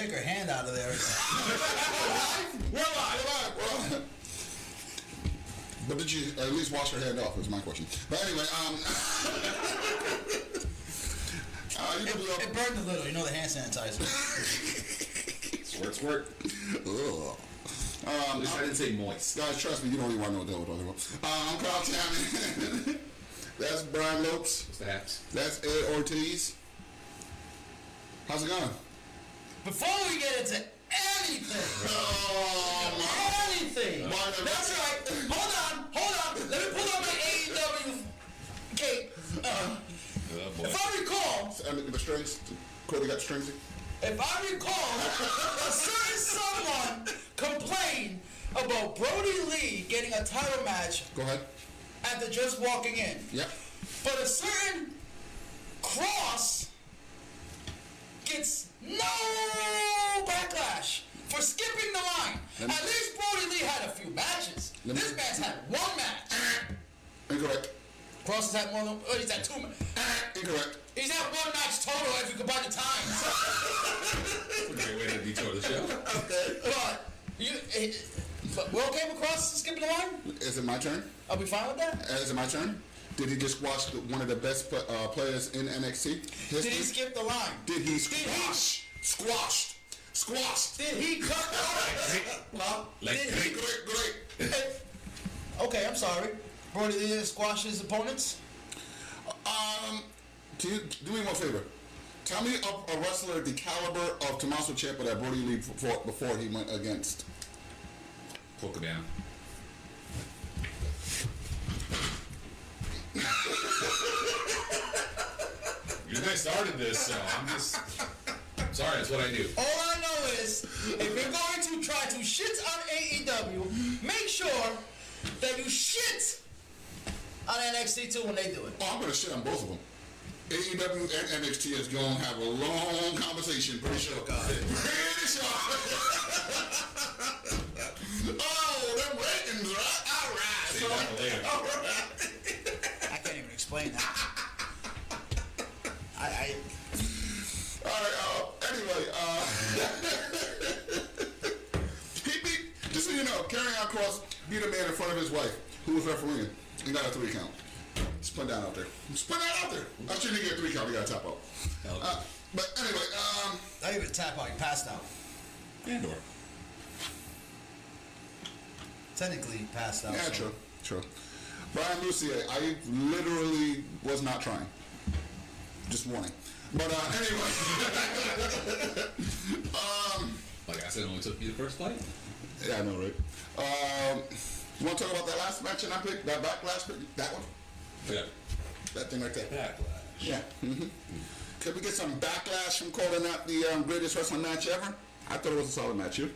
take her hand out of there. We're live. We're live. We're live. But did you at least wash your hand off? Is my question. But anyway, um, uh, you can It burned a little, you know the hand sanitizer. Squirt, squirt. Ugh. At Um, least I didn't say moist. guys, trust me, you don't even want to know what the hell we're talking about. Uh, I'm Carl Tammy. That's Brian Lopes. What's the haps? That's Ed Ortiz. How's it going? Before we get into anything, Oh, anything, that's right. Hold on, hold on. Let me pull up my AEW cape. Uh, Oh if I recall, I mean, the strings. Cody got strings. if I recall, a certain someone complained about Brodie Lee getting a title match Go ahead. after just walking in. Yep. But a certain Kross gets no backlash for skipping the line. Me- At least Brodie Lee had a few matches. Me- This man's had one match. Incorrect. Kross has had more than, oh, he's had two matches. Incorrect. He's had one match total if you combine the times. Great way to detour the show. but, you, eh, but Will came across skipping the line? Is it my turn? Are we fine with that? Uh, it my turn? Did he just watch the, one of the best uh, players in NXT? History? Did he skip the line? Did he he- squash? Squashed. Squashed. Did he cut the line? well, Like did Great, he, great, great. Okay, I'm sorry. Brodie Lee didn't squash his opponents? Um, can you do me one favor? Tell me a, a wrestler the caliber of Tommaso Ciampa that Brodie Lee fought before he went against. Colt Cabana. You guys started this, so I'm just sorry. That's what I do. All I know is, if you're going to try to shit on AEW, make sure that you shit on NXT too when they do it. Oh, I'm gonna shit on both of them. AEW and NXT is gonna have a long conversation, pretty sure. Oh, God. Pretty sure. oh, them ratings, right? All right. See that later. All right. Explain that. I, I All right. Uh, anyway, uh, he beat. Just so you know, Carrying on Kross beat a man in front of his wife, who was refereeing, and got a three count. Just put that out there. Just put that out there. I shouldn't get a three count. He got a tap out. Hell. Uh, but anyway, um, not even tap out. He passed out. Andor. Technically, passed out. yeah, so- true, true. Brian Lucier, I literally was not trying. Just warning. But uh, anyway, um, Like I said, it only took me the first fight. yeah, I know, right? Um, you want to talk about that last match and I picked that backlash pick? That one, Yeah. that thing right there. Backlash. Yeah. hmm Could we get some backlash from calling that the um, greatest wrestling match ever? I thought it was a solid match. You?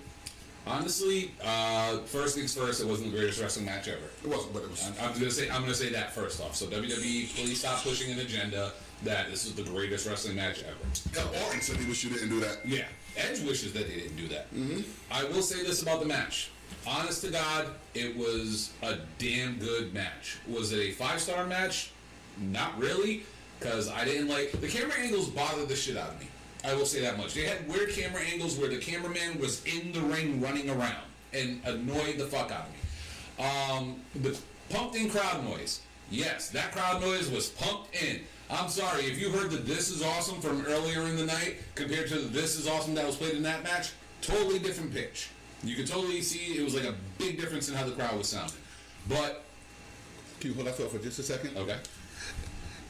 Honestly, uh, first things first, it wasn't the greatest wrestling match ever. It wasn't, but it was. I'm, I'm gonna say I'm gonna say that first off. So WWE, please stop pushing an agenda that this is the greatest wrestling match ever. Yeah, Orton said he wish you didn't do that. Yeah, Edge wishes that they didn't do that. Mm-hmm. I will say this about the match. Honest to God, it was a damn good match. Was it a five star match? Not really, because I didn't like the camera angles. Bothered the shit out of me. I will say that much. They had weird camera angles where the cameraman was in the ring running around and annoyed the fuck out of me. Um, the pumped in crowd noise. Yes, that crowd noise was pumped in. I'm sorry if you heard the "This is awesome" from earlier in the night compared to the "This is awesome" that was played in that match. Totally different pitch. You could totally see it was like a big difference in how the crowd was sounding. But Can you hold that thought for just a second? okay,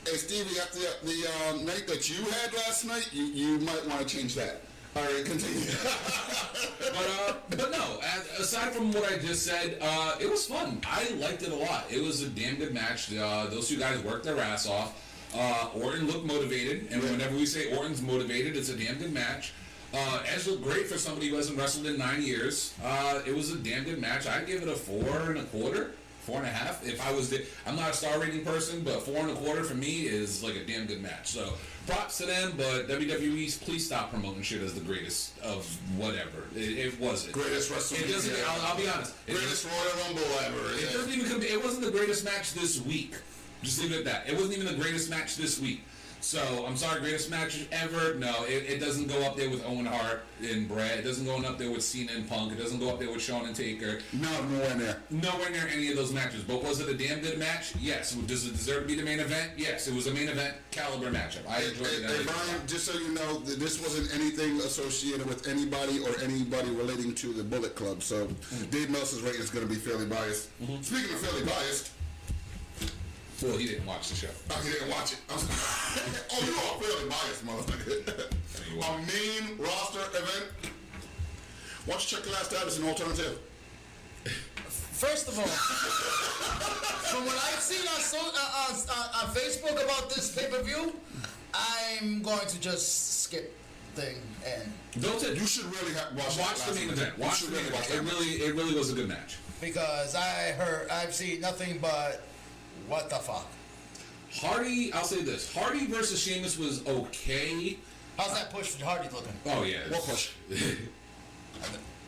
Hey Stevie, after the, the um, night that you had last night, you, you might want to change that. All right, continue. but uh, but no. As, aside from what I just said, uh, it was fun. I liked it a lot. It was a damn good match. Uh, those two guys worked their ass off. Uh, Orton looked motivated, and Yeah. whenever we say Orton's motivated, it's a damn good match. Uh, Edge looked great for somebody who hasn't wrestled in nine years. Uh, it was a damn good match. I'd give it a four and a quarter, four and a half. If I was, the, I'm not a star rating person, but four and a quarter for me is like a damn good match. So props to them. But WWE, please stop promoting shit as the greatest of whatever. It, it wasn't. Greatest wrestling. It doesn't. I'll, I'll be honest. It Greatest Royal Rumble ever. it yeah. doesn't even. It wasn't the greatest match this week. Just leave it at that. It wasn't even the greatest match this week. So I'm sorry, greatest match ever. No, it, it doesn't go up there with Owen Hart and Bret. It doesn't go up there with Cena and Punk. It doesn't go up there with Shawn and Taker. No, nowhere near. Nowhere near any of those matches. But was it a damn good match? Yes. Does it deserve to be the main event? Yes. It was a main event caliber matchup. I enjoyed it. hey, Brian, just so you know, th- this wasn't anything associated with anybody or anybody relating to the Bullet Club. So mm-hmm. Dave Meltzer's rating is going to be fairly biased. Mm-hmm. Speaking of fairly biased, Well, he didn't watch the show. I didn't watch it. I was, oh, you are fairly biased, motherfucker. you A are. main roster event. Why don't you check the last status an alternative? First of all, from what I've seen on, so, uh, on, on, on Facebook about this pay per view, I'm going to just skip thing and Don't it? You should really have watch, Watch the last main one. event. Watch should the main event. It really, it really was a good match. because I heard I've seen nothing but what the fuck. Hardy, I'll say this: Hardy versus Sheamus was okay. How's that push for Hardy looking? Oh yeah. What push?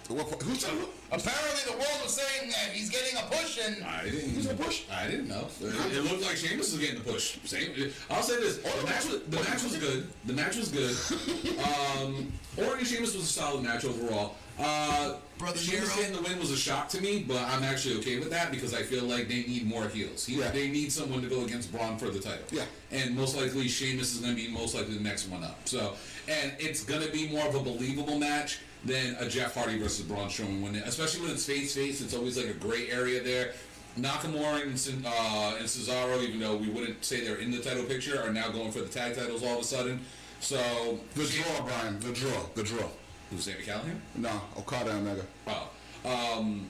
What pu- Who said what? Apparently, the world was saying that he's getting a push, and I didn't. Who's gonna push? I didn't know. It looked like Sheamus was getting the push. Same. I'll say this: the match was, the match was good. The match was good. Um, Orton and Sheamus was a solid match overall. Uh, Brother Sheamus Nero. getting the win was a shock to me, but I'm actually okay with that because I feel like they need more heels. He, Yeah. They need someone to go against Braun for the title. Yeah. And most likely Sheamus is going to be most likely the next one up. So, and it's going to be more of a believable match than a Jeff Hardy versus Braun Strowman. When, especially when it's face face, it's always like a gray area there. Nakamura and, uh, and Cesaro, even though we wouldn't say they're in the title picture, are now going for the tag titles all of a sudden. So, The draw, Brian. The draw. The draw. Who's Sammy Callahan? No, Okada and Omega. Oh. Um,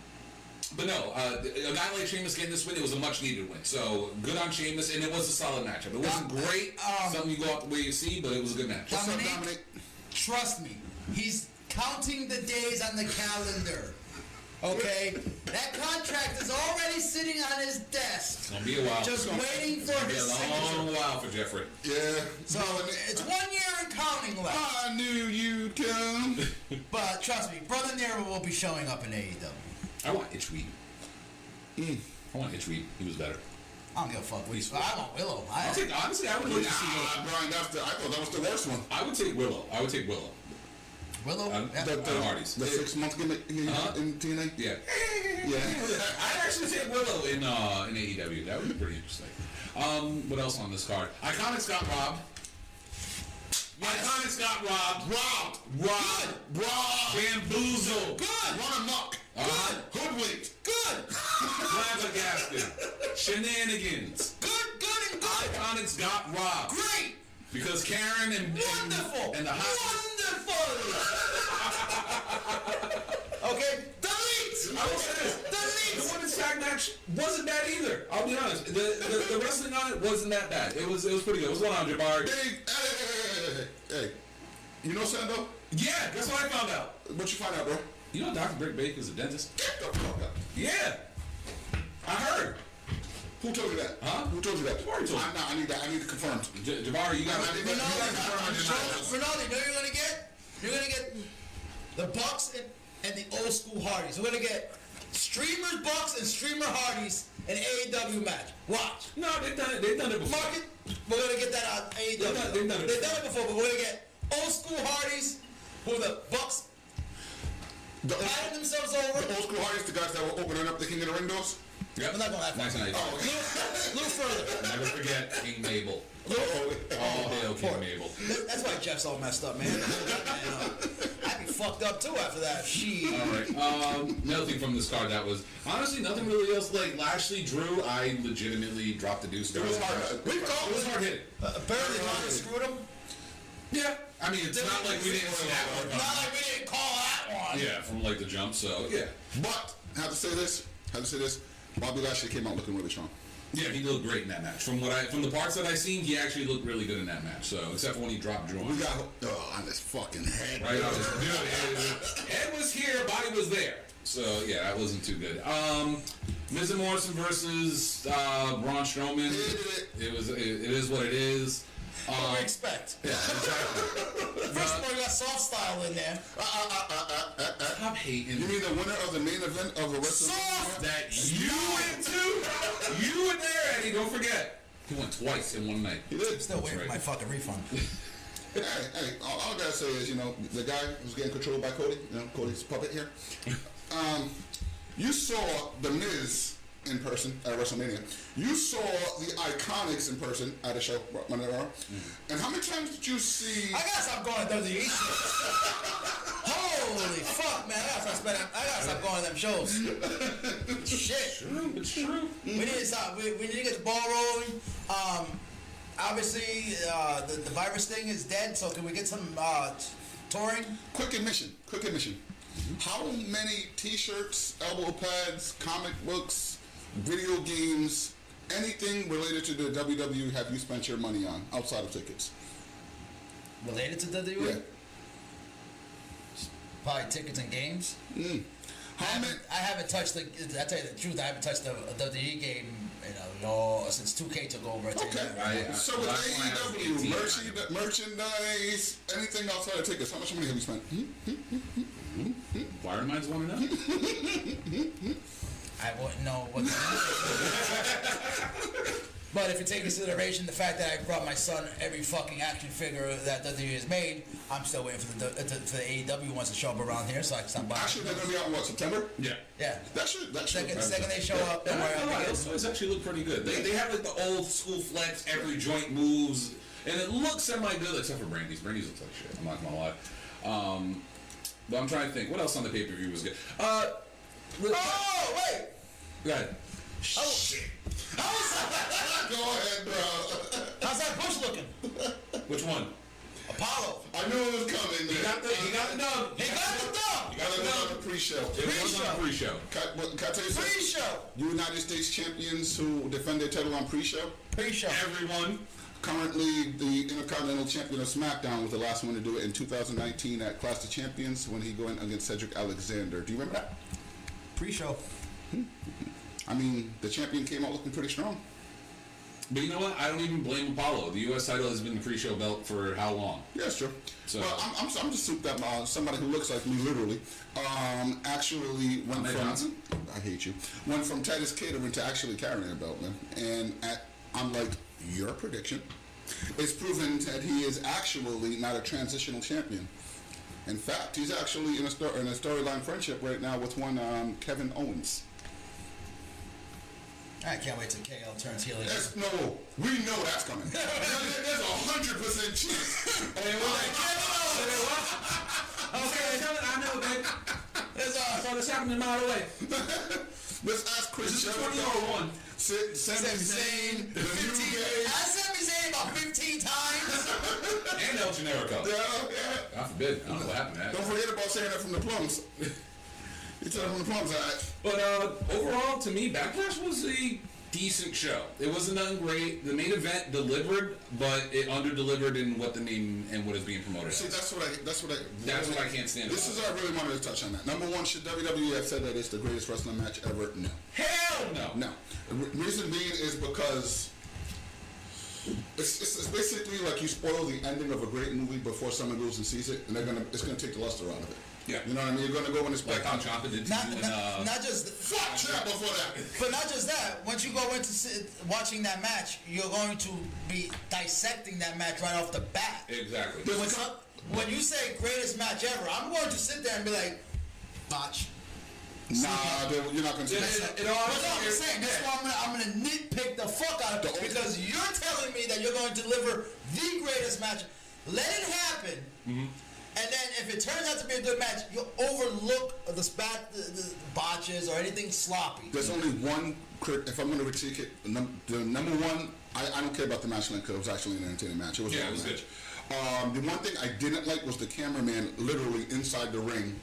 but no, uh, a guy like Sheamus getting this win, it was a much needed win. So good on Sheamus, and it was a solid matchup. It wasn't great, um, something you go out the way you see, but it was a good match. Dominic? Dominic? trust me, he's counting the days on the calendar. Okay, that contract is already sitting on his desk, It's gonna be a while. just waiting for It's gonna be his a signature. long while for Jeffrey. Yeah. So it's one year and counting left. I knew you'd come. But trust me, Brother Nero will be showing up in AEW. I want Itchweed. I want Itchweed. He was better. I don't give a fuck. He's- I want Willow. I, I'll take honestly. I would look to see Willow. Ah, Brian, that's the. I thought that was the worst one. I would take Willow. I would take Willow. Willow. Um, yeah. The, the, Uh, Hardys. the six month gimmick in, Uh-huh. in TNA. Yeah. Yeah. I'd actually take Willow in uh, in AEW. That would be pretty interesting. Um, what else on this card? Iconics got robbed. Iconics got robbed. Robbed. Robbed. Good. Robbed. Bamboozled. Good. Run amok. Uh-huh. Good. Hoodwinked. good. Flabbergasted. Shenanigans. Good. Good and good. Iconics got robbed. Great. Because Karen and, and Wonderful. and the hot Wonderful. okay. Delete. I will say this. The Delete. women's tag match wasn't bad either. I'll be honest. The, the, the wrestling on it wasn't that bad. It was it was pretty good. It was one on Jabari. Hey, hey, hey, hey, hey, hey. You know something though? Yeah, that's what I found out? What you find out, bro? You know Dr. Britt Baker's a dentist? Get the fuck up. Yeah. I heard. Who told you that? Huh? Who told you that? Jabari told me. I, no, I need that. I need it confirmed. J- Jabari, you got I need that. You gotta confirm. Ronaldo, you know you're gonna get? You're gonna get the Bucks and, and the old school Hardys. We're gonna get streamers Bucks and streamer Hardys in AEW match. Watch. No, they've done it. They've done it before. Market, we're gonna get that on AEW. They've done- they've done it They've done it before, but we're gonna get old school Hardys with the Bucks The themselves the old school artists, the guys that were opening up the King of the Ring doors. Yep. We're not going that far. Nice nice. Oh, A little, little further. Never forget King Mabel. oh, All hail King Mabel. That's why Jeff's all messed up, man. Man, uh, I'd be fucked up too after that. She. All right. Um, another thing from this card that was honestly nothing really else. Like Lashley Drew, I legitimately dropped the deuce. It was hard. We called. It was hard hitting. Uh, apparently, Ronnie screwed him. Yeah. I mean, it's not like we didn't see that one. Not like we didn't call that one. Yeah, from like the jump. So yeah. But have to say this. Have to say this. Bobby Lashley came out looking really strong. Yeah, he looked great in that match. From what I, from the parts that I seen, he actually looked really good in that match. So, except for when he dropped Drew. We got oh on his fucking head. Right on his dude. Head, head was here, body was there. So yeah, that wasn't too good. Um, Miz and Morrison versus uh, Braun Strowman. It was. It, it is what it is. What do we expect? yeah, exactly. First of all, you got soft style in there. Uh, uh, uh, uh, uh, uh. Stop hating. You mean the winner of the main event of the WrestleMania? Soft. that you went to? You were there, Eddie. Don't forget. He went twice in one night. He did. Still waiting for my fucking refund. Hey, hey, all, all I gotta say is, you know, the guy who's getting controlled by Cody, you know, Cody's puppet here. Um, you saw the Miz in person at WrestleMania. You saw the Iconics in person at a show, Monday Night Raw. And how many times did you see? I gotta stop going to WWE shows. Holy fuck, man! I gotta stop spending. I gotta stop going to them shows. Shit. True, it's true. We need to stop. We, we need to get the ball rolling. Um, obviously, uh, the, the virus thing is dead. So can we get some uh, t- touring? Quick admission. Quick admission. How many T-shirts, elbow pads, comic books, video games, anything related to the WWE have you spent your money on outside of tickets? Related to the WWE? Yeah. Probably tickets and games. I Mm. How many? haven't, I haven't touched the. I tell you the truth, I haven't touched a, a WWE game in a long since 2K took over. I tell you Okay. right I- So with last one I was AEW, 18. merchandise, merchandise, anything outside of tickets, how much money have you spent? Wire minds want to know. I wouldn't know what. The But if you take into consideration the fact that I brought my son every fucking action figure that WWE has made, I'm still waiting for the uh, to- for the AEW ones to show up around here, so I can stop buying. Actually, they're gonna be out in what September? Yeah. Yeah. That should that should. Second, second they show up, And don't I worry, don't I'll know, be those good. actually look pretty good. They, they have like the old school flex, every joint moves, and it looks semi good except for Brandi's. Brandi's looks like shit. I'm not gonna lie. Um, but I'm trying to think what else on the pay per view was good. Uh, Oh wait! go ahead. Oh shit! How was that? Go ahead, bro. How's that Bush looking? Which one? Apollo. I knew it was coming. He got the he got the dub. He got the dub. You gotta go on the pre-show. It was on the pre-show. Can, can I tell you something? Pre-show. You United States champions who defend their title on pre-show. Pre-show. Everyone. Currently, the Intercontinental Champion of SmackDown was the last one to do it in 2019 at Clash of Champions when he went against Cedric Alexander. Do you remember that? Pre-show. I mean, the champion came out looking pretty strong. But you know what? I don't even blame Apollo. The U.S. title has been the pre-show belt for how long? Yeah, true. So- well, I'm, I'm, I'm just souped up. Uh, somebody who looks like me, literally, um, actually went Ahmed from. Johnson? I hate you. Went from Titus Catering to actually carrying a belt, man. And at, like, your prediction, it's proven that he is actually not a transitional champion. In fact, he's actually in a, sto- in a storyline friendship right now with one um, Kevin Owens. I can't wait till KL turns heel. again. That's, no, we know that's coming. There's a hundred percent chance. Hey, Okay, tell it. I know, babe. There's I a saw this happening a mile away. Let's ask Chris Is this a 20 or one? Sa- Sami Zayn, the New 15. Day. I said me saying about 15 times. And El Generico. Yeah, yeah. God forbid. I don't know what happened to that. Don't forget about saying that from the plums. You said it from the plums, all right? But uh, overall, to me, Backlash was a decent show. It wasn't nothing great. The main event delivered, but it under-delivered in what the name and what is being promoted See, as. that's what I. That's what I. That's what I can't stand This about is what I really wanted to touch on that. Number one, should WWE have said that it's the greatest wrestling match ever? No. Hell no. No. The reason being is because it's, it's, it's basically like you spoil the ending of a great movie before someone goes and sees it, and they're gonna it's gonna take the luster out of it. Yeah. You know what I mean? You're gonna go and expect. Like how Ciampa did Not, you in, not, uh, not just, Fuck Ciampa before that. but not just that. Once you go into sit, watching that match, you're going to be dissecting that match right off the bat. Exactly. When, some- when you say greatest match ever, I'm going to sit there and be like, botch. Nah, dude, you're not gonna see It- that. it- it all- But no, I'm saying that's why I'm gonna, I'm gonna nitpick the fuck out of it The- because you're telling me that you're going to deliver the greatest match. Let it happen, Mm-hmm. And then if it turns out to be a good match, you'll overlook the spat, the, the botches or anything sloppy. There's only one. crit- If I'm going to critique it, the, num- the number one, I, I don't care about the match length because it was actually an entertaining match. It was a Yeah, long it was match. Um, the one thing I didn't like was the cameraman literally inside the ring,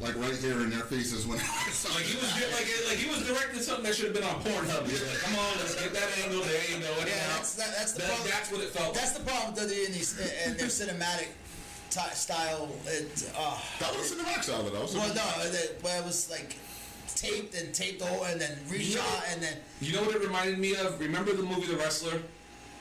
like right here in their faces when. Like he was di- like like he was directing something that should have been on Pornhub. He's like, come on, let's get that angle. There you go. Yeah, that's that, that's the That- problem. that's what it felt That's the problem with the in these and their cinematic ty style. It, uh, that was in the match style, though. That was well, no, it, where it was like taped and taped over and then reshot You know- and then You know what it reminded me of? Remember the movie The Wrestler?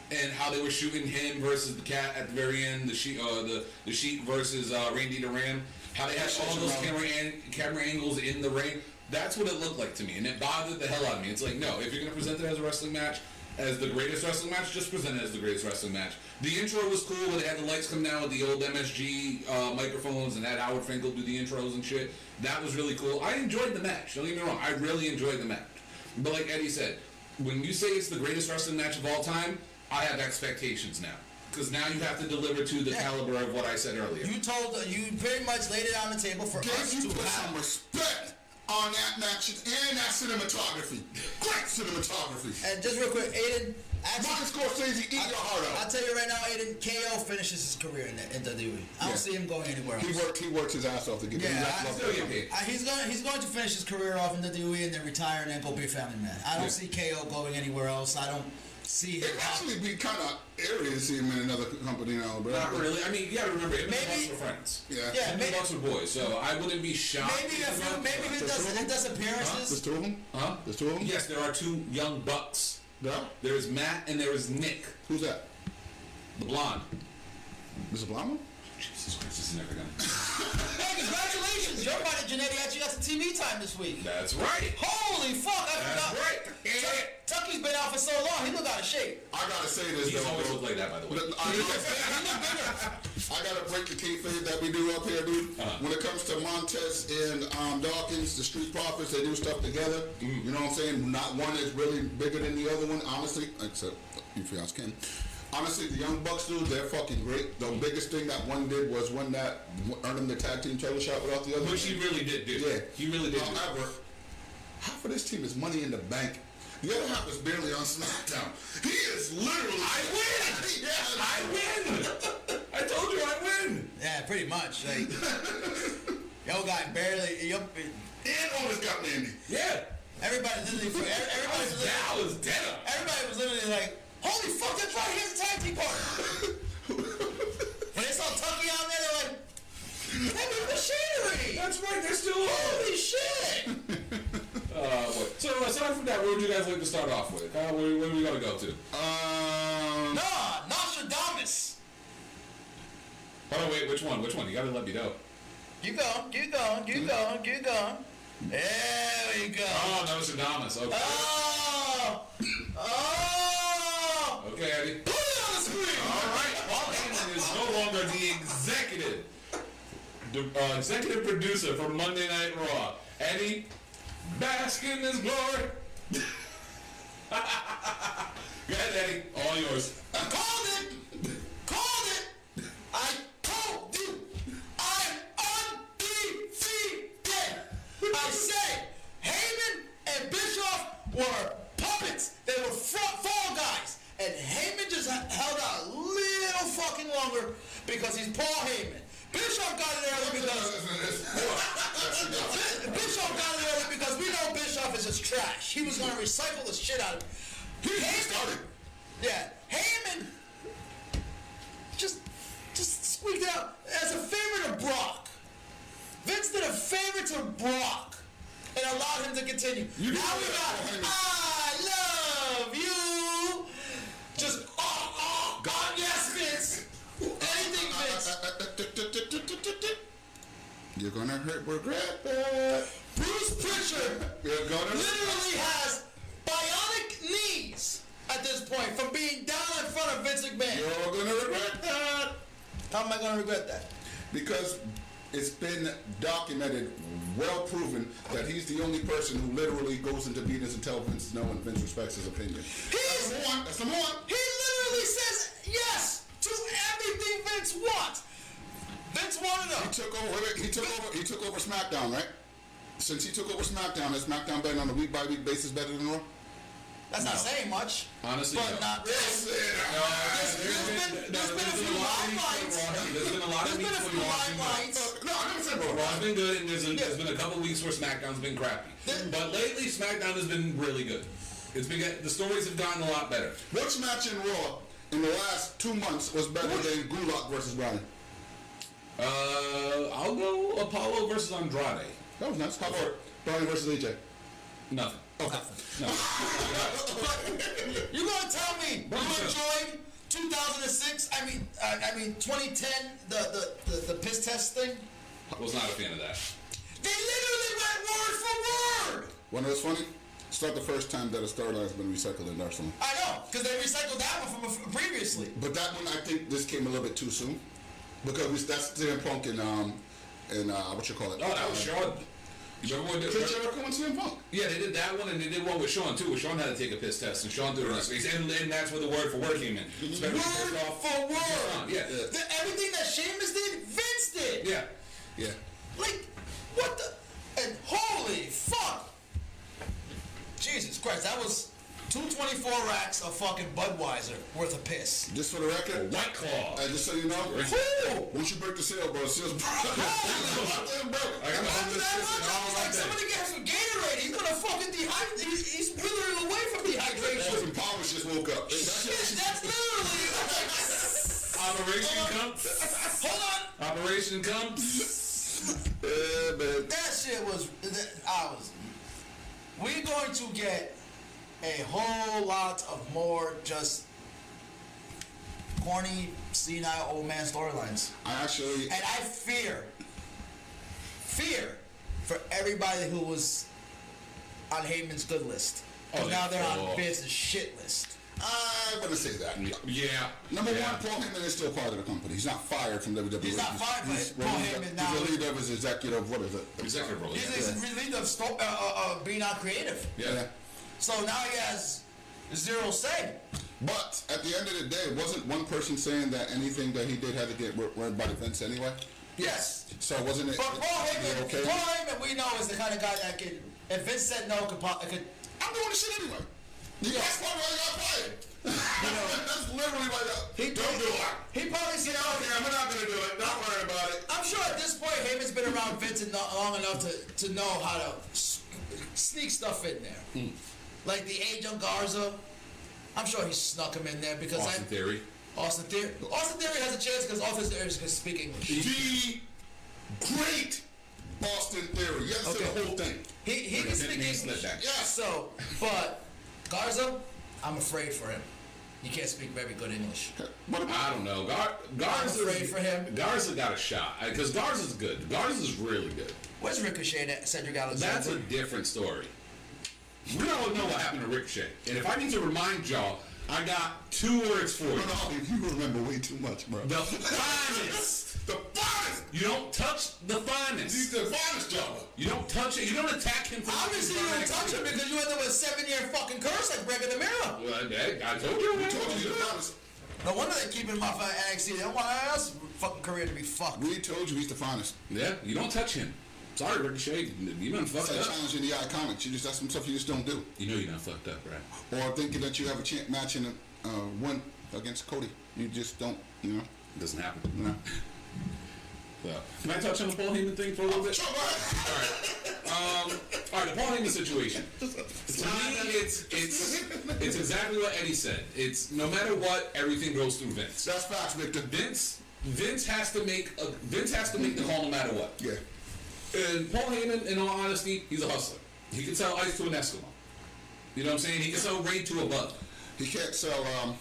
And how they were shooting him versus the cat at the very end, the sheep, uh, the the sheep versus uh, Randy Duran. How they had all those camera an- camera angles in the ring. That's what it looked like to me, and it bothered the hell out of me. It's like, no, if you're gonna present it as a wrestling match, as the greatest wrestling match, just present it as the greatest wrestling match. The intro was cool when they had the lights come down with the old MSG uh, microphones and had Howard Finkel do the intros and shit. That was really cool. I enjoyed the match. Don't get me wrong. I really enjoyed the match. But like Eddie said, when you say it's the greatest wrestling match of all time, I have expectations now. Because now you have to deliver to the Yeah. caliber of what I said earlier. You told you pretty much laid it on the table for us you to put some have. respect on that match and that cinematography. Great cinematography. And just real quick, Aiden. Actually, Martin Scorsese, eat your heart out. I'll tell you right now, Aiden. KO finishes his career in, the, in WWE. I don't Yeah. see him going anywhere else. He worked. He worked his ass off to get. Yeah, I- Still that get paid. Uh, he's going. He's going to finish his career off in the WWE and then retire and then go be a family man. I don't Yeah. see KO going anywhere else. I don't see him. It'd actually be kind of eerie to see him in another company now, bro. Not really. I mean, you gotta remember, him and Maybe- the Bucks were friends. Yeah. Yeah, Him and maybe- the Bucks were boys, so I wouldn't be shocked. Maybe if if maybe if it does it does appearances. There's two of them. Huh? There's two of them. Yes, there are two young bucks. Yeah. There's Matt and there is Nick, Who's that? the blonde. Mr. Blama? Jesus Christ, this is never done. Hey, congratulations! Your buddy Janetti actually got some TV time this week. That's right. Holy fuck! I That's forgot. right. Tuck- Tucky's been out for so long. He look out of shape. I gotta say this He's though, always bro. looked like that, by the way. Look, I, I gotta break the key kayfabe that we do up here, dude. Uh-huh. When it comes to Montez and um, Dawkins, the Street Profits, they do stuff together. Mm-hmm. You know what I'm saying? Not one is really bigger than the other one, honestly, except if you ask Ken. Honestly, the Young Bucks, dude, they're fucking great. The biggest thing that one did was one that earned him the tag team title shot without the other. Which he really did do. Yeah. He really did do. However, half of this team is money in the bank. The other half is barely on SmackDown. He is literally. I win! yeah, I win! I told you I win! Yeah, pretty much. Like, yo, guy barely. Yo, And always got Mandy. Yeah. everybody literally. Everybody was literally. That was dead. Everybody was literally like, "Holy fuck, that's right. Here's a tag team partner." when they saw Tucky on there, they're like, "Heavy machinery." That's right, they're still on. Holy shit! Uh, what? So aside from that, where would you guys like to start off with? Uh, where, where do we gotta go to? Um, Nah, Nostradamus. Oh no, wait, which one? Which one? You gotta let me know. You go, you go, you go, you go. There we go. Oh, Nostradamus. Okay. Oh! Oh! Okay, Eddie. Put it on the screen! All right. Paul Heyman is no longer the executive, the, uh, executive producer for Monday Night Raw. Eddie, bask in his glory. Go ahead, Eddie. All yours. I called it! Called it! I I said Heyman and Bischoff were puppets. They were front fall guys. And Heyman just held out a little fucking longer because he's Paul Heyman. Bischoff got it early because Bi- Bischoff got it early because we know Bischoff is just trash. He was going to recycle the shit out of it. He started. Yeah, Heyman just just squeaked out as a favorite of Brock. Vince did a favor to Brock and allowed him to continue. You now we got I love you. Just oh oh God yes Vince. Anything Vince. You're gonna hurt regret that. Bruce Pritchard You're gonna literally has bionic knees at this point from being down in front of Vince McMahon. You're gonna regret that. How am I going to regret that? Because it's been documented, well proven, that he's the only person who literally goes into meetings and tells Vince no and Vince respects his opinion. He's, That's number one. That's one. he literally says yes to everything Vince wants. Vince wanted him. He took over. He took over. He took over SmackDown, right? Since he took over SmackDown, has SmackDown been on a week by week basis better than Raw? That's not saying much. Honestly, but no. not really. There's- there's been- there's been a few limelights. There's been a lot of There's been weeks a where few Raw's been good. No, I never said Raw. Raw's been good, and there's, a, there's been a couple weeks where SmackDown's been crappy. Then- But lately, SmackDown has been really good. It's been the stories have gotten a lot better. Which match in Raw in the last two months was better than Gulak versus Brownie? Uh, I'll go Apollo versus Andrade. That was nice. How about Brownie versus AJ? Nothing. Okay. No. You gonna tell me you Right. enjoyed 2006? I mean, uh, I mean 2010, the the the, the piss test thing. Was not a fan of that. They literally went word for word. One of those funny? It's not the first time that a storyline has been recycled in wrestling. I know, because they recycled that one from a, previously. But that one, I think this came a little bit too soon because we, that's CM Punk and um and uh, what you call it? Oh, that was Uh, Sean. You remember? Chris Jericho and Punk. Yeah, they did that one, and they did one with Sean too. Where Sean had to take a piss test, and Sean did it in his face, and, and that's where the word for word came in. Word for word. Yeah, Yeah. The, everything that Sheamus did, Vince did. yeah. Yeah. 224 racks of fucking Budweiser worth of piss. Just for the record, White Claw. and just so you know, Woo! once you break the seal, bro, the seal's broke. Bro. I got my After this that shit I all was like like, that. somebody get some Gatorade. He's gonna fucking dehydrate. He's, he's withering away from dehydration. Austin Powers just woke up. Shit, that's literally. Operation Cump. Hold on. Operation Cump. Yeah, man. That shit was. That, I was. We're going to get a whole lot of more just corny, senile old man storylines, I actually, and I fear, fear for everybody who was on Heyman's good list. Oh, now they're on oh. Vince's shit list. I wouldn't say that. Yeah. Number yeah. one, Paul Heyman is still part of the company. He's not fired from WWE. He's not fired, but he's, Paul he's, Heyman he's now- the leader of his executive. What is it? Executive role. He's Yeah. yeah. relieved of sto- uh, uh, uh, being on creative. yeah. So now he has zero say. But at the end of the day, wasn't one person saying that anything that he did had to get worried by the Vince anyway? Yes. So wasn't it? But Paul Heyman, okay? Paul Heyman, we know is the kind of guy that can. if Vince said no, could, could I'm doing the shit anyway. That's why I got fired. That's literally why. He Don't do it. He probably said, Yeah, okay, I'm not gonna do it. Don't worry about it. I'm sure at this point Heyman's been around Vince long enough to, to know how to sneak stuff in there. Hmm. Like the age of Garza, I'm sure he snuck him in there because Austin I, Theory. Austin Theory. Austin Theory has a chance because Austin Theory can speak English. The great Austin Theory. You have to say Okay. the whole thing. He he can speak English. Yeah. So, but Garza, I'm afraid for him. He can't speak very good English. What about? I don't know. Gar- Garza. I'm afraid for him. Garza got a shot uh, because Garza's good. Garza's really good. Where's Ricochet at Cedric Alexander? That's a different story. We all know what happened to Ricochet, and if I need to remind y'all, I got two words for you: no, you remember way too much, bro. the finest. The finest. You don't touch the finest. He's finest. the finest jobber. You don't touch it. You don't attack him. For Obviously, you don't touch him because you end up with a seven-year fucking curse like Greg in the mirror. Well, I, I told you. We told you he's the finest. No wonder they keep him off of NXT. They don't want us fucking career to be fucked. We told you he's the finest. Yeah, you don't touch him. Sorry, Ricochet. You done It's fucked like up. challenging the iconics. You just that's some stuff you just don't do. You know you done fucked up, right? Or thinking that you have a chance match in a uh, win against Cody. You just don't. You know. It doesn't happen. So, can I touch on the Paul Heyman thing for a little bit? Go ahead. Um, all right, the Paul Heyman situation. To me, it's it's it's exactly what Eddie said. It's no matter what, everything goes through Vince. That's facts, Victor. Vince Vince has to make a Vince has to make the call no matter what. Yeah. And Paul Heyman, in all honesty, he's a hustler. He can sell ice to an Eskimo. You know what I'm saying? He can sell rain to a bug. He can't sell um,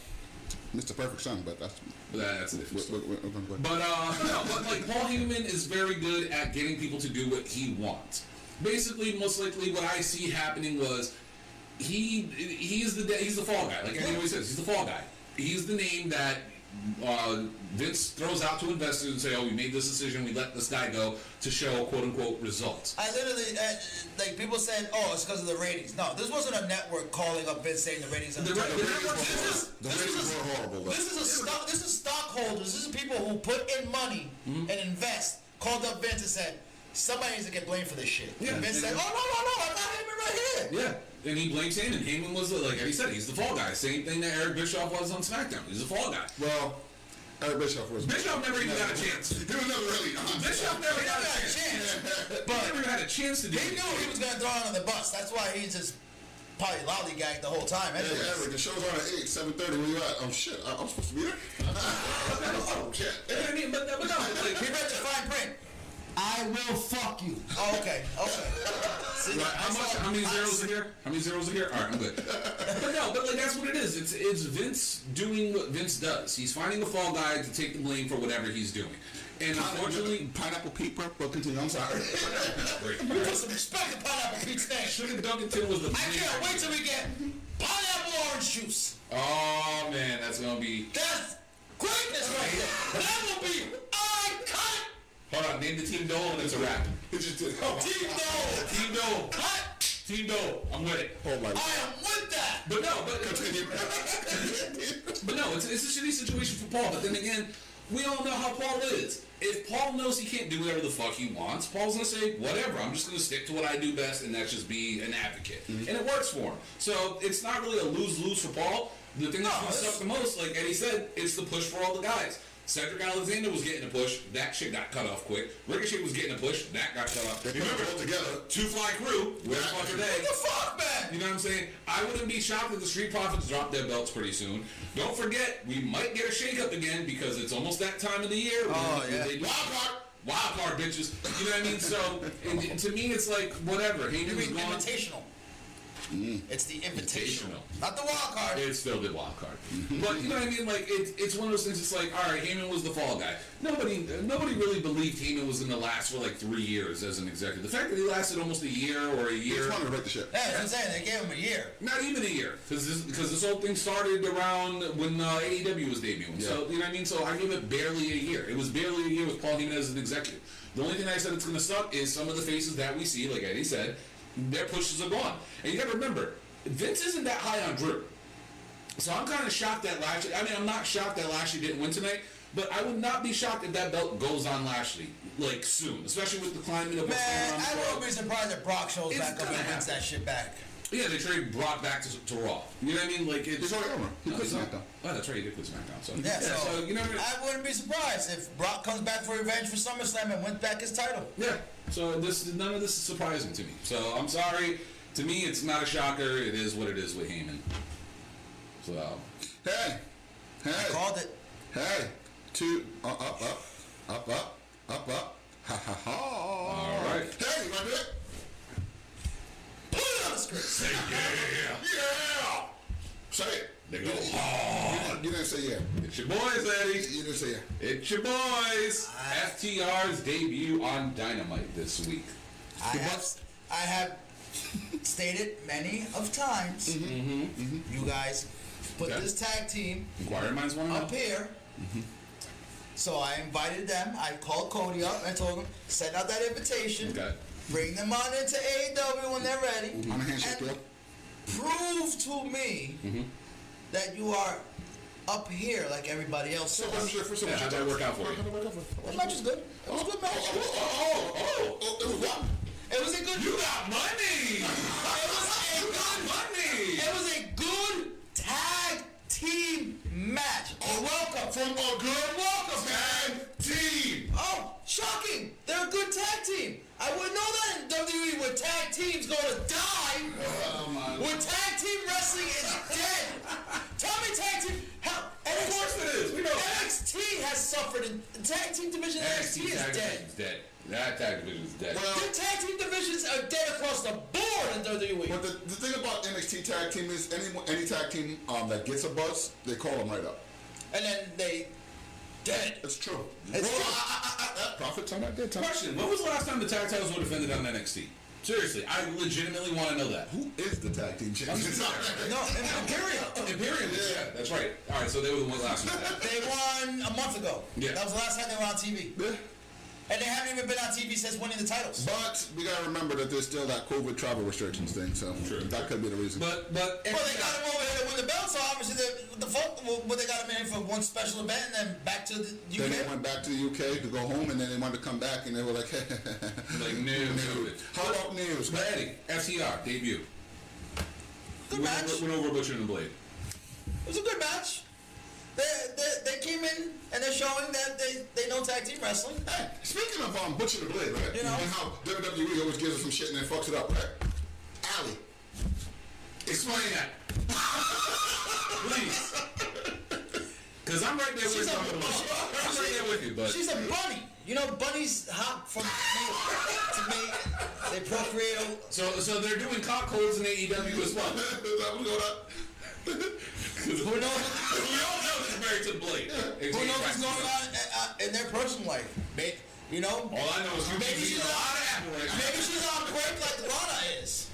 Mr. Perfect Son, but that's. But that's a different story. we're, But uh, no, but like Paul Heyman is very good at getting people to do what he wants. Basically, most likely, what I see happening was he he's the he's the fall guy. Like always says, he's the fall guy. He's the name that uh, Vince throws out to investors and say, "Oh, we made this decision. We let this guy go to show quote unquote results." I literally, uh, like, people said, oh, it's because of the ratings. No, this wasn't a network calling up Vince saying the ratings are The the ra- the This network- is, the this ratings were horrible, though. this is a stock, this is stockholders. This is people who put in money Mm-hmm. and invest. Called up Vince and said, somebody needs to get blamed for this shit. Yeah. And Vince said, oh, no, no, no, I got Heyman right here. Yeah, and he blames Heyman. Heyman was the, like Eddie said, he's the fall guy. Same thing that Eric Bischoff was on SmackDown. He's the fall guy. well, Eric Bischoff was. Bischoff never even got a chance. He was never really on. Bischoff never He got never a had a chance. chance. But never had a chance to do He it. knew he was going to throw it on the bus. That's why he just probably lollygagged the whole time. Hey, Anyways. Eric, the show's on at 8, 7.30. Where you at? Oh, shit. I, I'm supposed to be there? oh, shit. I mean, but, but no, like, He read the fine print. I will fuck you. Oh, okay, okay. See, Right, how much? saw- How many zeros are here? How many zeros are here? All right, I'm good. but no, but like that's what it is. It's it's Vince doing what Vince does. He's finding a fall guy to take the blame for whatever he's doing. And unfortunately, Pineapple Pete, bro. Well, continue. I'm sorry. great. You put some respect to Pineapple Pete's name. Sugar Dunkin' was the I can't wait till we get pineapple orange juice. Oh man, that's gonna be. That's greatness right there. That will be iconic. Hold on, name the team Dole and it's a wrap. Just. Oh, Team Dole. Team Dole. What? Team Dole. I'm with it. oh my. God. I am with that. But no, but. But no, it's, it's a shitty situation for Paul. But then again, we all know how Paul is. If Paul knows he can't do whatever the fuck he wants, Paul's gonna say, whatever, I'm just gonna stick to what I do best, and that's just be an advocate. Mm-hmm. And it works for him. So it's not really a lose-lose for Paul. The thing that's No, gonna suck the most, like Eddie said, it's the push for all the guys. Cedric Alexander was getting a push. That shit got cut off quick. Ricochet was getting a push. That got cut off. They put it all together. Uh, Two Fly Crew. Where the fuck are they? What the fuck, man? You know what I'm saying? I wouldn't be shocked if the Street Profits drop their belts pretty soon. Don't forget, we might get a shakeup again because it's almost that time of the year. Oh, when yeah. They do wild card, wild card, bitches. You know what I mean? So and, and to me, it's like whatever. You Heyman's mean gone. invitational? It's the invitational, Invitational. not the wild card. It's still the wild card, but you know what I mean. Like it's it's one of those things. It's like all right, Heyman was the fall guy. Nobody nobody really believed Heyman was going to last for like three years as an executive. The fact that he lasted almost a year or a He year just wanted to break the shit. Yeah, that's what I'm saying. They gave him a year. Not even a year, because this, because this whole thing started around when uh, AEW was debuting. So you know what I mean. So I give it barely a year. It was barely a year with Paul Heyman as an executive. The only thing I said it's going to suck is some of the faces that we see, like Eddie said, their pushes are gone. And you got to remember, Vince isn't that high on Drew. So I'm kind of shocked that Lashley. I mean, I'm not shocked that Lashley didn't win tonight. But I would not be shocked if that belt goes on Lashley like soon, especially with the climbing of what's Man, going on. I with Raw. wouldn't be surprised if Brock shows It's back up and wins that shit back. Yeah, they trade Brock back to, to Raw. You know what I mean? Like it's He's already over. He quit. SmackDown. Oh, that's right. He did quit SmackDown. So Yeah, so, you know. I mean? I wouldn't be surprised if Brock comes back for revenge for SummerSlam and wins back his title. Yeah. So this none of this is surprising to me. So I'm sorry. To me, it's not a shocker. It is what it is with Heyman. So Hey, hey, Called it. hey. Two, uh, up, up, up, up, up, up. Ha ha ha. all right. Hey, you want to do it? Put it on the screen. Say yeah. Yeah. Say it. They go You hard. didn't, you didn't say yeah. It's your boys, Eddie. You didn't say yeah. It's your boys. FTR's debut on Dynamite this week. I have, I have stated many of times, mm-hmm. Mm-hmm. Mm-hmm. you guys put Okay. this tag team Inquiry minds want to up know. here. So I invited them. I called Cody up and told him, send out that invitation. Okay. Bring them on into AEW when they're ready. On a handshake And deal. prove to me that you are up here like everybody else So is. what's your first Yeah, how'd that work out for you? How'd that work out for you? The match was good. It was a good match. Oh, oh, oh, oh, it was what? It was a good. You got money. It was a good. money. It was a good tag team match. Oh, welcome from a good welcome tag team. Oh, shocking! They're a good tag team. I wouldn't know that in WWE where tag teams go to die. Oh Where tag team wrestling is dead. Tell me tag team. Hell, Of course it is. We know. NXT has suffered. In, the tag team division of NXT is dead. division's dead. That tag division's dead. Well, The tag team divisions are dead across the board in WWE. But the, the thing about NXT tag team is any any tag team um, that gets a buzz, they call them right up. And then they dead. It's true. It's well, true. I, I, I, I, profit time, I did time. Question: When was the last time the tag titles were defended on NXT? Seriously, I legitimately want to know that. Who is the tag team champion? No, Imperium. Imperium, yeah, that's right. All right, so they were the ones last week. They won a month ago. Yeah. That was the last time they were on TV. Yeah. And they haven't even been on TV since winning the titles. But we gotta remember that there's still that COVID travel restrictions thing, so True. that could be the reason. But but Well, they got him over here to win the belt, so obviously the, the fuck, well, but they got him in for one special event and then back to the then they UK. went back to the UK to go home, and then they wanted to come back, and they were like, hey, like new, new. "How about news?" But Eddie, FTR debut. Good Went match. over- Went over Butcher and the Blade. It was a good match. They, they, they came in and they're showing that they, they know tag team wrestling. Hey, speaking of um, Butcher the Blade, right? You know. and how WWE always gives us some shit and then fucks it up, right? Allie. Explain that, please. Because I'm right there with you. a, I'm right there with you, but she's a bunny. You know, bunnies hop from to make they procreate. so so they're doing cock holds in AEW as well. Who knows? we all know she's married to Blake. Exactly. Who knows what's going on uh, in their personal life? Maybe, you know. All I know is you maybe she's on, apple right Maybe she's on break like Lana is.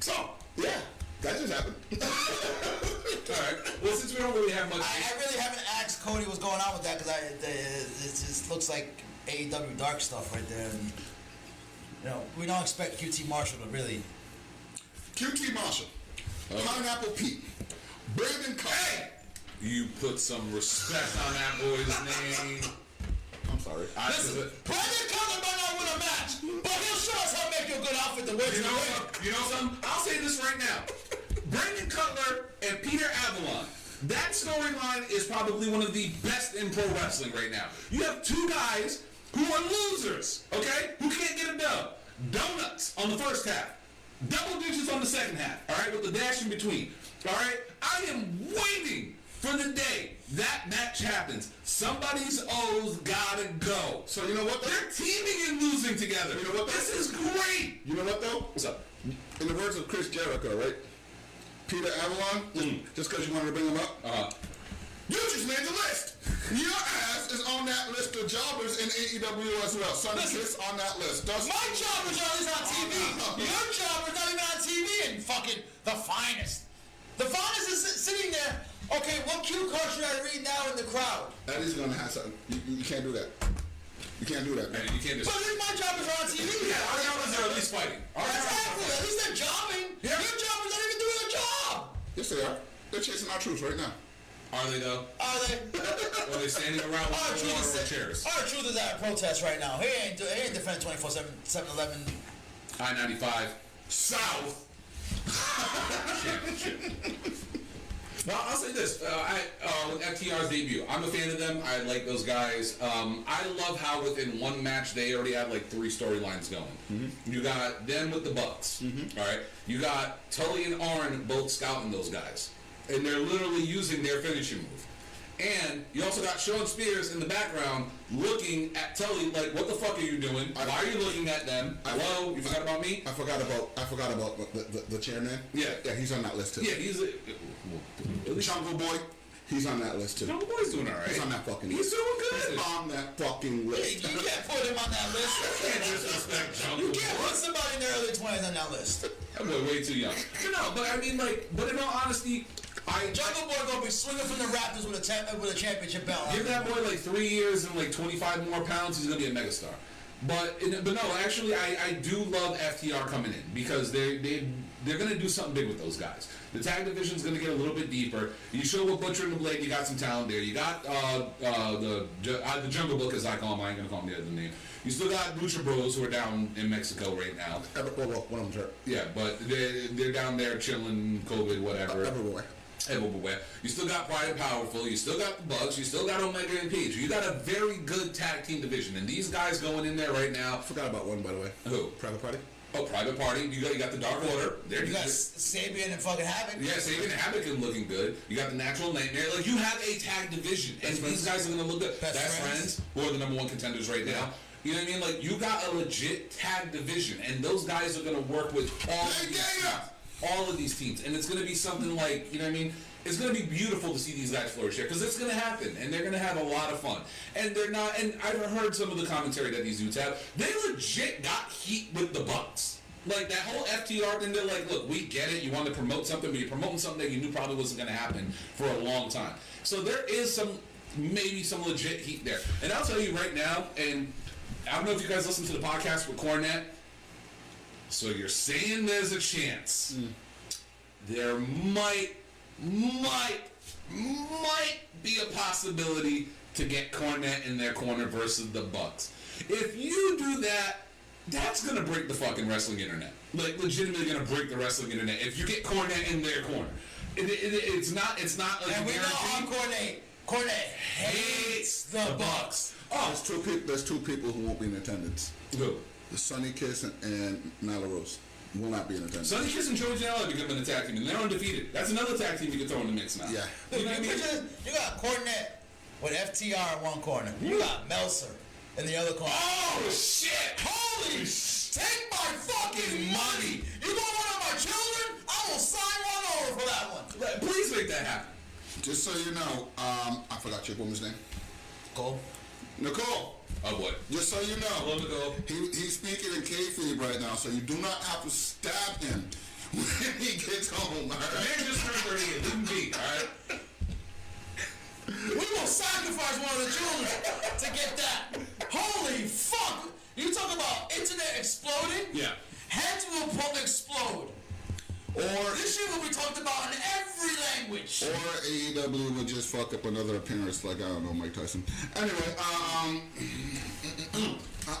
So yeah, that just happened. all right. Well, since we don't really have much, I, I really haven't asked Cody what's going on with that because it, it just looks like AEW dark stuff right there. And, you know, we don't expect QT Marshall to really QT Marshall, Pineapple Pete, Brandon Cutler. You put some respect on that boy's name. I'm sorry. I, Listen, Brandon Cutler might not win a match, but he'll show us how to make you a good outfit to wear You know, what? you know something? I'll say this right now. Brandon Cutler and Peter Avalon. That storyline is probably one of the best in pro wrestling right now. You have two guys who are losers, okay? Who can't get a dub. Donuts on the first half. Double digits on the second half, all right? With the dash in between, all right? I am waiting for the day that match happens. Somebody's O's gotta go. So you know what? though? They're teaming and losing together. You know what? This is great. You know what though? What's up? In the words of Chris Jericho, right? Peter Avalon, Mm. just because you wanted to bring him up, Uh-huh. You just made the list. Your ass is on that list of jobbers in AEW as well. Sonny Kiss on that list. Does My job is always on TV. Your job is not even on TV oh, and fucking the finest. The finest is sitting there. Okay, what cue card should I read now in the crowd? Eddie's gonna have something. You, you, you can't do that. You can't do that. Man. you can't just. But at least my job is on TV. Yeah, our job is at least fighting. Our job Exactly. is At least they're jobbing. Yeah. Your job is not even doing a job. Yes, they are. They're chasing our troops right now. Are they though? Are they? Or are they standing around Our with truth, is, chairs? R-Truth is at a protest right now. He ain't, he ain't defending 24 7 7 I ninety five South. Championship. Well, I'll say this: uh, I uh, with FTR's debut, I'm a fan of them. I like those guys. Um, I love how within one match they already had like three storylines going. You got them with the Bucks. all right. You got Tully and Arn both scouting those guys, and they're literally using their finishing move. And you also got Shawn Spears in the background looking at Tully like, "What the fuck are you doing? Why are you looking at them? Hello, you forgot about me?" I forgot about I forgot about the, the, the chairman. Yeah. yeah, he's on that list too. Yeah, he's a. Jungle Boy, he's on that list too. Jungle Boy's doing all right. He's on that fucking He's list. doing good. He's on that fucking list. You can't put him on that list. Can't disrespect Jungle You can't put somebody in their early 20s on that list. That boy way too young. You know, but I mean, like, but in all honesty, I Jungle Boy gonna be swinging from the Raptors with a cha- with a championship belt. give that boy like three years and like 25 more pounds, he's gonna be a megastar. But in, but no, actually, I, I do love FTR coming in because they they they're gonna do something big with those guys. The tag division's gonna get a little bit deeper. You show with Butcher and the Blade, you got some talent there. You got uh, uh, the uh, the Jungle Book, as I call him. I ain't gonna call him the other name. You still got Lucha Bros who are down in Mexico right now. Ever, well, well, one of them's hurt. Yeah, but they're, they're down there chilling, COVID, whatever. Everywhere. Everywhere. You still got Proud and Powerful. You still got the Bucks. You still got Omega and Page. You got a very good tag team division, and these guys going in there right now. I forgot about one by the way. Who? Private Party. Oh, Private Party. You got you got the Dark Order. They're You got good. Sabian and fucking Havoc. Yeah, Sabian and Havoc are looking good. You got the Natural Nightmare. Like you have a tag division, and these guys are gonna look good. Best Best friends. friends, who are the number one contenders right now. You know what I mean? Like you got a legit tag division, and those guys are gonna work with all Hey, these teams, all of these teams, and it's gonna be something like you know what I mean. It's gonna be beautiful to see these guys flourish here because it's gonna happen, and they're gonna have a lot of fun. And they're not. And I've heard some of the commentary that these dudes have. They legit got heat with the Bucks. Like that whole FTR thing, they're like, look, we get it. You want to promote something, but you're promoting something that you knew probably wasn't going to happen for a long time. So there is some, maybe some legit heat there. And I'll tell you right now, and I don't know if you guys listen to the podcast with Cornette. So you're saying there's a chance. Hmm. There might, might, might be a possibility to get Cornette in their corner versus the Bucks. If you do that, that's gonna break the fucking wrestling internet. Like legitimately gonna break the wrestling internet. If you get Cornette in their corner, it, it, it- it's not. It's not like And we know guaranteed. how Cornette. Cornette hates the Bucks. Oh, There's two people. There's two people who won't be in attendance. who? The Sonny Kiss and, and Nyla Rose will not be in attendance. Sonny Kiss and Joey Janela become an attack team, and they're undefeated. That's another tag team you can throw in the mix now. Yeah. You know I mean? picture- you got Cornette with FTR in one corner. You got Meltzer in the other corner. Oh shit! Holy sh! Take my fucking money! You want one of my children? I will sign one over for that one. Please make that happen. Just so you know, um, I forgot your woman's name. Go. Nicole. Oh boy. Just so you know, he, he's speaking in kayfabe right now, so you do not have to stab him when he gets home. All Man right? just turned 38. Leave him be, alright? We will sacrifice one of the children to get that. Holy fuck! You talk about internet exploding? Yeah. Heads will explode. Or This shit will be talked about in every language. or AEW would just fuck up another appearance like I don't know Mike Tyson. Anyway, um, uh.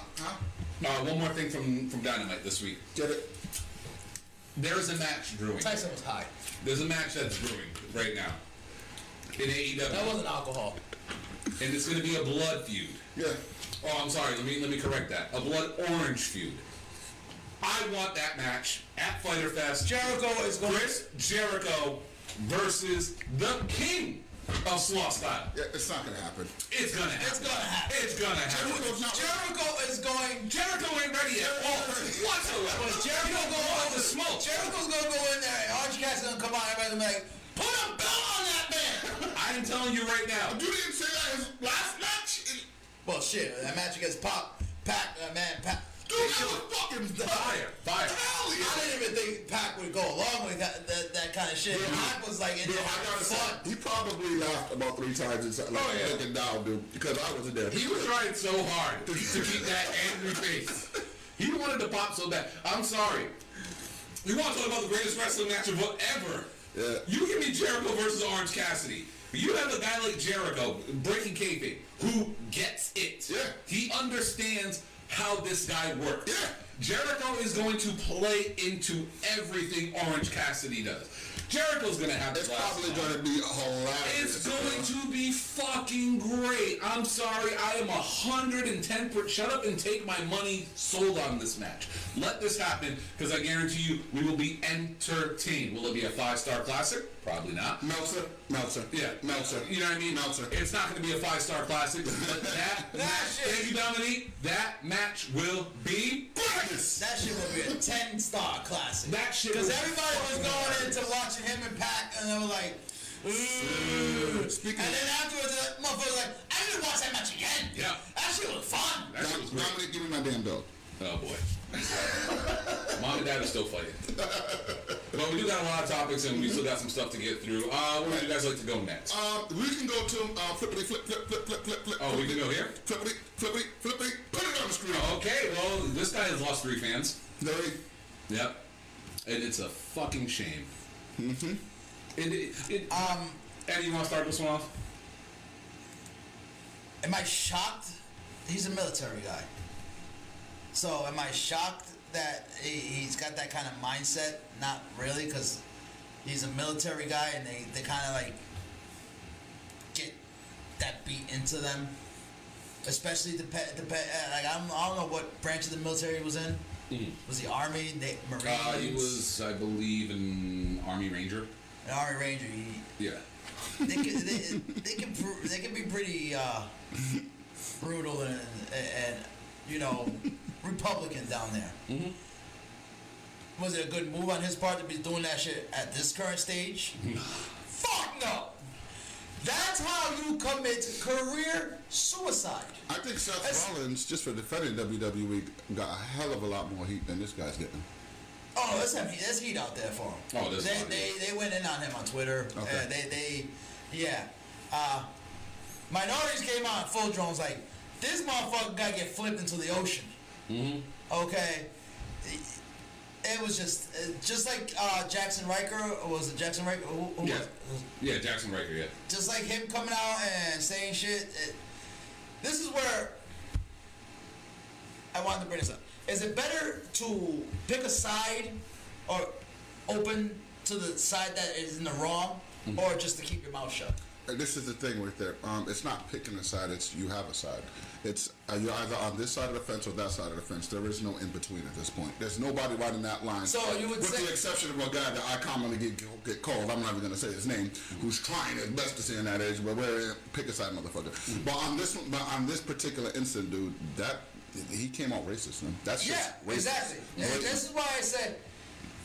Uh, one more thing from from Dynamite this week. get it? There is a match brewing. Tyson was high. There's a match that's brewing right now in AEW. That wasn't alcohol. and it's going to be a blood feud. Yeah. Oh, I'm sorry. Let me let me correct that. A blood orange feud. I want that match at Fyter Fest. Jericho is going. Chris Jericho versus the King of Sloth Style. Yeah, it's not gonna happen. It's gonna happen. It's gonna happen. It's gonna happen. Jericho's not- Jericho is going. Jericho ain't ready yet. Oh, whatsoever. But Jericho You don't go go on the smoke. Jericho's gonna go in there, and Orange Cassidy's gonna come out, and everybody's gonna be like, "Put a belt on that man." I'm telling you right now. You didn't say that his last match. well, shit, that match against Pop, Pac, uh, man, Pac. Dude, that was fucking Fire, fire. Hell I didn't even think Pac would go along with that that, that kind of shit. Yeah. Pac was like in Bro, I gotta say, he probably laughed about three times inside, like Oh, yeah. looking down, dude, because I wasn't there. He was trying so hard to, to keep that angry face. He wanted to pop so bad. I'm sorry. You want to talk about the greatest wrestling match of ever? Yeah. You give me Jericho versus Orange Cassidy. You have a guy like Jericho, breaking kayfabe, who gets it. Yeah. He understands how this guy works. Yeah. Jericho is going to play into everything Orange Cassidy does. Jericho's going to have It's probably going to be hilarious. It's going to be fucking great. I'm sorry. I am a hundred and ten. Per- shut up and take my money sold on this match. Let this happen because I guarantee you we will be entertained. Will it be a five star classic? Probably not. Meltzer, Meltzer, Yeah, Meltzer. You know what I mean? Meltzer. It's not going to be a five star classic, but that match. shit- Thank you, Dominique. That match will be greatness. That shit will be a ten star classic. That shit Because everybody was going hurt. into watching him and Pac, and they were like, ooh. Speaking and then afterwards, the motherfucker was like, I need to watch that match again. Yeah. That shit was fun. That shit was great. Dominic, give me my damn dog. Oh boy. Mom and dad are still fighting. But we do got a lot of topics and we still got some stuff to get through. Uh, where would you guys like to go next? Um, we can go to uh, flippity flip flip flip flip flip flip. Oh, we can go here? Flippity flippity flippity. Put it on the screen. Okay, well, this guy has lost three fans. Larry, Yep. And it's a fucking shame. Mm-hmm. It, it, it, Um, Eddie, you want to start this one off? am I shocked? He's a military guy. So am I shocked that he, he's got that kind of mindset? Not really, because he's a military guy and they, they kind of like get that beat into them. Especially the pet, the pet, uh, like I don't, I don't know what branch of the military he was in. Was he Army, Na- Marines? Uh, he was, I believe, an Army Ranger. an Army Ranger. He, Yeah. they can they, they can they can be pretty uh, brutal and, and you know Republican down there. Mm-hmm. Was it a good move on his part to be doing that shit at this current stage? Fuck no. That's how you commit career suicide. I think Seth That's- Rollins, just for defending WWE, got a hell of a lot more heat than this guy's getting. Oh, there's some there's heat out there for him. Oh, there's they, they they went in on him on Twitter. Okay. Uh, they they yeah. Uh, minorities came out full drones like this motherfucker got to get flipped into the ocean. Mm-hmm. Okay. It was just uh, just like uh, Jaxson Ryker or was it Jaxson Ryker? Who, who Yeah. was, Yeah, Jaxson Ryker, yeah. just like him coming out and saying shit. It, this is where I wanted to bring this up. Is it better to pick a side or open to the side that is in the wrong, or just to keep your mouth shut? And this is the thing right there. Um, it's not picking a side. It's you have a side. It's uh, you're either on this side of the fence or that side of the fence. There is no in between at this point. There's nobody in that line. So you would with say- the exception of a guy that I commonly get get called. I'm not even going to say his name. Who's trying his best to stay in that age, but we're pick a side, motherfucker. But on this, one- but on this particular incident, dude, that he came out racist. Man. That's Yeah, just racist. exactly. Blatant. this is why I said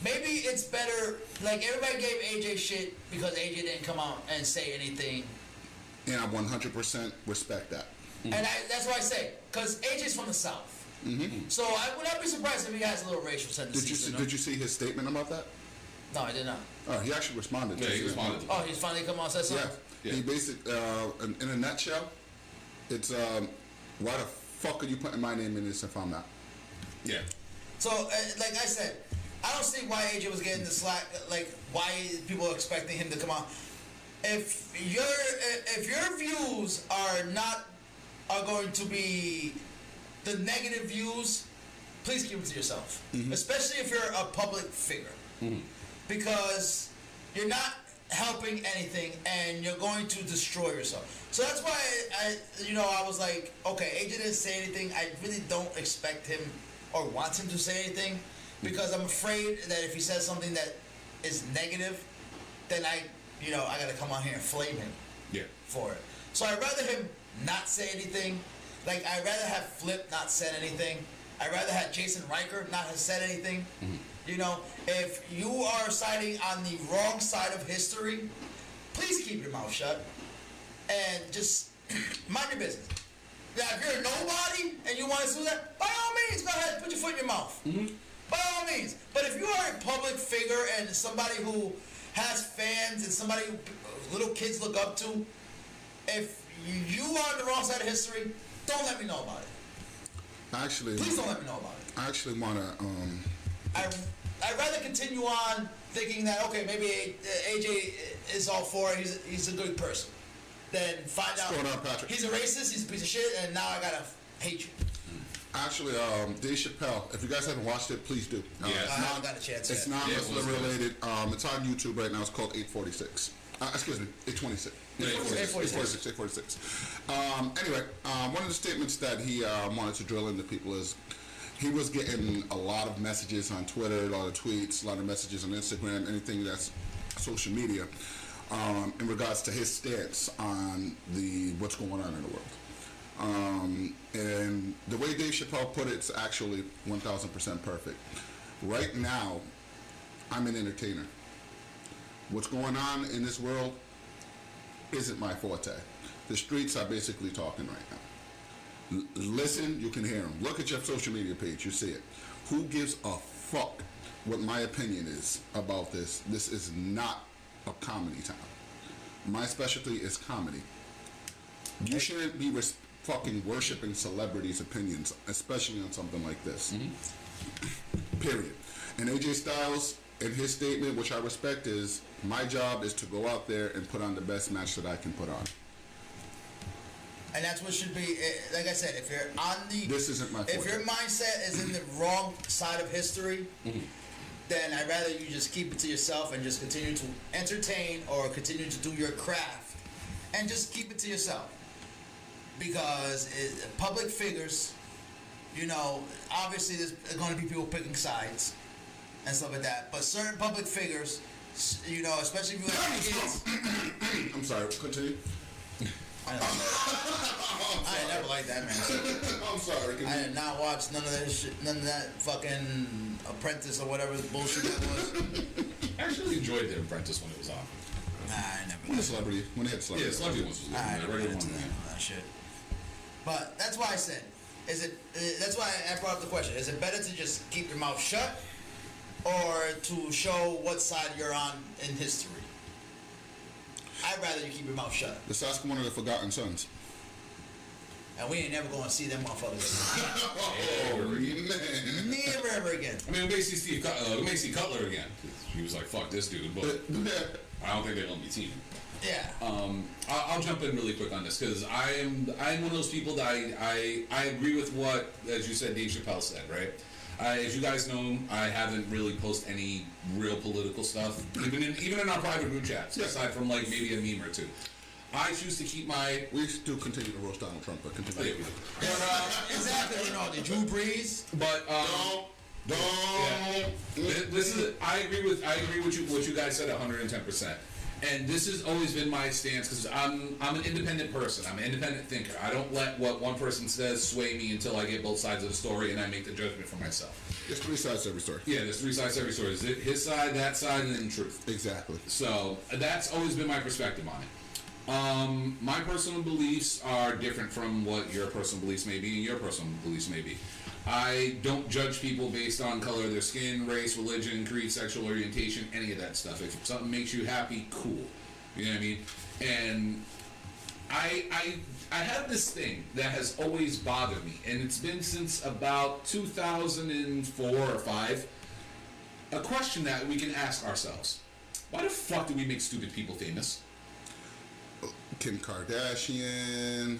maybe it's better. Like everybody gave AJ shit because AJ didn't come out and say anything, and I 100% respect that. And I, that's why I say because AJ's from the South. So I would not be surprised if he has a little racial Did you tendencies. see, know? did you see his statement about that? No, I did not. Oh, he actually responded. Yeah, to he it. responded. Oh, he's finally come on and said Yeah, something. Yeah. He basic uh, in, in a nutshell, it's um, why the fuck are you putting my name in this if I'm not? Yeah. So, uh, like I said, I don't see why AJ was getting the slack. Like, why people are expecting him to come on. If your if your views are not are going to be the negative views, please keep it to yourself. Mm-hmm. Especially if you're a public figure, mm-hmm. because you're not helping anything and you're going to destroy yourself. So that's why I, you know, I was like, okay, AJ didn't say anything. I really don't expect him or want him to say anything because I'm afraid that if he says something that is negative, then I, you know, I gotta come on here and flame him Yeah. for it. So I'd rather him not say anything. Like I'd rather have Flip not said anything. I'd rather have Jason Ryker not have said anything. Mm-hmm. You know, if you are siding on the wrong side of history, please keep your mouth shut and just mind your business. Now, if you're a nobody and you want to do that, by all means, go ahead, put your foot in your mouth. Mm-hmm. By all means. But if you are a public figure and somebody who has fans and somebody who little kids look up to, if you are on the wrong side of history, don't let me know about it. Actually, Please don't let me know about it. I actually want to. Um, I, I'd rather continue on thinking that, okay, maybe AJ is all for it, he's, he's a good person, Then find out going on, Patrick? he's a racist, he's a piece of shit, and now I gotta hate you. actually, um, Dave Chappelle. If you guys haven't watched it, please do. Uh, Yeah. it's I not- haven't got a chance It's yet. not Yeah, it Muslim related. Um, it's on YouTube right now. It's called 846. Uh, excuse me, 826. 846. 846. 846. Um, anyway, um, one of the statements that he uh, wanted to drill into people is he was getting a lot of messages on Twitter, a lot of tweets, a lot of messages on Instagram, anything that's social media, um, in regards to his stance on the what's going on in the world. Um, and the way Dave Chappelle put it, it's actually 1,000% perfect. Right now, I'm an entertainer. What's going on in this world isn't my forte. The streets are basically talking right now. L- listen, you can hear them. Look at your social media page, you see it. Who gives a fuck what my opinion is about this? This is not a comedy town. My specialty is comedy. You shouldn't be res- fucking worshiping celebrities' opinions, especially on something like this. Mm-hmm. Period. And AJ Styles, in his statement, which I respect, is my job is to go out there and put on the best match that I can put on. And that's what should be. eh, Like I said, if you're on the, This isn't my if your mindset is in the wrong side of history, then I'd rather you just keep it to yourself and just continue to entertain or continue to do your craft, and just keep it to yourself. Because it, public figures, you know, obviously there's going to be people picking sides and stuff like that. But certain public figures, you know, especially if you have kids. I'm sorry, continue. I, don't know. I ain't never liked that man. I'm sorry. I did not watch none of that shit, none of that fucking Apprentice or whatever the bullshit that was. I actually enjoyed The Apprentice when it was on. Nah, I never. When the celebrity, when they had celebrity, Yeah, celebrity. Celebrity ones was good. I The never regular got into that, that shit. But that's why I said, is it? Uh, that's why I brought up the question: Is it better to just keep your mouth shut, or to show what side you're on in history? I'd rather you keep your mouth shut, Let's ask one of the Forgotten Sons. and we ain't never going to see them motherfuckers Oh, man. never ever again. I mean, we may see Steve, Cut- uh, we may see Cutler again. He was like, "Fuck this dude," but I don't think they're gonna be teaming. Yeah. Um, I'll, I'll jump in really quick on this because I am I'm one of those people that I, I I agree with what as you said Dave Chappelle said right. I, as you guys know, I haven't really posted any real political stuff, even in even in our private group chats, Yeah. aside from like maybe a meme or two. I choose to keep my We do continue to roast Donald Trump, but oh, yeah, continue. we do. But, uh, exactly. You know, the Drew Brees. but um, Don't, Yeah. don't. Th- This is I agree with I agree with you what you guys said 110 percent. And this has always been my stance because I'm I'm an independent person. I'm an independent thinker. I don't let what one person says sway me until I get both sides of the story and I make the judgment for myself. There's three sides to every story. Yeah, there's three sides to every story. There's it- his side, that side, and then truth. Exactly. So that's always been my perspective on it. Um, my personal beliefs are different from what your personal beliefs may be and your personal beliefs may be. I don't judge people based on color of their skin, race, religion, creed, sexual orientation, any of that stuff. If something makes you happy, cool. You know what I mean? And I I I have this thing that has always bothered me, and it's been since about 2004 or five. A question that we can ask ourselves: Why the fuck do we make stupid people famous? Kim Kardashian,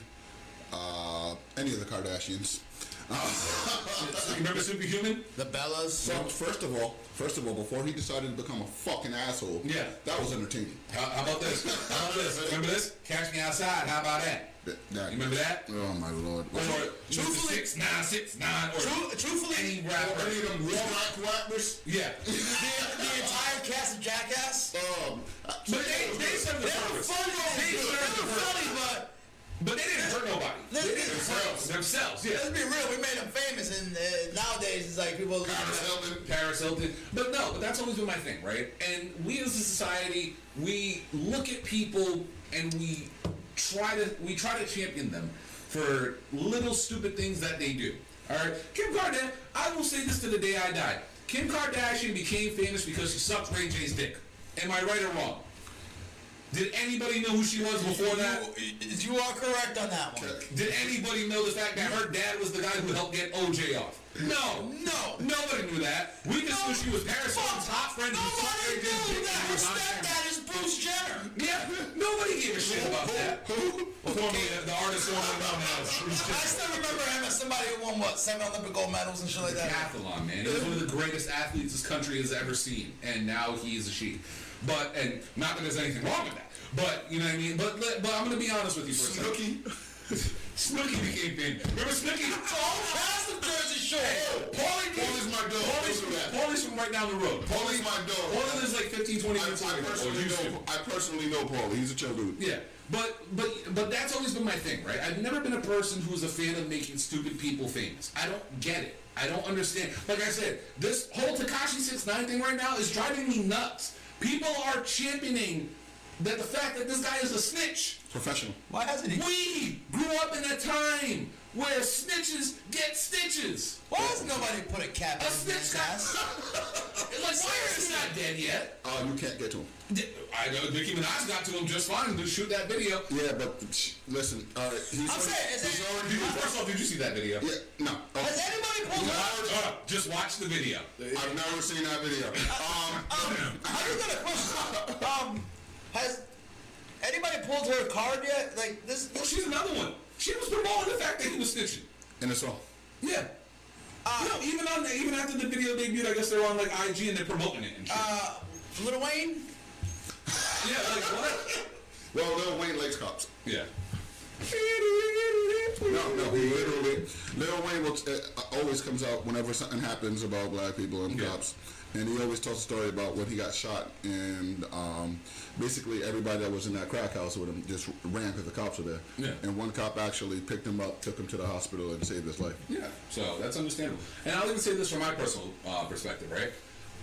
uh, any of the Kardashians. Remember Superhuman? The Bellas. So first of all, first of all, before he decided to become a fucking asshole, Yeah. that was entertaining. How, how about this? How about this? Remember this? Catch me outside. How about that? That, that- You remember that? Oh my lord! Or Truthfully- six nine six nine or Tru- truthfully, any Or rapper. any of them raw rock rappers? Yeah. the, the entire cast of Jackass. Um, But they they serve the They were funny. They They serve the were funny, but But they didn't hurt nobody. They didn't themselves. Themselves, yeah. let's be real. We made them famous, and uh, nowadays it's like people. Paris Hilton. Paris Hilton. But no, but that's always been my thing, right? And we as a society, we look at people and we try to we try to champion them for little stupid things that they do. All right, Kim Kardashian. I will say this to the day I die. Kim Kardashian became famous because she sucked Ray J's dick. Am I right or wrong? Did anybody know who she was before that? You, you are correct on that one. Did anybody know the fact that her dad was the guy who helped get OJ off? No, No. nobody knew that. We just knew she was Paris Hilton's hot friend who Nobody knew that. Her stepdad is Bruce Jenner. Yeah, nobody gave a shit about that. Formerly, the, the artist known as I still remember him as somebody who won what seven Olympic gold medals and shit like that. Decathlon, man. He was one of the greatest athletes this country has ever seen, and now he is a she. But and not that there's anything wrong with that. But you know what I mean. But but I'm gonna be honest with you for a second. Snooki. Snooki became famous. Remember Snooki? The whole cast of Jersey Shore. Paulie Paulie's my dog. Paulie's, Don't do that. Paulie's from right down the road. Paulie's my dog. Paulie lives like 15, 20 I, minutes away. I oh, from me, or personally used to. know. I personally know Paul. He's a chill dude. Yeah, but but but that's always been my thing, right? I've never been a person who's a fan of making stupid people famous. I don't get it. I don't understand. Like I said, this whole Tekashi Six Nine thing right now is driving me nuts. People are championing that the fact that this guy is a snitch. Professional. Why hasn't he? We grew up in a time where snitches get stitches. Why has nobody put a cap A in his snitch got ass? like why is he not dead yet? Uh, you can't get to him. I know Nicki Minaj got to him just fine to shoot that video. Yeah, but sh- listen. All right. He's I'm already, saying, is he's it- already. Did you, first off, did you see that video? Yeah. No. Oh, Has anybody pulled No, up? hold up. Just watch the video. I've never seen that video. Um, Um, I just got a question. Um, has anybody pulled her card yet? Like this? Well, this she's another one. She was promoting the fact that he was snitching. and it's all. Yeah. uh, no, even on the, even after the video debuted, I guess they're on like IG and they're promoting it and shit. uh, Lil Wayne. yeah, like what? Well, Lil Wayne likes cops. Yeah. No, no, he literally, Lil Wayne will, uh, always comes out whenever something happens about black people and Yeah. cops. And he always tells a story about when he got shot, and um, basically everybody that was in that crack house with him just ran because the cops were there. Yeah. And one cop actually picked him up, took him to the hospital, and saved his life. Yeah, so that's understandable. And I'll even say this from my personal uh, perspective, right?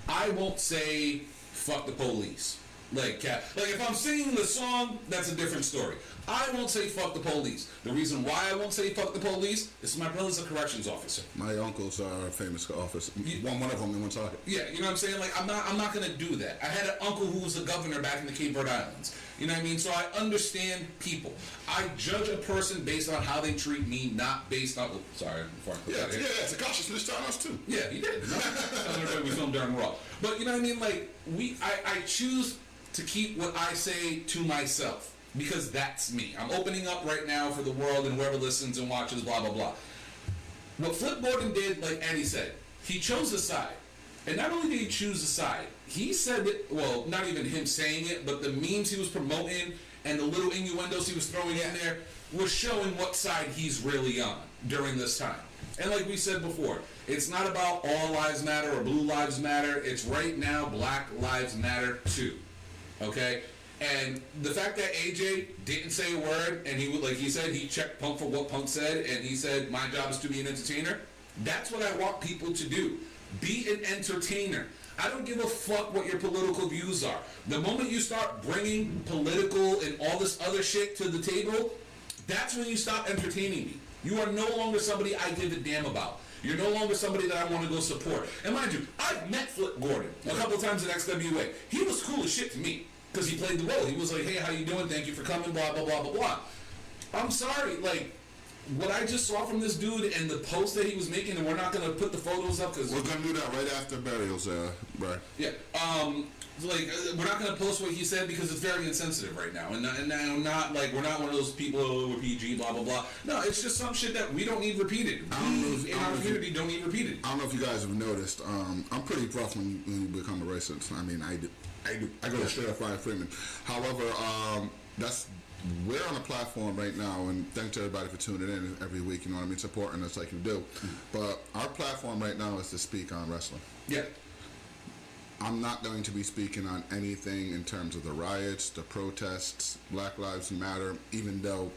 I won't say fuck the police. Like, like if I'm singing the song, that's a different story. I won't say fuck the police. The reason why I won't say fuck the police is my brother's a corrections officer. My uncles are famous officer. One, one of them in Woonsocket. Yeah, you know what I'm saying? Like I'm not I'm not gonna do that. I had an uncle who was a governor back in the Cape Verde Islands. You know what I mean? So I understand people. I judge a person based on how they treat me, not based on. Oh, sorry, before I put Yeah, that yeah, yeah. Tekashi snitched on us too. Yeah, he did. Was filmed during Raw. But you know what I mean? Like we, I, I choose to keep what I say to myself because that's me. I'm opening up right now for the world and whoever listens and watches. Blah blah blah. What Flip Gordon did, like Andy said, he chose a side. And not only did he choose a side, he said that, well, not even him saying it, but the memes he was promoting and the little innuendos he was throwing in there was showing what side he's really on during this time. And like we said before, it's not about all lives matter or blue lives matter. It's right now black lives matter too. Okay? And the fact that AJ didn't say a word and he like he said he checked Punk for what Punk said and he said my job is to be an entertainer. That's what I want people to do. Be an entertainer. I don't give a fuck what your political views are. The moment you start bringing political and all this other shit to the table, that's when you stop entertaining me. You are no longer somebody I give a damn about. You're no longer somebody that I want to go support. And mind you, I've met Flip Gordon a couple times at XWA. He was cool as shit to me. Because he played the role. He was like, "Hey, how you doing? Thank you for coming." Blah blah blah blah blah. I'm sorry, like what I just saw from this dude and the post that he was making, and we're not gonna put the photos up because We're gonna do that right after burials, uh, right? yeah, um, like we're not gonna post what he said because it's very insensitive right now, and and now not like we're not one of those people oh, we're PG, blah blah blah. No, it's just some shit that we don't need repeated. I don't know if- We in don't our community don't need repeated. I don't know if you guys have noticed. Um, I'm pretty rough when, when you become a racist. I mean, I do. I do. I go straight up Ryan Freeman. However, um, that's we're on a platform right now, and thanks to everybody for tuning in every week. You know what I mean, supporting us like you do. But our platform right now is to speak on wrestling. Yeah, I'm not going to be speaking on anything in terms of the riots, the protests, Black Lives Matter, even though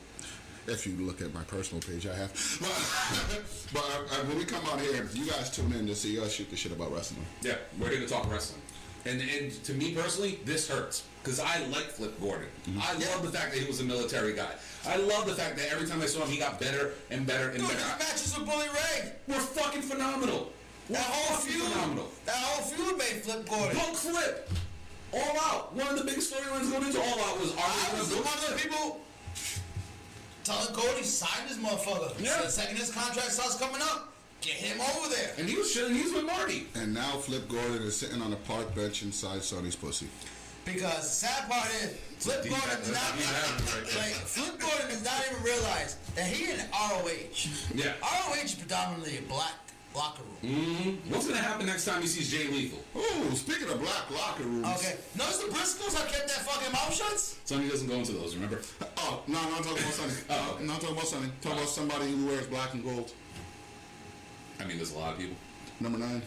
if you look at my personal page, I have. But, but uh, when we come out here, you guys tune in to see us shoot the shit about wrestling. yeah, we're here to talk wrestling, and and to me personally, this hurts because I like Flip Gordon. Mm-hmm. I love the fact that he was a military guy. I love the fact that every time I saw him, he got better and better and Dude, better. his matches with Bully Ray. We're fucking phenomenal. That whole feud. phenomenal. That whole feud made Flip Gordon. Punk Flip. All Out. One of the biggest storylines going into All Out was I Army was one of the people telling Cody sign this motherfucker. Yeah. The second his contract starts coming up, get him over there. And he was chilling. He was with Marty. And now Flip Gordon is sitting on a park bench inside Sonny's pussy. Because the sad part is, Flip Gordon cut. does not That's a deep cut right like, Flip Gordon does not even realize that he in ROH. Yeah. ROH is predominantly a black locker room. Mm-hmm. What's gonna happen next time he sees Jay Lethal? Oh, speaking of black locker rooms. Okay. Notice the Briscoes have kept that fucking mouth shut? Sonny doesn't go into those. Remember? Oh, no, no, I'm not talking about Sonny. Oh, okay. No, I'm talking about Sonny. Talking about somebody who wears black and gold. I mean, there's a lot of people. Number nine,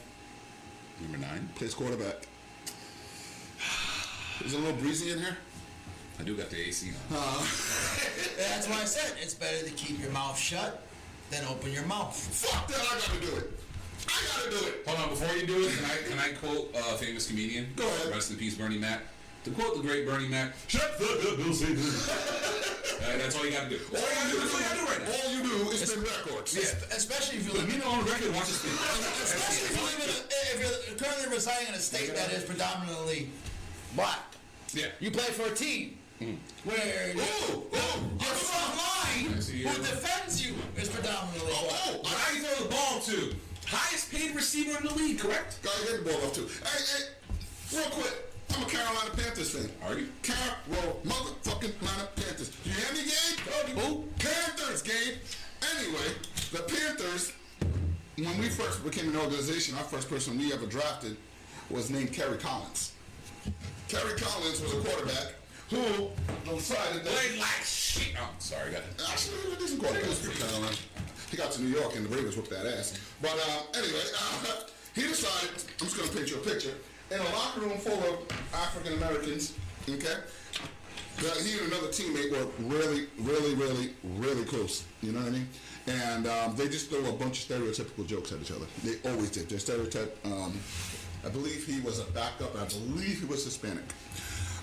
Number nine. plays quarterback. Is it a little breezy in here? I do got the AC on. Uh-huh. That's why I said it's better to keep your mouth shut than open your mouth. Fuck that, I gotta do it. I gotta do it. Hold on, before you do it, can I can I quote a famous comedian? Go ahead. Rest in peace, Bernie Mac. To quote the great Bernie Mac, shut the fuck up, Bill Simmons. uh, that's all you gotta do. All you do. That's all do right now. All you do is spin records. Yeah. Especially if you live in on record. Watch this thing. Especially if you live in a, if you're currently residing in a state that is predominantly black. Yeah. You play for a team where Ooh, ooh, your front line who defends you is predominantly Oh, black. oh, I throw the ball to highest paid receiver in the league, correct? Gotta get the ball up too. Hey, hey, real quick. I'm a Carolina Panthers fan. Are you? Carol motherfucking Carolina Panthers. You hear me, Gabe? Who? Panthers, Gabe. Anyway, the Panthers, when we first became an organization, our first person we ever drafted was named Kerry Collins. Kerry Collins was a quarterback who decided that Played like shit. Oh, sorry, got it. Actually, he was a decent quarterback for Carolina. He got to New York and the Ravens whooped that ass. But uh, anyway, uh, he decided, I'm just going to paint you a picture, in a locker room full of African Americans, okay, he and another teammate were really, really, really, really close. You know what I mean? And um, they just threw a bunch of stereotypical jokes at each other. They always did. They stereotype. Um, I believe he was a backup. I believe he was Hispanic.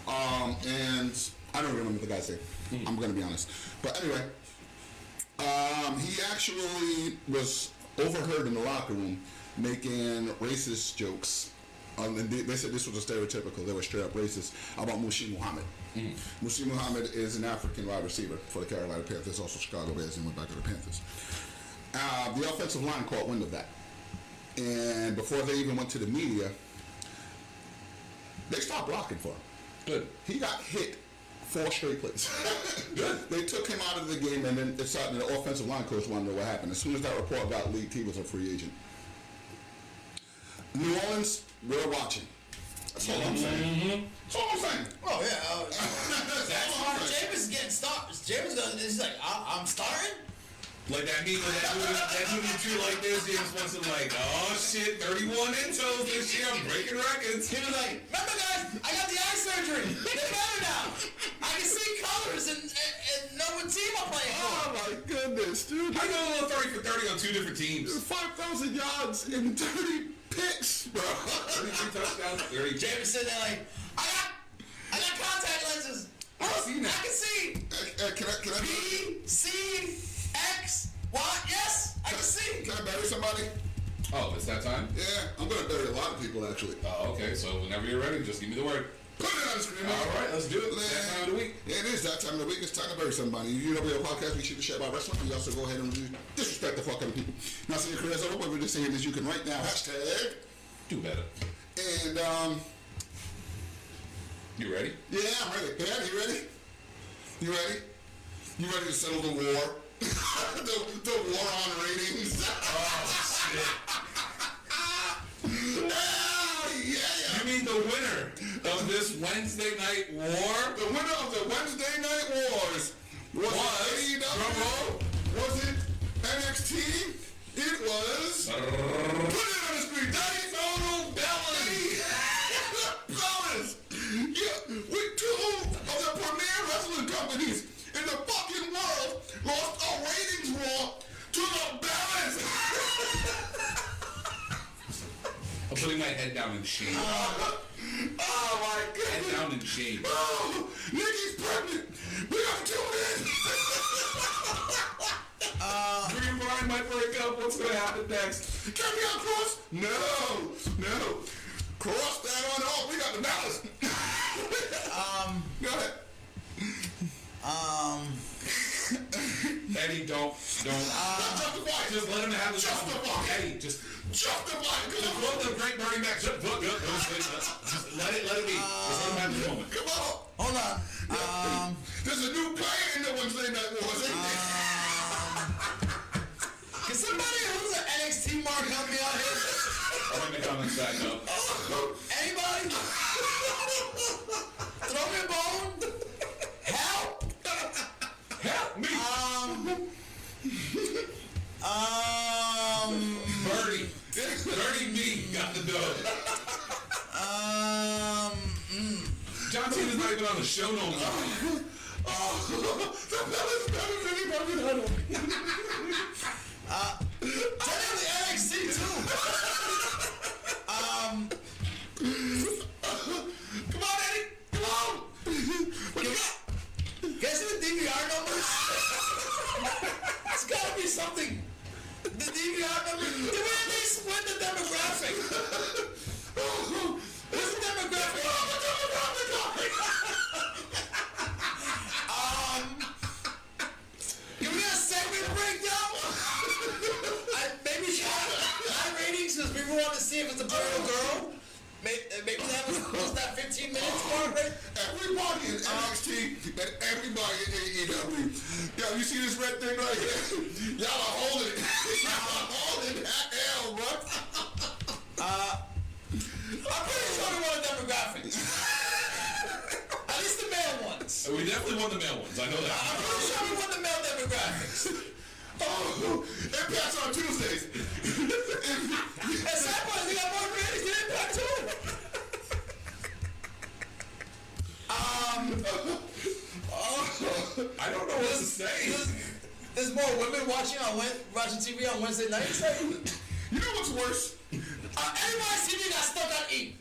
Um, and I don't remember what the guy's name. I'm going to be honest. But anyway, um, he actually was overheard in the locker room making racist jokes. And they, they said this was a stereotypical. They were straight up racist about Muhsin Muhammad. Muhsin Muhammad is an African wide receiver for the Carolina Panthers, also Chicago Bears, and went back to the Panthers. Uh, the offensive line caught wind of that, and before they even went to the media, they stopped blocking for him. Good. He got hit four straight plays. they took him out of the game, and then it started, the offensive line coach wanted to know what happened. As soon as that report got leaked, he was a free agent. New Orleans, we're watching. That's all I'm saying. That's all I'm saying. Oh yeah. Uh, That's that's all I'm why. Jameis is getting started. Jameis gonna, he's like, I, I'm starting. Like that meme with that dude, that dude who drew like this, Jameis Winston like, oh shit, 31 intos this year, I'm breaking records. He was like, remember guys, I got the eye surgery. They're better now. I can see colors and, and, and know what team I'm playing for. Oh my goodness, dude. I go a little 30 for 30 on two different teams. 5,000 yards and 30 picks, bro. 33 touchdowns, 30. Jameis is sitting there like, I got, I got contact lenses. I see I can see Hey, hey, can I, can I, B, C, X, Y. Yes, I can see. can I bury somebody? Oh, it's that time? Yeah, I'm gonna bury a lot of people actually. Oh, okay, so whenever you're ready, just give me the word. Put it on the screen. All right, let's do it. Man, That time of the week. It is that time of the week. It's time to bury somebody. You know, we have a podcast. We shoot the shit about wrestling. We also go ahead and disrespect the fuck out of people. Not saying your career's over, but we're just saying is you can right now hashtag. Do better. And um, You ready? yeah, I'm ready. Yeah, you ready? You ready? You ready to settle the war? the, the war on ratings. Oh shit! Ah, yeah. You mean the winner of this Wednesday night war? The winner of the Wednesday Night Wars was, Was- AEW? Was it NXT? It was. Put it on the screen. Daddy Total Bellas. Fellas, yeah, with two of the premier wrestling companies in the fucking world lost a ratings war to the Bellas. I'm putting my head down in shame. oh my Head goodness. down in shame. Oh, Nikki's pregnant. We gotta tune in. Drew and Brian might break up. What's gonna happen next? Can we on cross? No, no. Cross that on off. We got the balance. Um, Go ahead. um, Eddie, don't, don't. Justify it. just let him have his Justify it. Eddie, just Justify it. Just Come look on. the great Bernie Mac. Just look, look, look, just let it, let it be. Just let him have his moment. Come on. hold on. Um, There's a new player in the Wednesday Night Wars, ain't there? can somebody who's an NXT mark help me out here? I'll bring the comments back up. Anybody? Throw me a bone? Help? Me, Um, um, Bernie. Bernie B got the dough. um, mm, John Cena's not even on the show no more. Oh, the Bellas better than anybody I know. technically NXT too. Um, Come on, Eddie. Come on. What you got? Guys the DVR numbers? it's gotta be something. The DVR numbers. Did we at least win the demographic? What's the demographic? Um, can we get a segment breakdown? I, maybe high ratings because people want to see if it's a boy or a girl. Maybe, maybe that was, was that 15 minutes right? Everybody in NXT and everybody in AEW. Yo, you see this red thing right here? Y'all are holding it. Y'all are holding that L, bro. uh, I'm pretty sure we won the demographics. At least the male ones. We definitely want the male ones. I know that. I'm pretty sure we won the male demographics. Oh, Impact's on Tuesdays. And sad part is they got more ratings than Impact too. Um, oh, I don't know what to say. there's, there's more women watching on Wed- watching TV on Wednesday nights. Like, You know what's worse? uh, everybody's TV got stuck on E.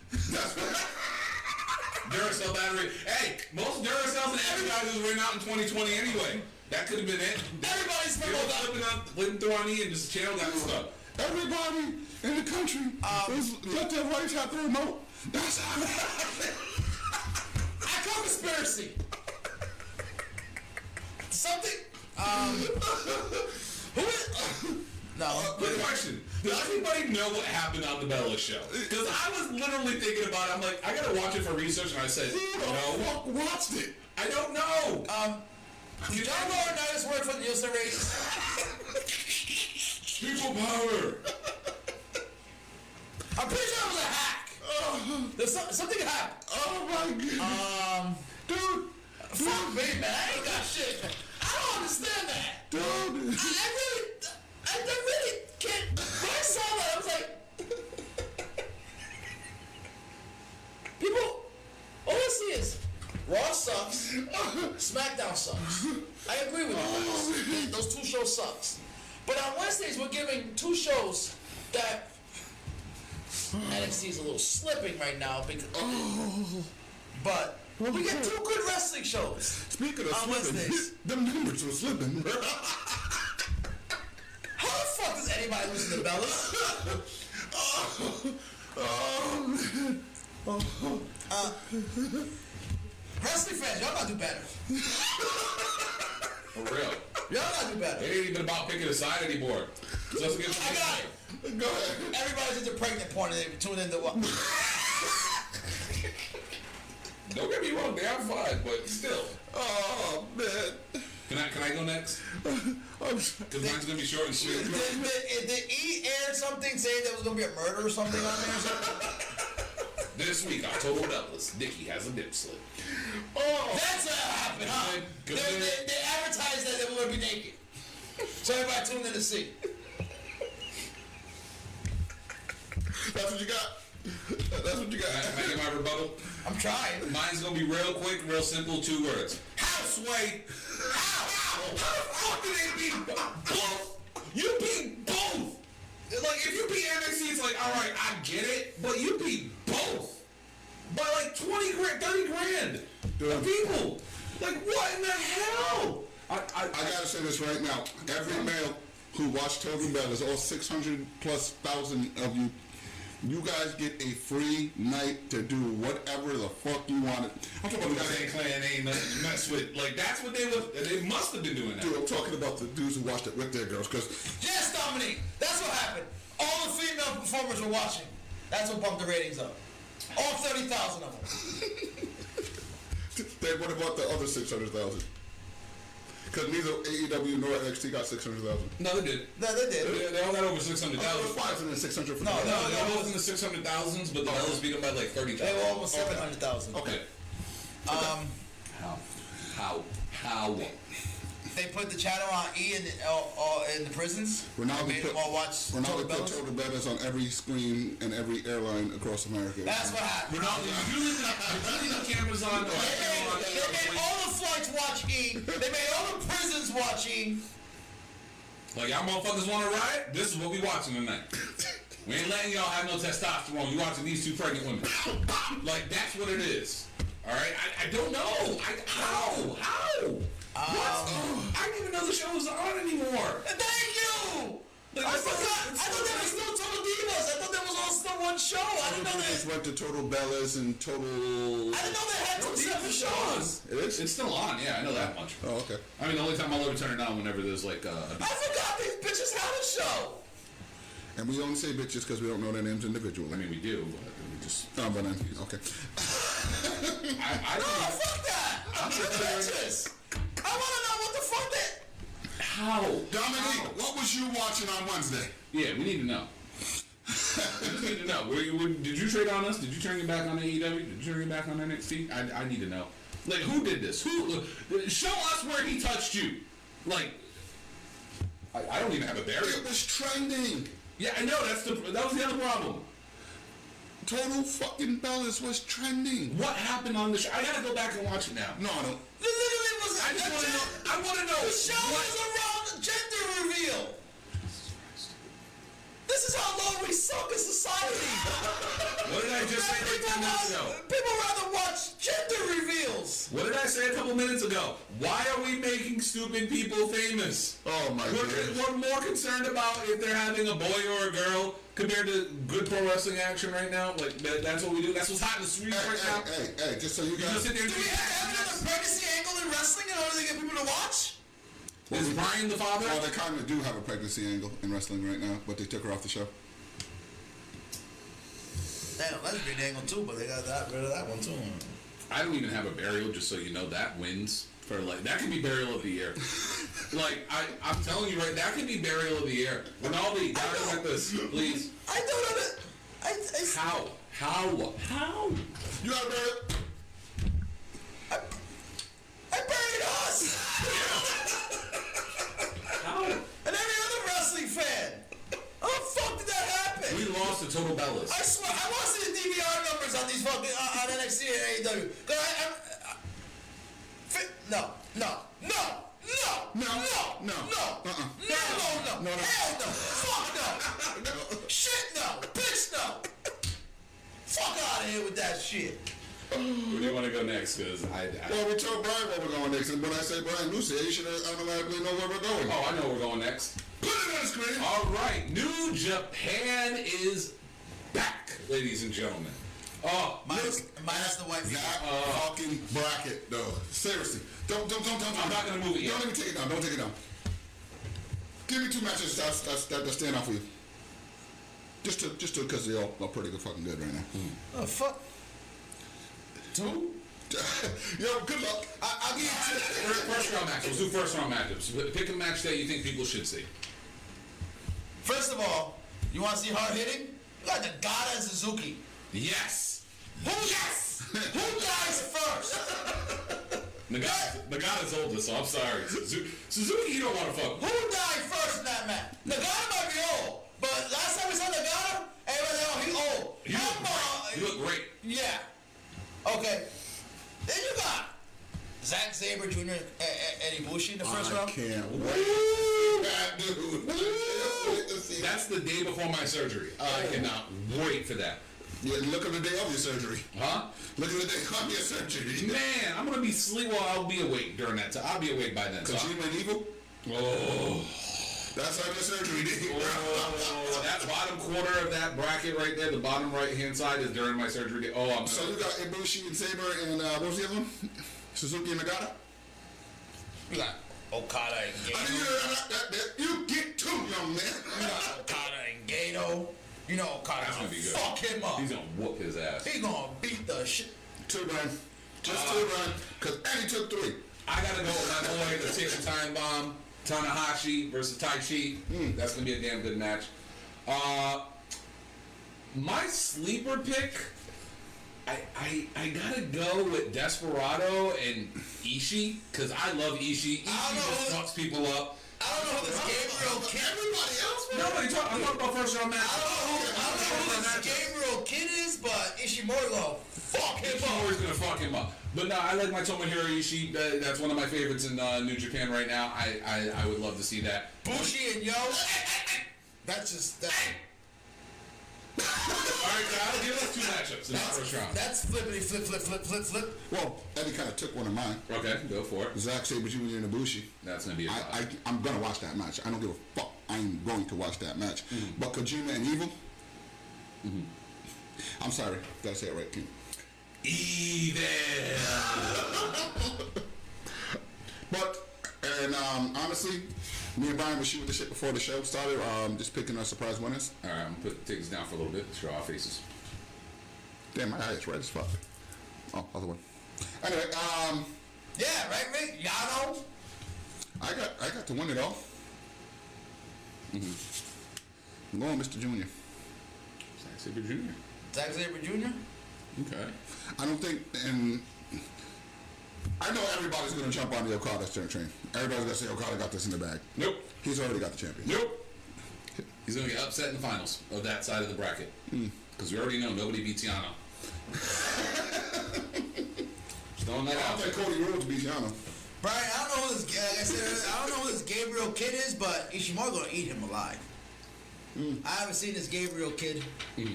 Duracell battery. Hey, most Duracells and energizers were out in 2020 anyway. That could have been it. Everybody's People people got flipping up, flipping through on and just channel got stuck. Everybody in the country is let their wives have the remote. That's how it happened. I call conspiracy. Something. Um. Who is? No. Good question. Does everybody know what happened on the Bella show? Because I was literally thinking about it. I'm like, I gotta watch it for research, and I said, no, watched it? I don't know. Um. John Laurinaitis worked for the Nielsen ratings. People power. I'm pretty sure it was a hack. There's some, something happened. Oh my god. Um. Dude. Fuck me, man. I ain't got shit. I don't understand that. Dude. I, I really, I, I really can't. When I saw that, I was like, people. All I see is Raw sucks, SmackDown sucks. I agree with you guys. Those two shows sucks. But on Wednesdays, we're giving two shows that NXT is a little slipping right now because. But we get two good wrestling shows. Speaking of On slipping, Wednesdays. them numbers were slipping. How the fuck does anybody listen to Bellas? oh, Wrestling fans, y'all gotta do better. For real. Y'all gotta do better. It ain't even about picking a side anymore. Just against I got it. Go ahead. Everybody's into pregnant porn and they tune into what? Don't get me wrong, they are fun, but still. Oh man. Can I can I go next? Because mine's gonna be short and Did, sweet. did, did E air something saying there was gonna be a murder or something on there? Or something? This week on Total Douglas, Nikki has a dip slip. oh That's what happened, huh? They, they, they advertised that they were gonna be naked. So everybody tuned in to see. that's what you got. That's what you I, got. can I get my rebuttal? I'm trying. Mine's gonna be real quick, real simple, two words. Houseway. How? How? How the fuck do they beat both? You beat both. Like if you beat NXT, it's like, all right, I get it, but you beat both by like twenty grand, thirty grand. Dude. The people. Like what in the hell? I, I, I gotta say this right now. Every male who watched Total Bellas all 600 plus thousand of you. You guys get a free night to do whatever the fuck you want. I'm talking about the guys. Clan ain't nothing to mess with. Like that's what they was. They must have been doing that. Dude, I'm talking about the dudes who watched it with their girls, because Yes, Dominique. That's what happened. All the female performers were watching. That's what bumped the ratings up. All 30,000 of them. they what about the other 600,000. Because neither AEW nor NXT got 600,000. No, they did. No, they did. They, they all got over six hundred That was thousand. 5 and 600 for No, No, no, they're both in the six hundred thousands, but the Bellas beat them by like thirty thousand. They were almost 700,000. Okay. Um, How? How? How? They put the channel on E in the, uh, uh, in the prisons. Ronaldo They made put, them all watch Ronaldo Total put Bellas. Total Bellas on every screen and every airline across America. That's what happened. Ronaldo, did you leave the, did the cameras on? They made, they made all the flights watch E. They made all the prisons watch E. Like y'all motherfuckers want to riot? This is what we watching tonight. We ain't letting y'all have no testosterone. You watching these two pregnant women. Like that's what it is. All right. I, I don't know. I, how? How? What? I didn't even know the show was on anymore. Thank you. Like, I it's- forgot. it's I thought there was so- no Total Divas. I thought there was all still one show. I didn't know Everybody just that. went to Total Bellas and Total. I didn't know they had two separate shows. It is? It's still on. Yeah, I know that much. Oh, okay. I mean, the only time I'll ever turn it on whenever there's like uh, a. I forgot these bitches had a show. And we only say bitches because we don't know their names individually. I mean, we do, but we just. Oh, but then, okay. I, I No, don't fuck that. I'm the bitches. I want to know what the fuck that. How? Dominique, what was you watching on Wednesday? Yeah, we need to know. we just need to know. Were you, were, did you trade on us? Did you turn your back on AEW? Did you turn your back on NXT? I, I need to know. Like, who did this? Who? Show us where he touched you. Like, I, I don't even have a burial. It was trending. Yeah, I know. That's the that was the other problem. Total fucking balance was trending. What happened on the show? I gotta go back and watch it now. No, I don't. It literally was. I just want to know. I want to know. The show what- was around gender reveal. This is how low we suck as society. What did I just say like people, ten minutes ago? rather, people rather watch gender reveals. What did I say a couple minutes ago? Why are we making stupid people famous? Oh my We're, we're more concerned about if they're having a boy or a girl compared to good pro wrestling action right now. Like that, that's what we do. That's what's hot in the streets Hey, right now. hey, hey, hey, just so you You just guys. sit there Do we have to have another pregnancy angle in wrestling in order to get people to watch? Is Brian the father? Well, they kind of do have a pregnancy angle in wrestling right now, but they took her off the show. Damn, lesbian angle too, but they got that rid of that one too. I don't even have a burial, just so you know. That wins for like that could be burial of the year. like I, I'm telling you right, that could be burial of the year. Rinaldi, document this, please. I don't know that. I, I, How? How? How? You got it, to Total Bellas. I swear, I want to see the DVR numbers on these fucking uh, on NXT and AEW. 'Cause I, I, I, fi- no, no, no, no, No, no, no, no, uh-uh. no, no, no, No, no. hell no, fuck no, shit no, bitch no. Fuck out of here with that shit. Where do you want to go next? Because I, I Well, we told Brian where we're going next, and when I say Brian Lucy, you should automatically know where we're going. oh, I know we're going next. Put it on screen. All right, New Japan is back, ladies and gentlemen. Oh, Minus, minus the white people. That fucking bracket, though. Seriously. Don't, don't, don't, don't. I'm not gonna move it. Don't even take it down. Don't take it down. Give me two matches that's, that's, that, that stand out for you. Just to, just to, because they're all, all pretty good, fucking good right now. Hmm. Oh, fuck. two. Yo, good luck. I, I'll give you two. First, first round matches. Let's do first round matchups. Pick a match that you think people should see. First of all, you want to see hard hitting? You got the God and Suzuki. Yes. Who yes? Who dies first? Nagata, Nagata's older, so I'm sorry. Suzuki, Suzuki you don't want to fuck. Who died first in that match? Nagata might be old, but last time we saw Nagata, everybody oh he old. You look, great. you look great. Yeah. Okay. Then you got Zack Sabre Jr. and Eddie Bushi in the first I round. can't wait. That dude. I can't wait to see that. That's the day before my surgery. I cannot wait for that. Yeah, look at the day of your surgery. Huh? Look at the day of your surgery. Man, I'm gonna be sleep. Well, I'll be awake during that time. I'll be awake by then. So Kojima and Evil, oh, that's how your surgery did. oh, that bottom quarter of that bracket right there, the bottom right hand side is during my surgery. day. Oh, I'm So so you got Ibushi and Sabre and uh, what was the other one? Suzuki and Nagata? You got Okada and I mean, you, Gato. that, that, you get two, young You man. got Okada and Gato. You know Okada's gonna gonna be good. fuck him up. he's gonna whoop his ass. He gonna beat the shit. two run. Just two run. Because and he took three. I gotta go with my boy, the Ticking Time Bomb, Tanahashi versus Taichi. That's gonna be a damn good match. Uh, my sleeper pick, I, I I gotta go with Desperado and Ishii because I love Ishii. Ishii I just fucks people up. I don't know who this Gabriel Kidd. Everybody else. Nobody talk. I'm talking about first round match. I don't know who, I don't know who this Gabriel Kidd is, but Ishimori gonna fuck him Ishimori's up. gonna fuck him up. But no, I like my Tomohiro Ishii. Uh, that's one of my favorites in uh, New Japan right now. I, I I would love to see that. Bushi and Yo. That's just that. All right, Kyle, give us two matchups in the That's, first round. that's flippity flip flip flip flip flip. Well, Eddie kind of took one of mine. Okay, go for it. Zack Sabre Jr. and Ibushi. That's gonna be a I, I, vibe. I'm gonna watch that match. I don't give a fuck. I'm going to watch that match. But Kojima and Evil. I'm sorry, gotta say it right, King. Evil. But and um, honestly, me and Brian were shooting with the shit before the show started. Um, just picking our surprise winners. All right, I'm gonna put take this down for a little bit. Show our faces. Damn, my eye is red as fuck. Oh, other one. Anyway, um, Yeah, right, Rick? Yano. I got I got to win it all. I'm going, Mr. Junior. Zack Sabre Jr. Zack Sabre Jr. Okay. I don't think, and I know everybody's going to jump on the Okada turn train. Everybody's going to say Okada got this in the bag. Nope. He's already got the champion. Nope. He's gonna get upset in the finals of that side of the bracket hmm. because we already know nobody beats Yano. Throwing that I out don't there. think Cody Rhodes beats Yano. Brian, I don't know who this. Like I said, I don't know who this Gabriel Kidd is, but Ishimori gonna eat him alive. Hmm. I haven't seen this Gabriel Kidd, hmm.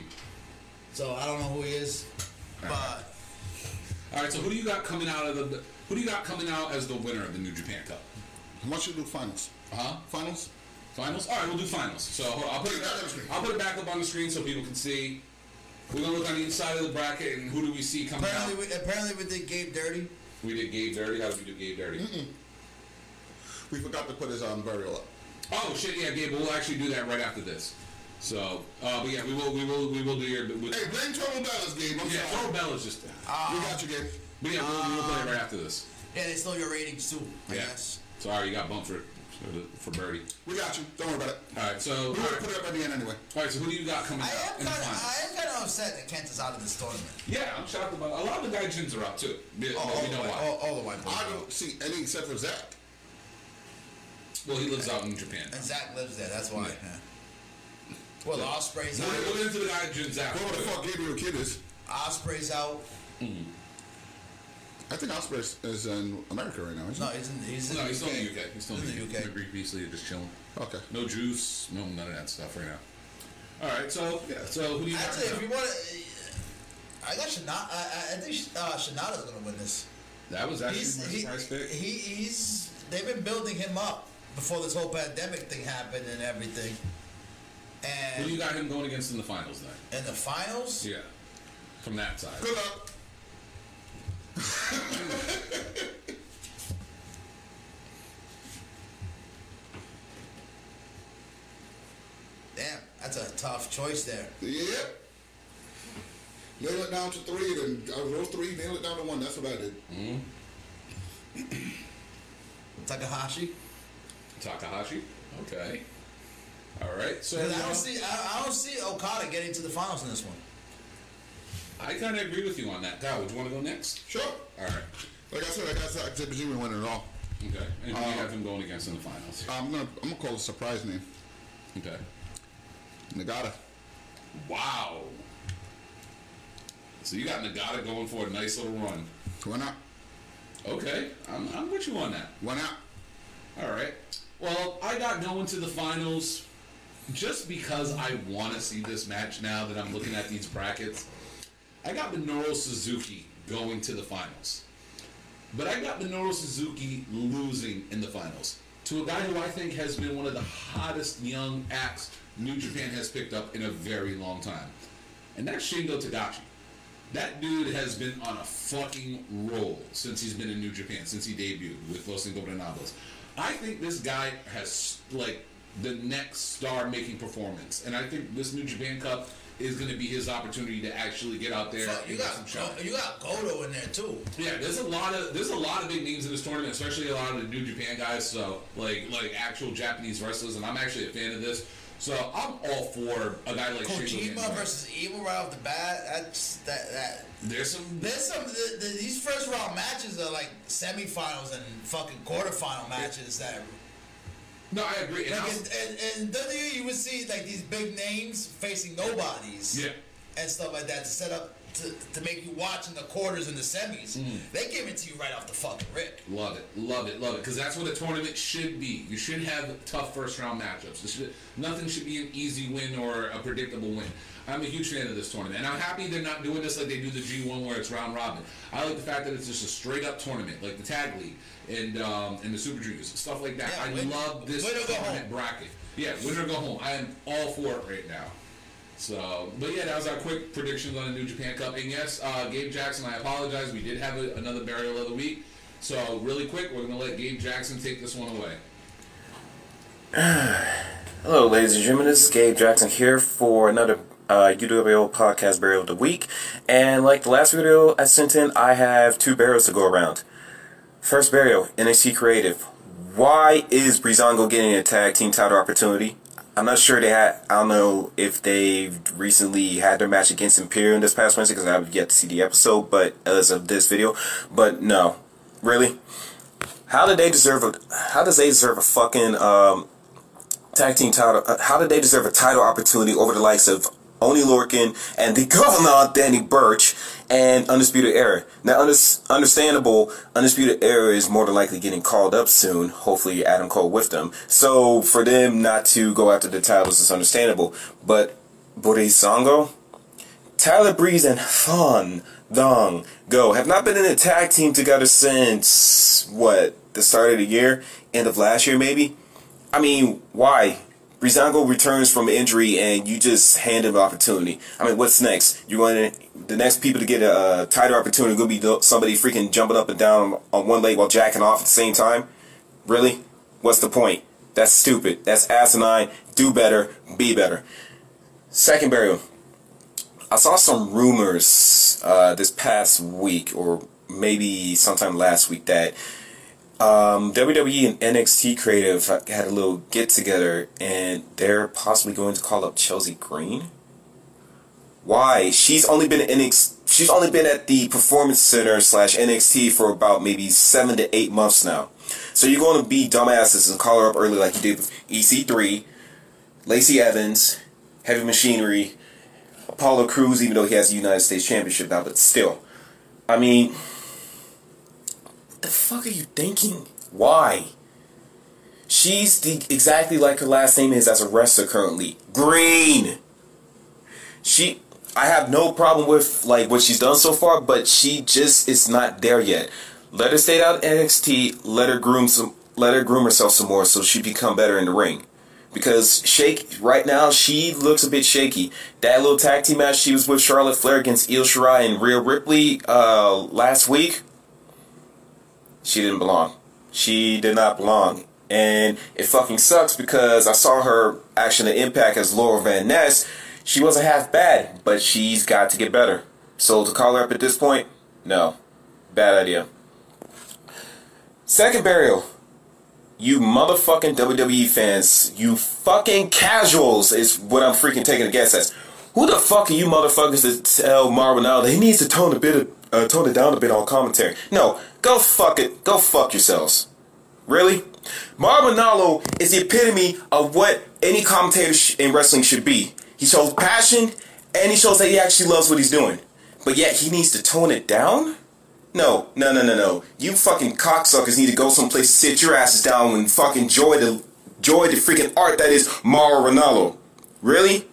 so I don't know who he is. But All right. So who do you got coming out of the? Who do you got coming out as the winner of the New Japan Cup? How much you do finals? Uh huh? Finals? Finals? All right, we'll do finals. So hold on, I'll put it back, I'll put it back up on the screen so people can see. We're gonna look on each side of the bracket and who do we see coming apparently, out? we, apparently we did Gabe dirty. We did Gabe Dirty. How did we do Gabe Dirty? We forgot to put his um, burial up. Oh shit! Yeah, Gabe. We'll actually do that right after this. So, uh, but yeah, we will, we will, we will do your. With, Hey, blame Total Bellas, Gabe. I'm yeah, sorry. Toro Bella's just. we got you, Gabe. But yeah, we'll, we'll play it right after this. Yeah, they stole your ratings too. I Yeah. guess. Sorry, you got bumped for for, Birdie. We got you. Don't worry about it. All right, so all We're going to right, put it up at the end anyway. all right. So who do you got coming up? I out am in the kind of, finals? I am kind of upset that Kent is out of this tournament. Yeah, I'm shocked about a lot of the Gaijins are out too. Yeah, All, but all we the know white, why. all, all the white boys. I are don't see any except for Zack. Well, he lives out in Japan. And Zack lives there. That's why. Yeah. Yeah. Well, the Osprey's We'll, out. we'll into the Gaijins after. Whoever the fuck Gabriel Kidd is. Osprey's out. I think Osprey is- is in America right now, isn't No, he? he's in, he's in No, the he's still UK. in the UK. He's still in the UK. Greek Beasley, just chilling. Okay. No juice, no none of that stuff right now. All right, so yeah, so who do you got? Actually, if coming you want to, I got Sanada. I, I- I think uh, Sanada's gonna win this. that was actually He's my he, surprise pick. he he's they've been building him up before this whole pandemic thing happened and everything. Who And do you got him going against in the finals then? in the finals, Yeah. from that side. Good luck. Damn, that's a tough choice there. Yep. Nail it down to three, then out of those three, nail it down to one. That's what I did. Mm-hmm. Takahashi. Takahashi. Okay. All right. So 'Cause I don't see I, I don't see Okada getting to the finals in this one. I kind of agree with you on that. Kyle, would you want to go next? Sure. All right. Like I said, I got Zack Sabre Jr. winning it all. Okay. And who do you Uh, have him going against in the finals? I'm gonna I'm gonna call it a surprise name. Okay. Nagata. Wow. So you got Nagata going for a nice little run. Why not? Okay. I'm, I'm with you on that. Why not? All right. Well, I got going to the finals just because I want to see this match now that I'm looking at these brackets. I got Minoru Suzuki going to the finals. But I got Minoru Suzuki losing in the finals to a guy who I think has been one of the hottest young acts New Japan has picked up in a very long time. And that's Shingo Takagi. That dude has been on a fucking roll since he's been in New Japan, since he debuted with Los Ingobernables. I think this guy has like the next star-making performance, and I think this New Japan Cup is going to be his opportunity to actually get out there you and got some. Go- you got Goto in there too. Yeah, there's a lot of there's a lot of big names in this tournament, especially a lot of the New Japan guys. So like like actual Japanese wrestlers, and I'm actually a fan of this. So I'm all for a guy like Kojima versus Evil right off the bat. That's that that. There's some There's some the, the, these first round matches are like semifinals and fucking quarterfinal matches that. No, I agree. And Like in, in, in WWE, you would see like these big names facing nobodies. Yeah. And stuff like that to set up to, to make you watch in the quarters and the semis. Mm-hmm. They give it to you right off the fucking rip. Love it, love it, love it. Because that's what a tournament should be. You should have tough first round matchups. Should, nothing should be an easy win or a predictable win. I'm a huge fan of this tournament, and I'm happy they're not doing this like they do the G1 where it's round robin. I like the fact that it's just a straight up tournament, like the tag league and um, and the Super Juniors, stuff like that. Yeah, I win- love this win or go tournament home. bracket. Yeah, win or go home. I am all for it right now. So, but yeah, that was our quick predictions on the New Japan Cup. And yes, uh, Gabe Jackson, I apologize. We did have a, another burial of the week. So, really quick, we're going to let Gabe Jackson take this one away. Hello, ladies and gentlemen. This is Gabe Jackson here for another uh, UWO podcast burial of the week. And like the last video I sent in, I have two burials to go around. First burial, NXT Creative. Why is Breezango getting a tag team title opportunity? I'm not sure they had. I don't know if they've recently had their match against Imperium this past Wednesday because I have yet to see the episode. But as of this video, but no, really. How did they deserve a? How does they deserve a fucking um, tag team title. Uh, how did they deserve a title opportunity over the likes of Oni Lorcan and the governor Danny Burch and Undisputed Era? Now, under, understandable, Undisputed Era is more than likely getting called up soon. Hopefully, Adam Cole with them. So for them not to go after the titles is understandable. But Breezango, Tyler Breeze and Fan Dong Go have not been in a tag team together since what the start of the year, end of last year maybe. I mean, why? Breezango returns from injury and you just hand him an opportunity. I mean, what's next? You're going to, the next people to get a, a tighter opportunity going to be somebody freaking jumping up and down on one leg while jacking off at the same time? Really? What's the point? That's stupid. That's asinine. Do better. Be better. Second burial. I saw some rumors uh, this past week, or maybe sometime last week, that um, WWE and NXT Creative had a little get together, and they're possibly going to call up Chelsea Green. Why? She's only been at NXT. She's only been at the Performance Center slash NXT for about maybe seven to eight months now. So you're going to be dumbasses and call her up early like you did with EC3, Lacey Evans, Heavy Machinery, Apollo Crews, even though he has the United States Championship now, but still. I mean, the fuck are you thinking? Why? She's the exactly like her last name is as a wrestler currently. Green. She I have no problem with like what she's done so far, but she just is not there yet. Let her stay out NXT, let her groom some let her groom herself some more so she become better in the ring. because shake right now she looks a bit shaky. That little tag team match she was with Charlotte Flair against Io Shirai and Rhea Ripley uh, last week, she didn't belong. She did not belong. And it fucking sucks because I saw her action at Impact as Laurel Van Ness. She wasn't half bad, but she's got to get better. So to call her up at this point, no. Bad idea. Second burial. You motherfucking WWE fans, you fucking casuals is what I'm freaking taking a guess at. Who the fuck are you motherfuckers to tell Marvin now that he needs to tone a bit of, uh, tone it down a bit on commentary? No, go fuck it, go fuck yourselves. Really? Mauro Ranallo is the epitome of what any commentator sh- in wrestling should be. He shows passion and he shows that he actually loves what he's doing. But yet he needs to tone it down? No, no, no, no, no. You fucking cocksuckers need to go someplace to sit your asses down and fucking enjoy the enjoy the freaking art that is Mauro Ranallo. Really?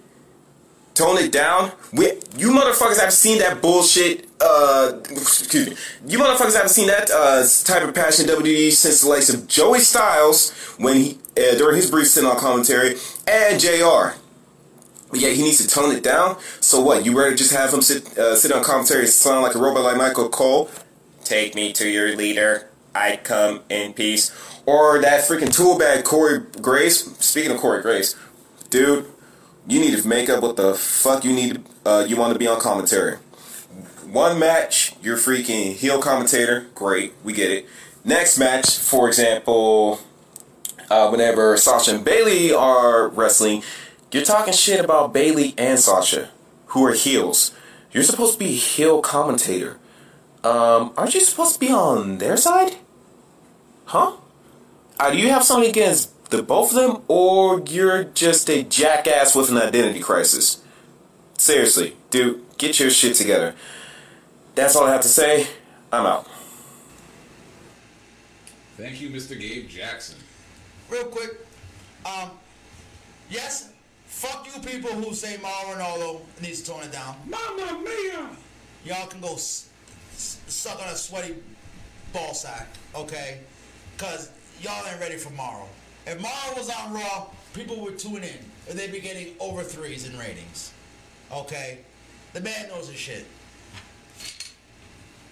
Tone it down. We, you motherfuckers haven't seen that bullshit. Uh, excuse me. You motherfuckers haven't seen that uh, type of passion WWE since the likes of Joey Styles when he uh, during his brief stint on commentary and Jr. But yeah, he needs to tone it down. So what? You rather just have him sit uh, sit on commentary and sound like a robot like Michael Cole? Take me to your leader. I come in peace. Or that freaking tool bag Corey Graves. Speaking of Corey Graves, dude, you need to make up what the fuck you need. Uh, you want to be on commentary. One match, you're freaking heel commentator. Great, we get it. Next match, for example, uh, whenever Sasha and Bayley are wrestling, you're talking shit about Bayley and Sasha, who are heels. You're supposed to be heel commentator. Um, aren't you supposed to be on their side? Huh? Uh, do you have something against the both of them, or you're just a jackass with an identity crisis? Seriously, dude, get your shit together. That's all I have to say. I'm out. Thank you, Mr. Gabe Jackson. Real quick, um, yes, fuck you people who say Mauro Ranallo needs to tone it down. Mamma mia! Y'all can go s- s- suck on a sweaty ball sack, okay? Cause y'all ain't ready for Mauro. If Mauro was on Raw, people would tune in, and they'd be getting over threes in ratings. Okay, the man knows his shit.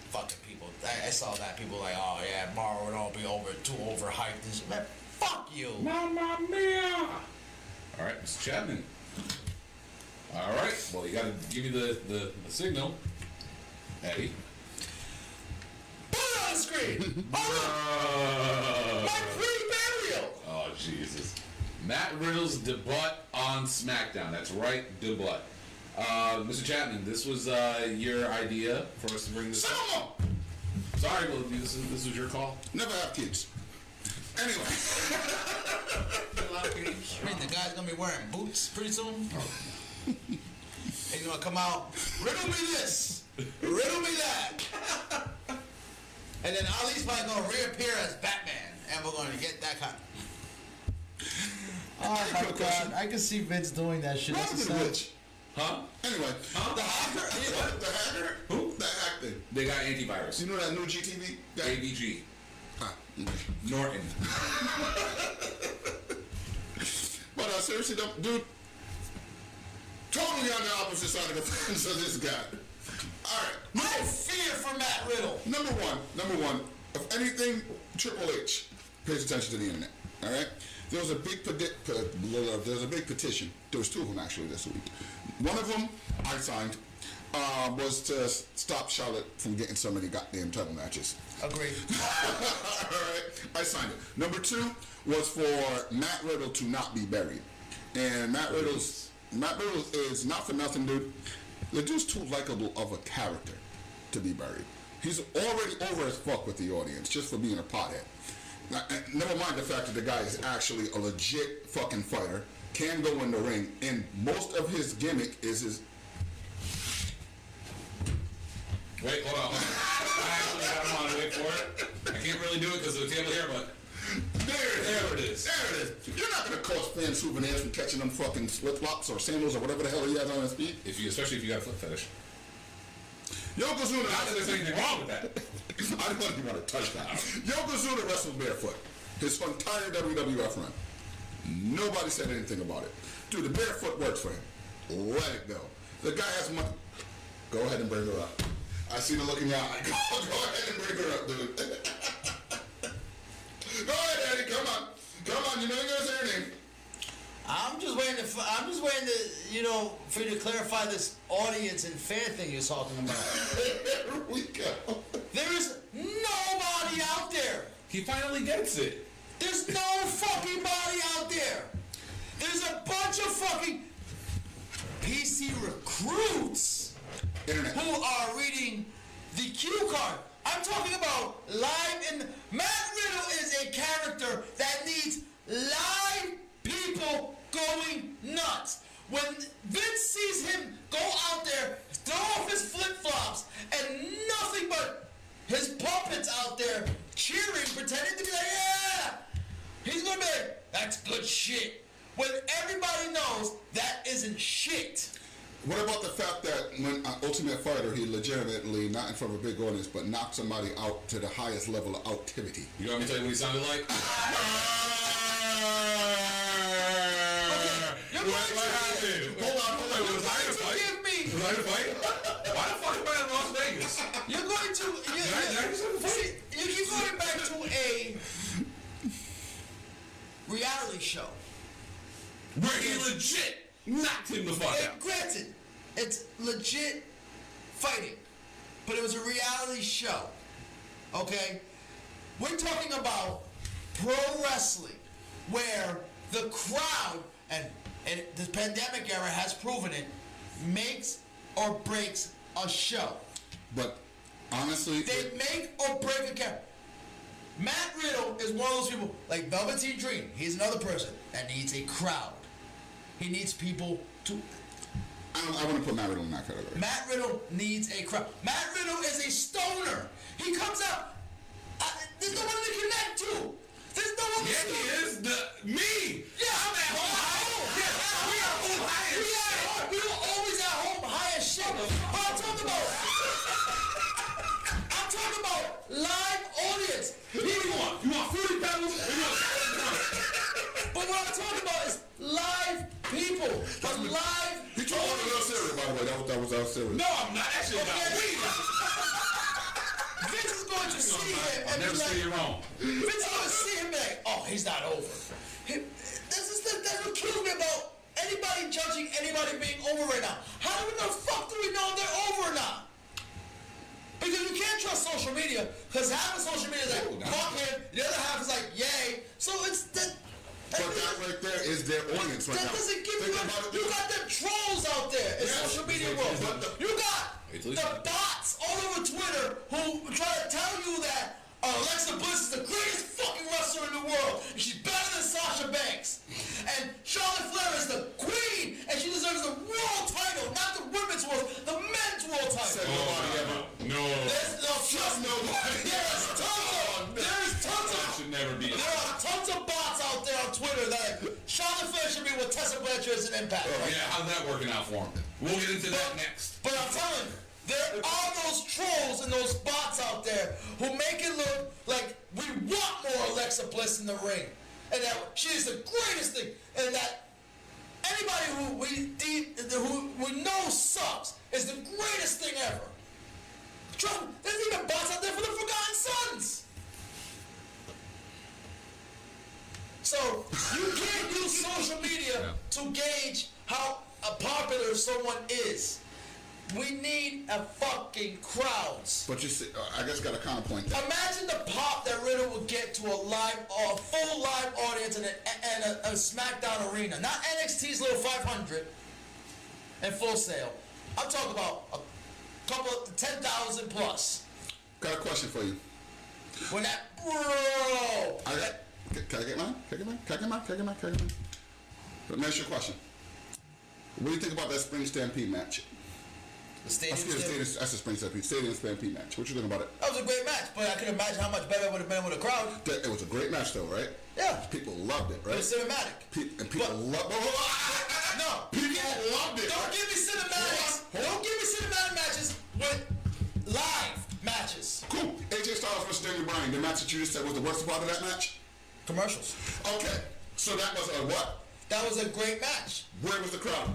Fucking people, I, I saw that people like, oh yeah, Mauro would all be over too overhyped and shit. Man, fuck you. Mamma mia! All right, Mr. Chapman. All right. Well, you got to give me the, the, the signal, Eddie. Put it on the screen. Matt Riddle's debut on SmackDown. That's right, debut. Uh, Mr. Chapman, this was uh, your idea for us to bring this. Some up. Sorry, well, this is this was your call. Never have kids. Anyway, I mean, the guy's gonna be wearing boots pretty soon. He's gonna come out, riddle me this, riddle me that. and then Ali's probably gonna reappear as Batman, and we're gonna get that kind Oh my god, I can see Vince doing that shit. Robin That's the a Witch. Huh? Anyway, Huh? the hacker. What? The hacker? Who? The acting. They got antivirus. You know that new GTV? guy? AVG. Ah, okay. Norton. But uh, seriously, though, dude, totally on the opposite side of the fence of this guy. All right, No fear for Matt Riddle. number one, number one, if anything, Triple H pays attention to the internet. All right, there was a big pedi- pe- blah, blah, there was a big petition. There was two of them actually this week. One of them I signed uh, was to stop Charlotte from getting so many goddamn title matches. Agreed. Alright, I signed it. Number two was for Matt Riddle to not be buried. And Matt Riddle's Matt Riddle is not for nothing, dude. The dude's too likable of a character to be buried. He's already over as fuck with the audience just for being a pothead. Now, and Never mind the fact that the guy is actually a legit fucking fighter, can go in the ring, and most of his gimmick is his Wait, hold on. Hold on. I actually have him on. Wait for it. I can't really do it because of the table here, but There it is. There it is. There it is. You're not gonna cost fans souvenirs from catching them fucking flip flops or sandals or whatever the hell he has on his feet. if you, especially if you got a foot fetish. Yokozuna. Not that there's anything wrong with that. I don't want to touch that. Yokozuna wrestled barefoot his entire WWF run. Nobody said anything about it. Dude, the barefoot works for him. Let it go. The guy has money. Go ahead and bring her up. I see the look in your eye. Go, go ahead and bring her up, dude. go ahead, Eddie. Come on. Come on. You know you're gonna say her name. I'm just waiting to. I'm just waiting to, you know, for you to clarify this audience and fan thing you're talking about. Here we go. There is nobody out there. He finally gets it. There's no fucking body out there. There's a bunch of fucking PC recruits Internet. who are reading the cue card. I'm talking about live in. Matt Riddle is a character that needs live people going nuts. When Vince sees him go out there, throw off his flip flops, and nothing but his puppets out there cheering, pretending to be like, yeah, he's gonna be like, that's good shit. When everybody knows that isn't shit. What about the fact that when uh, Ultimate Fighter, he legitimately, not in front of a big audience, but knocked somebody out to the highest level of activity? You want me to tell you what he sounded like? You're What, going what to- happened? Hold on, hold on. Wait, was I in a fight? give me- Was I in a fight? Why the fuck am I in Las Vegas? You're going to. You, Did I- did I just you, fight? see, you keep going back to a reality show. Where he legit knocked him the fuck And out. granted, it's legit fighting, but it was a reality show. Okay? We're talking about pro wrestling, where the crowd, and, and the pandemic era has proven it, makes or breaks a show. But honestly, They make or break a character. Matt Riddle is one of those people, like Velveteen Dream. He's another person that needs a crowd. He needs people to. I, I want to put Matt Riddle in that category. Matt Riddle needs a crowd. Matt Riddle is a stoner. He comes out. Uh, there's no one to connect to. There's no one Yeah, he is the me. Yeah, I'm at home. Yeah, we are both high as We are shit. at home. We were always at home, high as shit. But I'm talking about. I'm talking about live audience. What do you want? You want fruity pebbles? You want But what I'm talking about is live people. But live You told me a little serious, by the way. That was that was, that was serious. No, I'm not. Actually, not. Okay. Weed. Vince is going to see him I'll and never be like, you're wrong. Vince is going to see him and be like, oh, he's not over. He, this is the, that's what kills me about anybody judging anybody being over right now. How do we know, fuck do we know if they're over or not? Because you can't trust social media, because half of social media is like, fuck him, the other half is like, yay. So it's that. But that right there is their audience right that now. doesn't give Think you. about it. You got the trolls out there in Yes. social media Wait, world. wait, wait. You got the bots all over Twitter who try to tell you that Alexa Bliss is the greatest fucking wrestler in the world. And she's better than Sasha Banks. And Charlotte Flair is the queen, and she deserves the world title, not the women's world, the men's world Said title. nobody oh, ever. No. There's no trust nobody. There's tons of. Oh, There's tons That of. should never be. There are tons of bots out there on Twitter that Flair should be with Tessa Blanchard as an impact. Oh, yeah, how's that working out for him? We'll get into that next. But I'm telling you, there are those trolls and those bots out there who make it look like we want more Alexa Bliss in the ring. And that she is the greatest thing. And that anybody who we de- who we know sucks is the greatest thing ever. Trust me, there's even bots out there for the Forgotten Sons. So you can't use social media to gauge how popular someone is. We need a fucking crowds. But you see, uh, I guess got a counterpoint there. Imagine the pop that Riddle would get to a live, a full live audience in a, and a, a SmackDown arena, not NXT's little 500 and Full Sail. I'm talking about a couple of 10,000 plus. Got a question for you. When that bro, I got. Can, I get mine? Can I get mine? Can I get mine? Can I get mine? Can I get mine? Let me ask you a question. What do you think about that Spring Stampede match? the stadium, Excuse me, stadium. Stadium, that's a Spring Stampede. Stadium Stampede match. What you think about it? That was a great match, but I can imagine how much better it would have been with a crowd. That- It was a great match, though, right? Yeah. People loved it, It right? was cinematic. Pe- and people But- loved. Oh, No, People loved it. Don't give me cinematics. Don't give me cinematic matches with live matches. Cool. AJ Styles versus Daniel Bryan. The match that you just said was the worst part of that match. Commercials. Okay. So that was a what? That was a great match. Where was the crowd?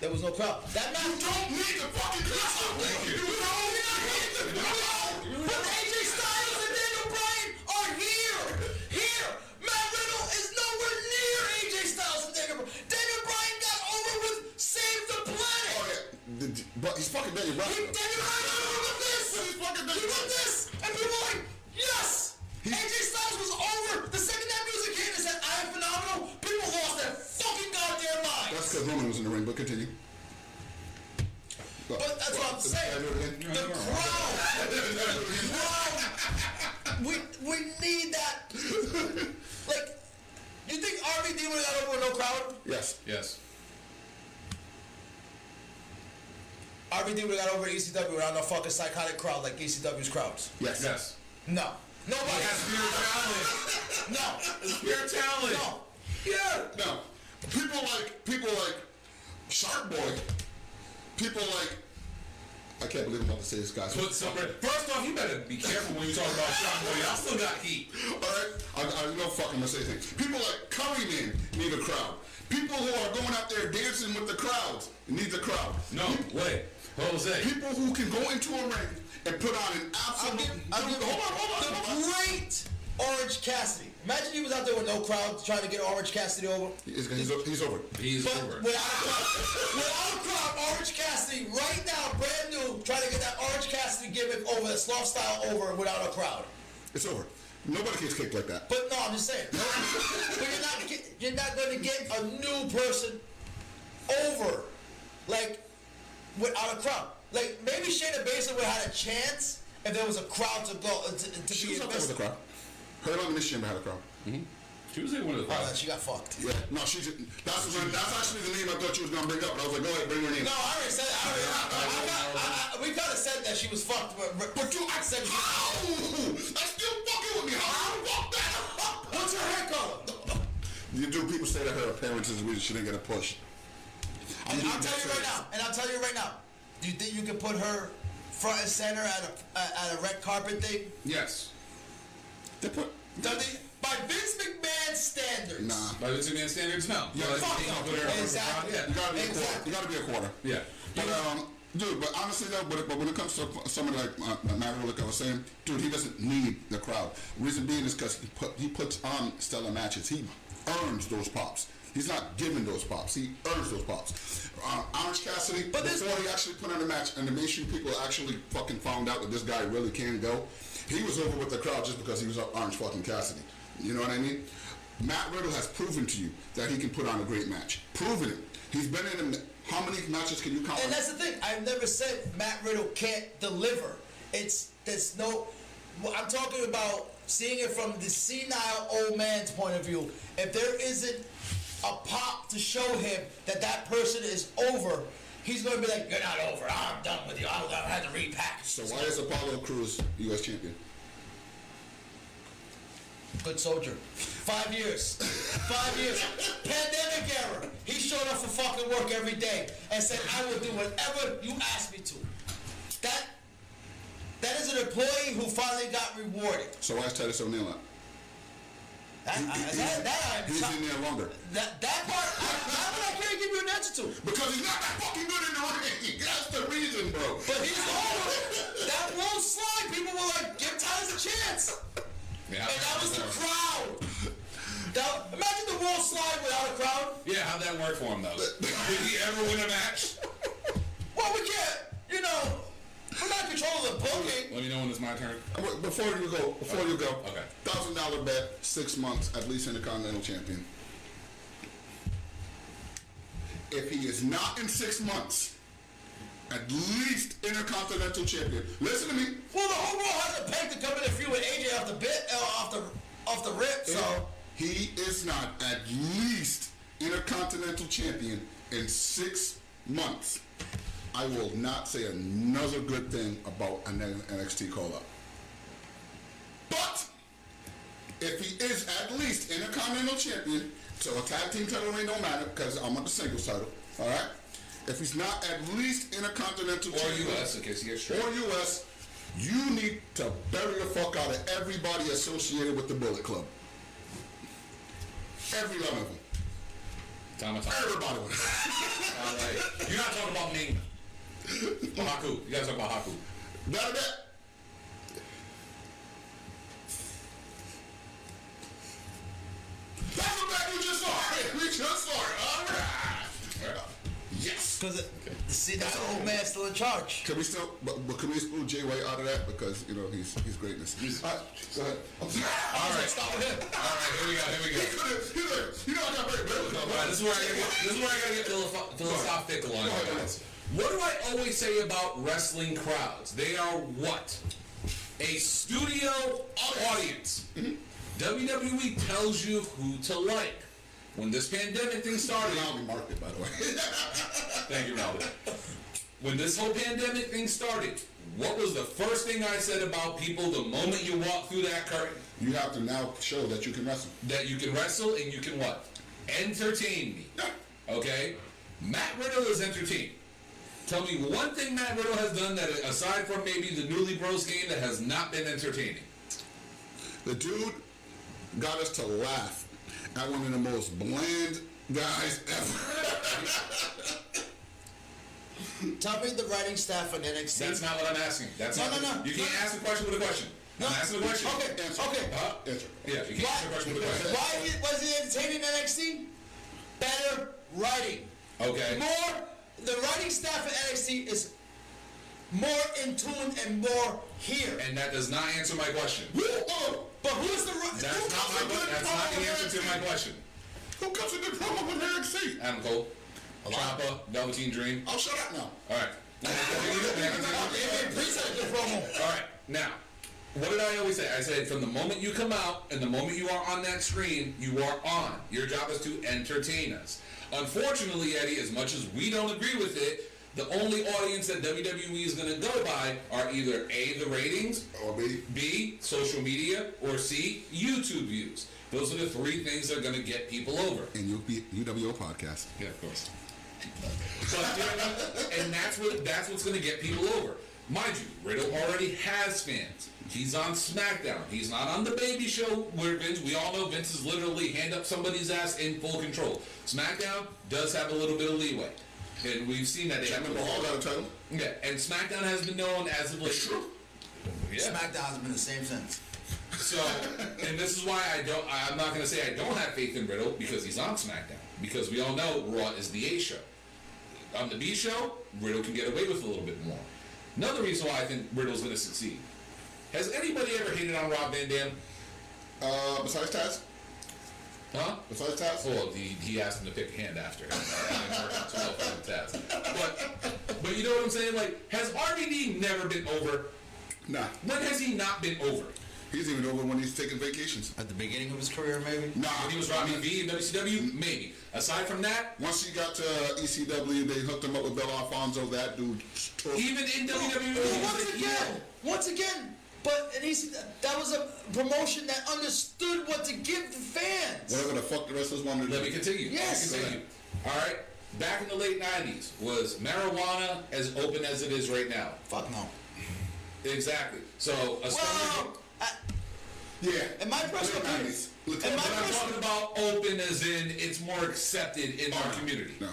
There was no crowd. That match. You don't need the fucking crowd. You don't need the crowd. But AJ Styles and Daniel Bryan are here. Here. Matt Riddle is nowhere near AJ Styles and Daniel Bryan. Daniel Bryan got over with Save the Planet. Oh yeah, but he's fucking Daniel Bryan. He, Daniel Bryan got over with this. He's fucking He Daniel did Bryan. this. And people were like, yes. AJ Styles was over. The second that music hit and said, I am phenomenal, people lost their fucking goddamn minds. That's because Roman was in the ring. But continue. But that's what I'm saying. The crowd. crowd. We we need that. Like, you think RVD would have got over with no crowd? Yes. Yes. RVD would have got over ECW without no fucking psychotic crowd like ECW's crowds. Yes. Yes. No. Nobody. Has pure talent. No. Pure talent. No. Yeah. No. People like people like Shark Boy. People like I can't believe I'm about to say this guy's Put some. First off, you better be careful when you talk about Sean Boy. Y'all still got heat. Alright? I, I know fucking gonna say things. People like Curry Men need a crowd. People who are going out there dancing with the crowds need the crowd. No, wait. Jose. People who can go into a ring and put on an I'll absolute give, I'll give hold on, hold on, the hold on. great Orange Cassidy. Imagine he was out there with no crowd trying to get Orange Cassidy over. He's, he's, he's over. He's But over. without a crowd, without a crowd, Orange Cassidy right now, brand new, trying to get that Orange Cassidy gimmick over, the sloth style over without a crowd. It's over. Nobody gets kicked like that. But no, I'm just saying. but you're not you're not going to get a new person over like without a crowd. Like maybe Shayna Baszler would have had a chance if there was a crowd to go to, to She be was out there with the crowd. Her elimination chamber had a crowd. Mm-hmm. She was in one of the Oh, then she got fucked. Yeah. No, she just, that's, what- that's actually the name I thought you was gonna bring up. But I was like, go ahead, bring her name. No, I already said that. I already, I, I, I, got- I, I, we kind of said that she was fucked, but, but you, I said, How? That's still fucking with me. How you fuck that up? what's her hair color? You do. People say that her appearance is the reason she didn't get a push. And I'll tell you right now, and I'll tell you right now, do you think you can put her front and center at a at a red carpet thing? Yes. They put. Does he, by Vince McMahon standards? Nah. By Vince McMahon standards, no. Yeah, But fuck no. can put her over the Exactly. crowd, You gotta be a quarter. Exactly. You gotta be a quarter. Yeah. Yeah. But um, dude, but honestly though, but, but when it comes to somebody like uh, Matt Riddle, like I was saying, dude, he doesn't need the crowd. Reason being is because he put he puts on stellar matches. He earns those pops. He's not giving those pops. He earns those pops. Uh, Orange Cassidy, But this- before he actually put on a match, and the mainstream people actually fucking found out that this guy really can go, he was over with the crowd just because he was Orange fucking Cassidy. You know what I mean? Matt Riddle has proven to you that he can put on a great match. Proven it. He's been in a, how many matches can you count? And that's the thing. I've never said Matt Riddle can't deliver. It's there's no. I'm talking about seeing it from the senile old man's point of view. If there isn't a pop to show him that that person is over, he's going to be like, "You're not over. I'm done with you. I'm gonna have to repack." So why is Apollo Crews U.S. champion? Good soldier. Five years. Five years. Pandemic era. He showed up for fucking work every day and said, I will do whatever you ask me to. That that is an employee who finally got rewarded. So why is Titus O'Neil out? That, I, that, that, I'm He's in there longer. that, that part, I, that one I can't give you an answer to. Because he's not that fucking good in the ring. That's the reason, bro. But he's over. That won't slide. People were like, give Titus a chance. Yeah, And that was the crowd. That, imagine the world slide without a crowd. Yeah, how'd that work for him though? Did he ever win a match? Well, we can't, you know, we're not in control the booking. Let me know when it's my turn. Before you go, before you go, Okay. thousand dollar bet, six months at least Intercontinental Champion. If he is not in six months, at least Intercontinental Champion. Listen to me. Well, the whole world has a peg to come in and feud with AJ off the bit, uh, off the off the rip. So he is not at least Intercontinental Champion in six months. I will not say another good thing about an NXT call up. But if he is at least Intercontinental Champion, so a tag team title ain't no matter because I'm on the singles title. All right. If he's not at least Intercontinental Or Champion, US in case he gets straight. or US, you need to bury the fuck out of everybody associated with the Bullet Club. Every one of them. Tama Tonga. Everybody. All right. You're not talking about Ming. Or Haku. You guys talk about Haku. None that. That's what back we just saw. We just saw it. All right. Yes. Because see that old man still in charge. Can we still, but, but can we exclude Jay White out of that because you know he's he's greatness. All right, go ahead. I'm sorry. All right. stop with him. All right. Here we go. Here we He go. could've- he could've- You know I got very very All right, this is where I get, this is where I gotta get philosophical on Go ahead, you guys. What do I always say about wrestling crowds? They are what? A studio audience. WWE tells you who to like. When this pandemic thing started, I'll me market by the way. Thank you, Melvin. When this whole pandemic thing started, what was the first thing I said about people the moment you walk through that curtain? you have to now show that you can wrestle. That you can wrestle and you can what? Entertain me. Okay? Matt Riddle is entertaining. Tell me one thing Matt Riddle has done that, aside from maybe the newly bros game, that has not been entertaining. The dude got us to laugh at one of the most bland guys ever. Tell me the writing staff on NXT. That's not what I'm asking. That's No, not. no, no. You can't No. ask a question with a question. No. I'm asking a question. Okay, Answer. okay. Huh? Answer. Yeah, you can't Why, ask a question with a question. why was he entertaining in NXT? Better writing. Okay. More, the writing staff at NXT is more in tune and more here. And that does not answer my question. Who, oh, But who's the That's Who not my. good That's not the answer to my question. who comes with the promo with Eric C? Adam Cole, Ciampa, Velveteen Dream. I'll shut up now. All right. Now, continue, now, continue. Damian Priest had a good promo. All right. Now, what did I always say? I said from the moment you come out and the moment you are on that screen, you are on. Your job is to entertain us. Unfortunately, Eddie, as much as we don't agree with it, the only audience that WWE is going to go by are either A, the ratings, Or B. B, social media, or C, YouTube views. Those are the three things that are going to get people over. And UP, UWO podcast. Yeah, of course. But, you know what I mean? and that's what that's what's going to get people over. Mind you, Riddle already has fans. He's on SmackDown. He's not on the Baby Show where Vince. We all know Vince is literally hand up somebody's ass in full control. SmackDown does have a little bit of leeway, and we've seen that. They have Remember Hall got a title? yeah, and SmackDown has been known as of late. True. Yeah. SmackDown's been the same since. So, and this is why I don't. I'm not going to say I don't have faith in Riddle because he's on SmackDown. Because we all know Raw is the A show. On the B show, Riddle can get away with a little bit more. Another reason why I think Riddle's going to succeed. Has anybody ever hated on Rob Van Dam? Uh, besides Taz? Huh? Besides Taz? Well, he, he asked him to pick a hand after. It didn't work out too well for the Taz. But, but you know what I'm saying? Like, has RVD never been over? Nah. When has he not been over? He's even over when he's taking vacations. At the beginning of his career, maybe? Nah. When he was Robbie V in WCW? Maybe. Aside from that, Once he got to ECW, they hooked him up with Bill Alfonso. That dude. took- Even in WWE, Well, he once a heel. again, once again, but and he's, that was a promotion that understood what to give the fans. Whatever the fuck the wrestlers wanted to Let me continue. Yes. Me continue. All right. Back in the late '90s, was marijuana as open as it is right now? Fuck no. Exactly. So a Well, I, Yeah. in my personal Late opinion, 90s. in my But I'm personal, talking about open as in it's more accepted in our no. community. No.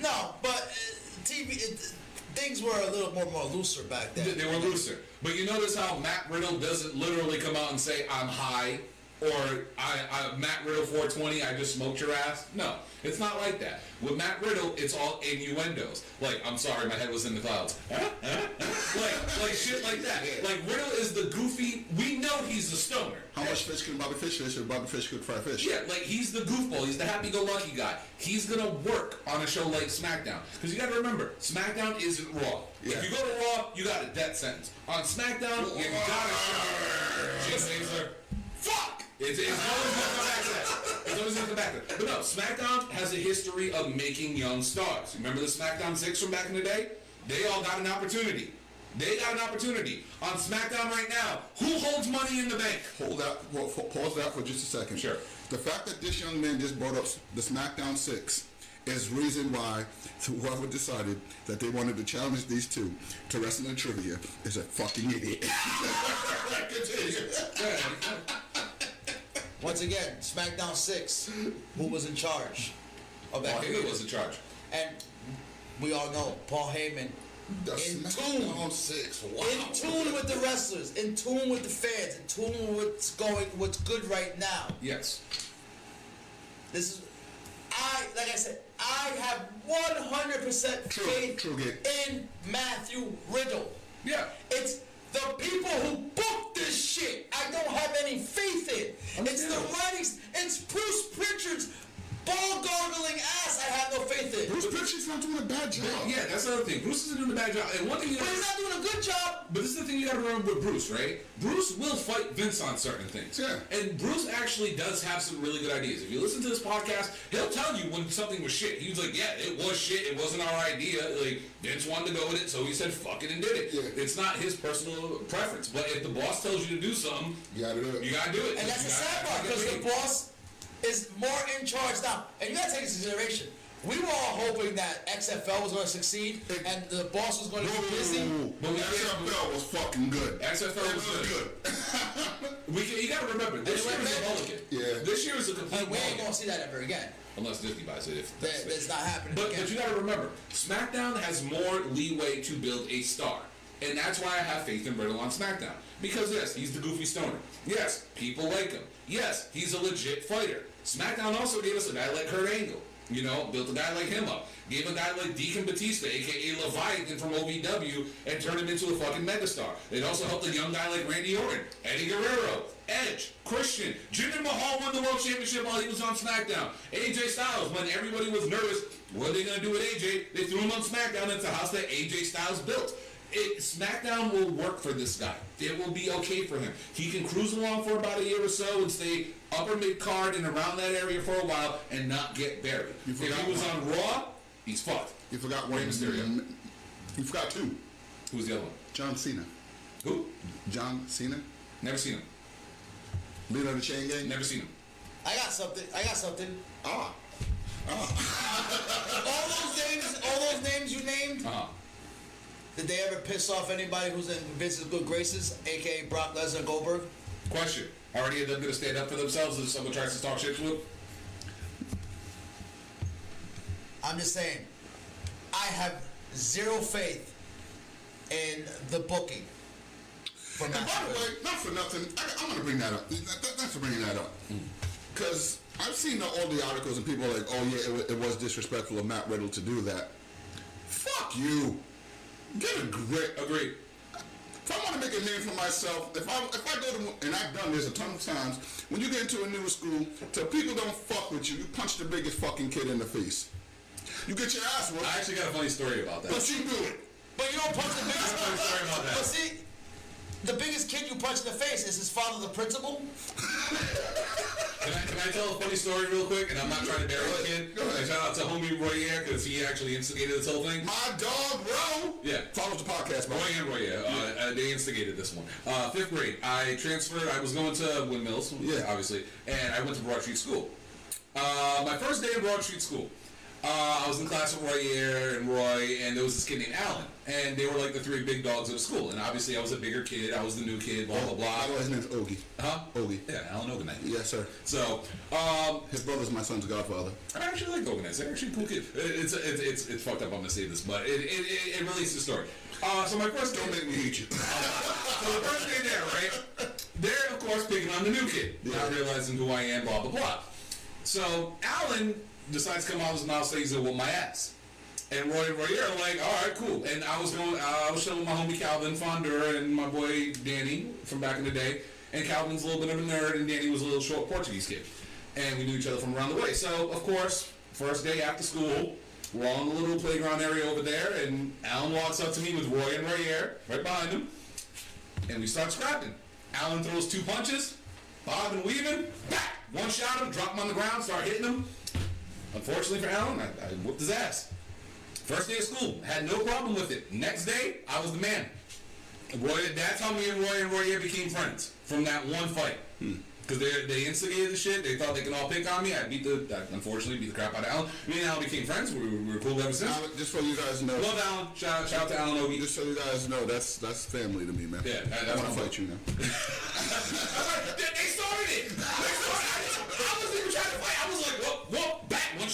no, but uh, TV it, things were a little more more looser back then. they were looser. But you notice how Matt Riddle doesn't literally come out and say, I'm high, or I, I Matt Riddle 420, I just smoked your ass. No, it's not like that. With Matt Riddle, it's all innuendos. Like, I'm sorry, my head was in the clouds. like, like shit like that. Like, Riddle is the goofy, we know he's a stoner. How much fish can Bobby Fish fish if Bobby Fish could fry fish? Yeah, like he's the goofball. He's the happy-go-lucky guy. He's gonna work on a show like SmackDown because you got to remember, SmackDown isn't Raw. Yeah. If you go to Raw, you got a death sentence. On SmackDown, you gotta show. Jim Baszler, fuck. It's, it's always gonna come back to that. It's always gonna come back to that. But no, SmackDown has a history of making young stars. Remember the SmackDown Six from back in the day? They all got an opportunity. They got an opportunity on SmackDown right now. Who holds money in the bank? Hold that. well, Pause that for just a second. Sure. The fact that this young man just brought up the SmackDown Six is reason why whoever decided that they wanted to challenge these two to wrestling trivia is a fucking idiot. Once again, SmackDown 6, who was in charge of that? Paul Heyman was in charge. And we all know Paul Heyman The in tune. six. Wow. In tune with the wrestlers, in tune with the fans, in tune with what's going, what's good right now. Yes. This is, I like I said, I have 100% True, faith true, in Matthew Riddle. Yeah. It's the people who booked this shit. I don't have any faith in. It's the writings. It's Bruce Pritchard's ball gargling ass. I have no faith in. Bruce Pritchard's not doing a bad job. Yeah, that's the other thing. Bruce isn't doing a bad job. And one thing you But he's not doing a good job. But this is the thing you gotta remember with Bruce, right? Bruce will fight Vince on certain things. Yeah. And Bruce actually does have some really good ideas. If you listen to this podcast, he'll tell you when something was shit. He was like, yeah, it was shit. It wasn't our idea. Like, Vince wanted to go with it, so he said, fuck it and did it. Yeah. It's not his personal preference. But if the boss tells you to do something, You gotta do it. you gotta do it. And that's the sad part because the boss is more in charge now. And you gotta take into consideration. We were all hoping that XFL was going to succeed and the boss was going to be busy. But we can't- XFL was fucking good. XFL It was good. good. We can, you gotta remember, this And year it is a went mulligan. Yeah. This year is a complete And we ain't going to see that ever again. Unless Disney buys it. If That, that's that's not happening But, again. but you got to remember, SmackDown has more leeway to build a star. And that's why I have faith in Riddle on SmackDown. Because yes, he's the goofy stoner. Yes, people like him. Yes, he's a legit fighter. SmackDown also gave us a guy like Kurt Angle. You know, built a guy like him up. Gave a guy like Deacon Batista, aka Leviathan from OVW, and turned him into a fucking megastar. It also helped a young guy like Randy Orton, Eddie Guerrero, Edge, Christian. Jinder Mahal won the world championship while he was on SmackDown. AJ Styles, when everybody was nervous, what are they gonna do with AJ? They threw him on SmackDown. It's a house that AJ Styles built. It, SmackDown will work for this guy. It will be okay for him. He can cruise along for about a year or so and stay upper mid card and around that area for a while and not get buried. You If he was one. on Raw, he's fucked. You forgot Rey one. Mysterio. You forgot two. Who's the other one? John Cena. Who? John Cena. Never seen him. Leader of the Chain Gang. Never seen him. I got something. I got something. Ah. All those names, all those names you named, Uh huh. did they ever piss off anybody who's in Vince's good graces, aka Brock Lesnar Goldberg? Question. Are any of them going to stand up for themselves if someone tries to talk shit to them? I'm just saying, I have zero faith in the booking for And by the way, not for nothing, I, I'm gonna bring that up. That, that, that's for bringing that up. Hmm. Because I've seen all the articles and people are like, oh yeah, it, it was disrespectful of Matt Riddle to do that. Fuck you. Get a grip. Agreed. If I want to make a name for myself, if I if I go to and I've done this a ton of times, when you get into a new school, till people don't fuck with you, you punch the biggest fucking kid in the face. You get your ass whooped, I actually got a funny story about that. but you do it. But you don't punch the biggest. Sorry about that. But see, the biggest kid you punch in the face is his father, the principal. Can I, can I tell a funny story real quick? And I'm not trying to bury the kid. Go ahead. Shout out to homie Royer because he actually instigated this whole thing. My dog, bro. Yeah. Follows the podcast, bro. Roy and Roy, uh, uh, they instigated this one. Uh, fifth grade, I transferred. I was going to Windmills, Yeah. obviously, and I went to Broad Street School. Uh, my first day in Broad Street School, uh, I was in class with Roy and Roy, and there was this kid named Alan, and they were like the three big dogs of school. And obviously, I was a bigger kid. I was the new kid. Blah blah blah. way, his name's Ogie. Huh? Ogie. Yeah, Alan Oganite. Yes, sir. So, um, His brother's my son's godfather. I actually like Oganite. They're actually a cool kid. It's, it's, it's, it's fucked up. I'm gonna say this, but it, it, it, it relates to the story. Uh, so my first Don't make me hate you. So the first day there, right? They're of course picking on the new kid, not realizing who I am, blah blah blah. So Alan decides to come out of his mouth, say he's gonna my ass. And Roy and Roy are like, all right, cool. And I was going, I was showing my homie Calvin Fonder and my boy Danny from back in the day. And Calvin's a little bit of a nerd, and Danny was a little short Portuguese kid. And we knew each other from around the way. So of course, first day after school, we're in the little playground area over there, and Alan walks up to me with Roy and Royer right behind him and we start scrapping. Alan throws two punches, bob and weaving, back, one shot him, drop him on the ground, start hitting him. Unfortunately for Allen, I, I whooped his ass. First day of school, had no problem with it. Next day, I was the man. Roy, that's how me and Roy and Roy became friends from that one fight. Hmm. Because they, they instigated the shit. They thought they can all pick on me. I beat the, I unfortunately beat the crap out of Allen. Me and Allen became friends. We were, we were cool ever since. Now, just so you guys know, Love Allen. Shout, shout out to Allen Ogie. just so you guys know, that's that's family to me, man. Yeah, that- I want to fight you now. they started it.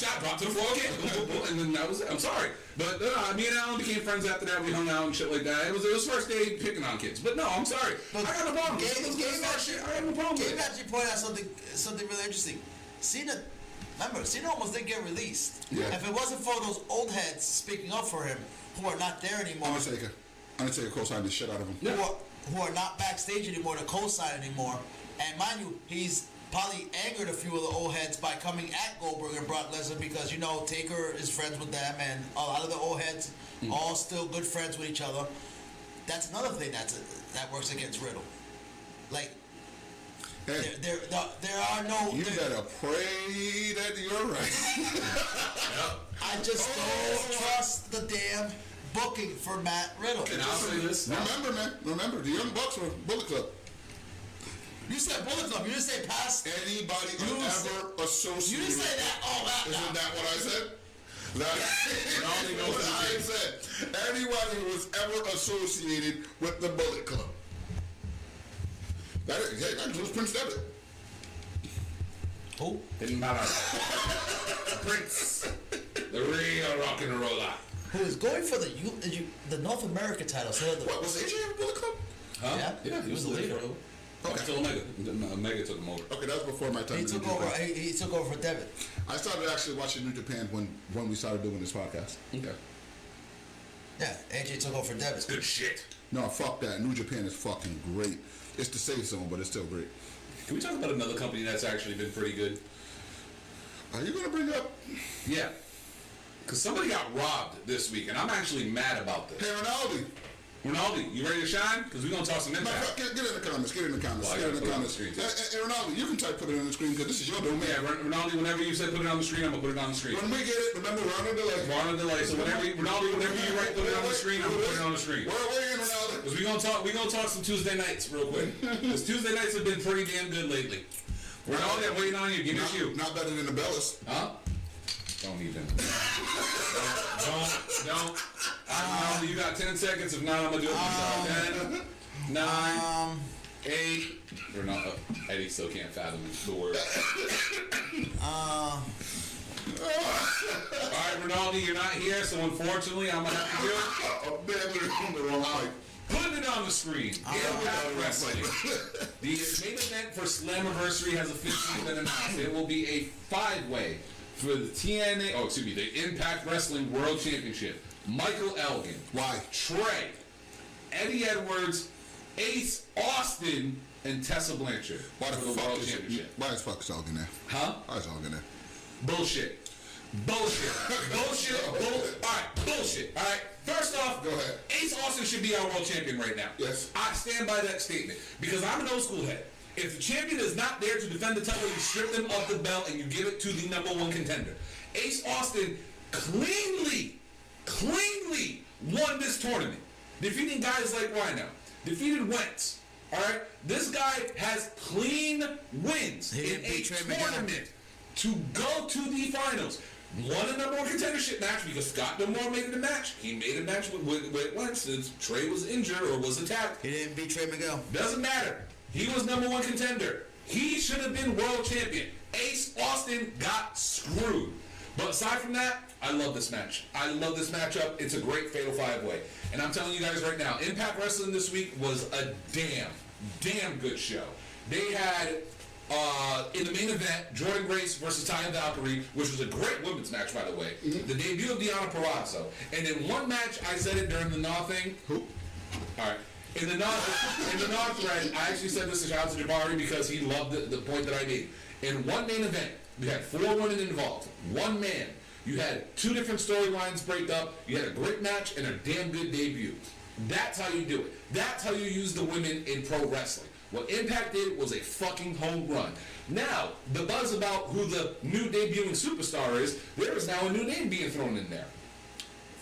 They started, dropped to the floor again, and then that was it. I'm sorry, but uh, me and Alan became friends after that. We hung out and shit like that. It was it was first day picking on kids, but no, I'm sorry. I got no problem. Gabe, Let's Gabe, get start shit. I have no problem with Gabe actually pointed out something something really interesting. Cena, remember, Cena almost didn't get released. Yeah. If it wasn't for those old heads speaking up for him, who are not there anymore, Undertaker. Undertaker co-signed the shit out of him. who, are, who are not backstage anymore to co-sign anymore, and mind you, he's probably angered a few of the old heads by coming at Goldberg and Brock Lesnar because you know Taker is friends with them, and a lot of the old heads all still good friends with each other. That's another thing that's that works against Riddle. Like Hey, there, there, there, there are no. you there- better pray that you're right. I just Oh. don't trust the damn booking for Matt Riddle. And I'll say this. remember, man. Remember, the Young Bucks were Bullet Club. You said Bullet Club. You didn't say past. Anybody You who said- ever You associated. didn't say that. Oh, that. Isn't that what I said? That only knows what I said. Anybody who was ever associated with the Bullet Club. That, hey, that includes Prince Devitt. Who? Didn't matter. Prince, the real rock and roller. Who is going for the U, the U- the North America title? So the, What, was AJ in the Bullet Club? Huh? Yeah, yeah, he was the leader. Okay. Until Omega. Then Omega took him over. Okay, that was before my time. he in took New over. Japan. He, he took over for Devitt. I started actually watching New Japan when, when we started doing this podcast. Okay. Yeah, AJ took over for Devitt. Good shit. No, fuck that. New Japan is fucking great. It's the safe zone, but it's still great. Can we talk about another company that's actually been pretty good? Are you gonna bring up Yeah. Because somebody got robbed this week, and I'm actually mad about this. Hey Ronaldo? Ronaldo, you ready to shine? Because we're going to talk some impact. get, get in the comments. Get in the comments. Well, get in the on the comments. screen, hey, Ronaldo, you can type put it on the screen because this is your domain. Yeah, Ronaldo, whenever you say put it on the screen, I'm going to put it on the screen. When we get it, remember we're on a delay. We're on a delay, so whenever Ronaldo, whenever you write put it on the screen, I'm going to put it on the screen. Where, where you Ronaldo? Because we're going to talk, we're going to talk some Tuesday nights real quick. Because Tuesday nights have been pretty damn good lately. Ronaldo, I'm waiting on you. Give me a Not, not better than the Bellas. Huh? Don't even. don't, don't. I know you got 10 seconds. If not, I'm going to do it myself. 10, 9, Um, 8. Or not. Uh, Eddie still can't fathom the word. uh, All right, Ronaldo, you're not here, so unfortunately, I'm going to have to do it. Man, we're on the wrong mic. Putting it on the screen. Impact Wrestling. The main event for Slammiversary has officially been announced. It will be a five-way for the TNA, oh, excuse me, the Impact Wrestling World Championship. Michael Elgin, Why? Trey, Eddie Edwards, Ace Austin, and Tessa Blanchard Why the for the fuck World is Championship. Why is fuck Salk in there? Huh? Why is Salk in there? Bullshit. Bullshit. Bullshit. Bull. All right. Bullshit. All right. First off, Go ahead. Ace Austin should be our world champion right now. Yes. I stand by that statement because I'm an old school head. If the champion is not there to defend the title, you strip them of the belt and you give it to the number one contender. Ace Austin cleanly, cleanly won this tournament, defeating guys like Rhino, defeated Wentz. All right, this guy has clean wins He in a beat Trey Miguel. tournament to go to the finals. Won a number one contendership match because Scott D'Amore made it a match. He made a match with, with, with Wentz since Trey was injured or was attacked. he didn't beat Trey Miguel. Doesn't matter. He was number one contender. He should have been world champion. Ace Austin got screwed. But aside from that, I love this match. I love this matchup. It's a great fatal five way. And I'm telling you guys right now, Impact Wrestling this week was a damn, damn good show. They had uh, in the main event, Jordynne Grace versus Taya Valkyrie, which was a great women's match, by the way. The debut of Deanna Purrazzo. And in one match, I said it during the Naw thing. Who? All right. In the non in the non thread, I actually said this to shout out to Jabari because he loved the, the point that I made. In one main event, we had four women involved, one man. You had two different storylines break up. You had a great match and a damn good debut. That's how you do it. That's how you use the women in pro wrestling. What Impact did was a fucking home run. Now, the buzz about who the new debuting superstar is, there is now a new name being thrown in there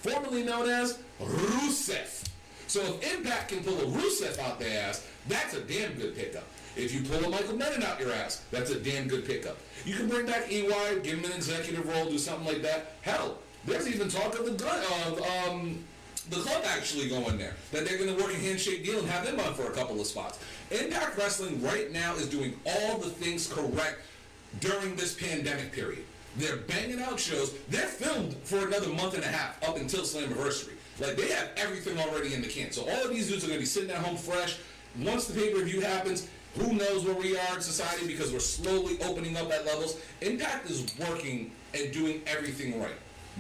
formerly known as Rusev. So if Impact can pull a Rusev out their ass, that's a damn good pickup. If you pull a Michael Menon out your ass, that's a damn good pickup. You can bring back EY, give him an executive role, do something like that. Hell, there's even talk of the gun, of um, the club actually going there. That they're going to work a handshake deal and have them on for a couple of spots. Impact Wrestling right now is doing all the things correct during this pandemic period. They're banging out shows. They're filmed for another month and a half up until Slammiversary. Like they have everything already in the can. So all of these dudes are gonna be sitting at home fresh. Once the pay-per-view happens, who knows where we are in society because we're slowly opening up at levels. Impact is working and doing everything right.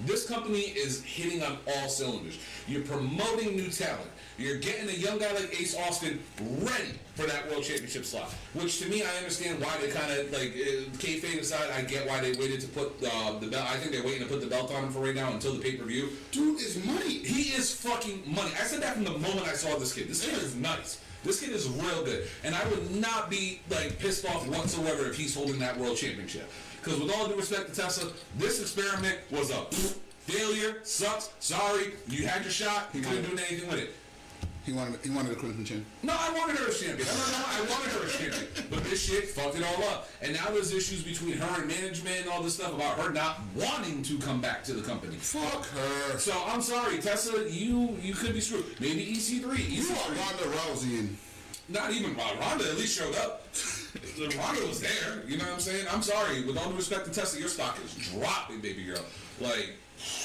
This company is hitting on all cylinders. You're promoting new talent. You're getting a young guy like Ace Austin ready for that World Championship slot. Which to me, I understand why they kind of like uh, kayfabe aside. I get why they waited to put uh, the belt. I think they're waiting to put the belt on him for right now until the pay per view. Dude is money. He is fucking money. I said that from the moment I saw this kid. This kid is nice. This kid is real good, and I would not be like pissed off whatsoever if he's holding that world championship. Because with all due respect to Tessa, this experiment was a failure. Sucks. Sorry, you had your shot. You couldn't do anything with it. He wanted he wanted a crimson chin. No, I wanted her a champion. No, no, I wanted her a champion. But this shit fucked it all up. And now there's issues between her and management and all this stuff about her not wanting to come back to the company. Fuck her. So I'm sorry, Tessa, you you could be screwed. Maybe E EC3. You EC3. are Ronda Rousey and Not even Ronda. Ronda at least showed up. Ronda was there. You know what I'm saying? I'm sorry. With all due respect to Tessa, your stock is dropping, baby girl. Like,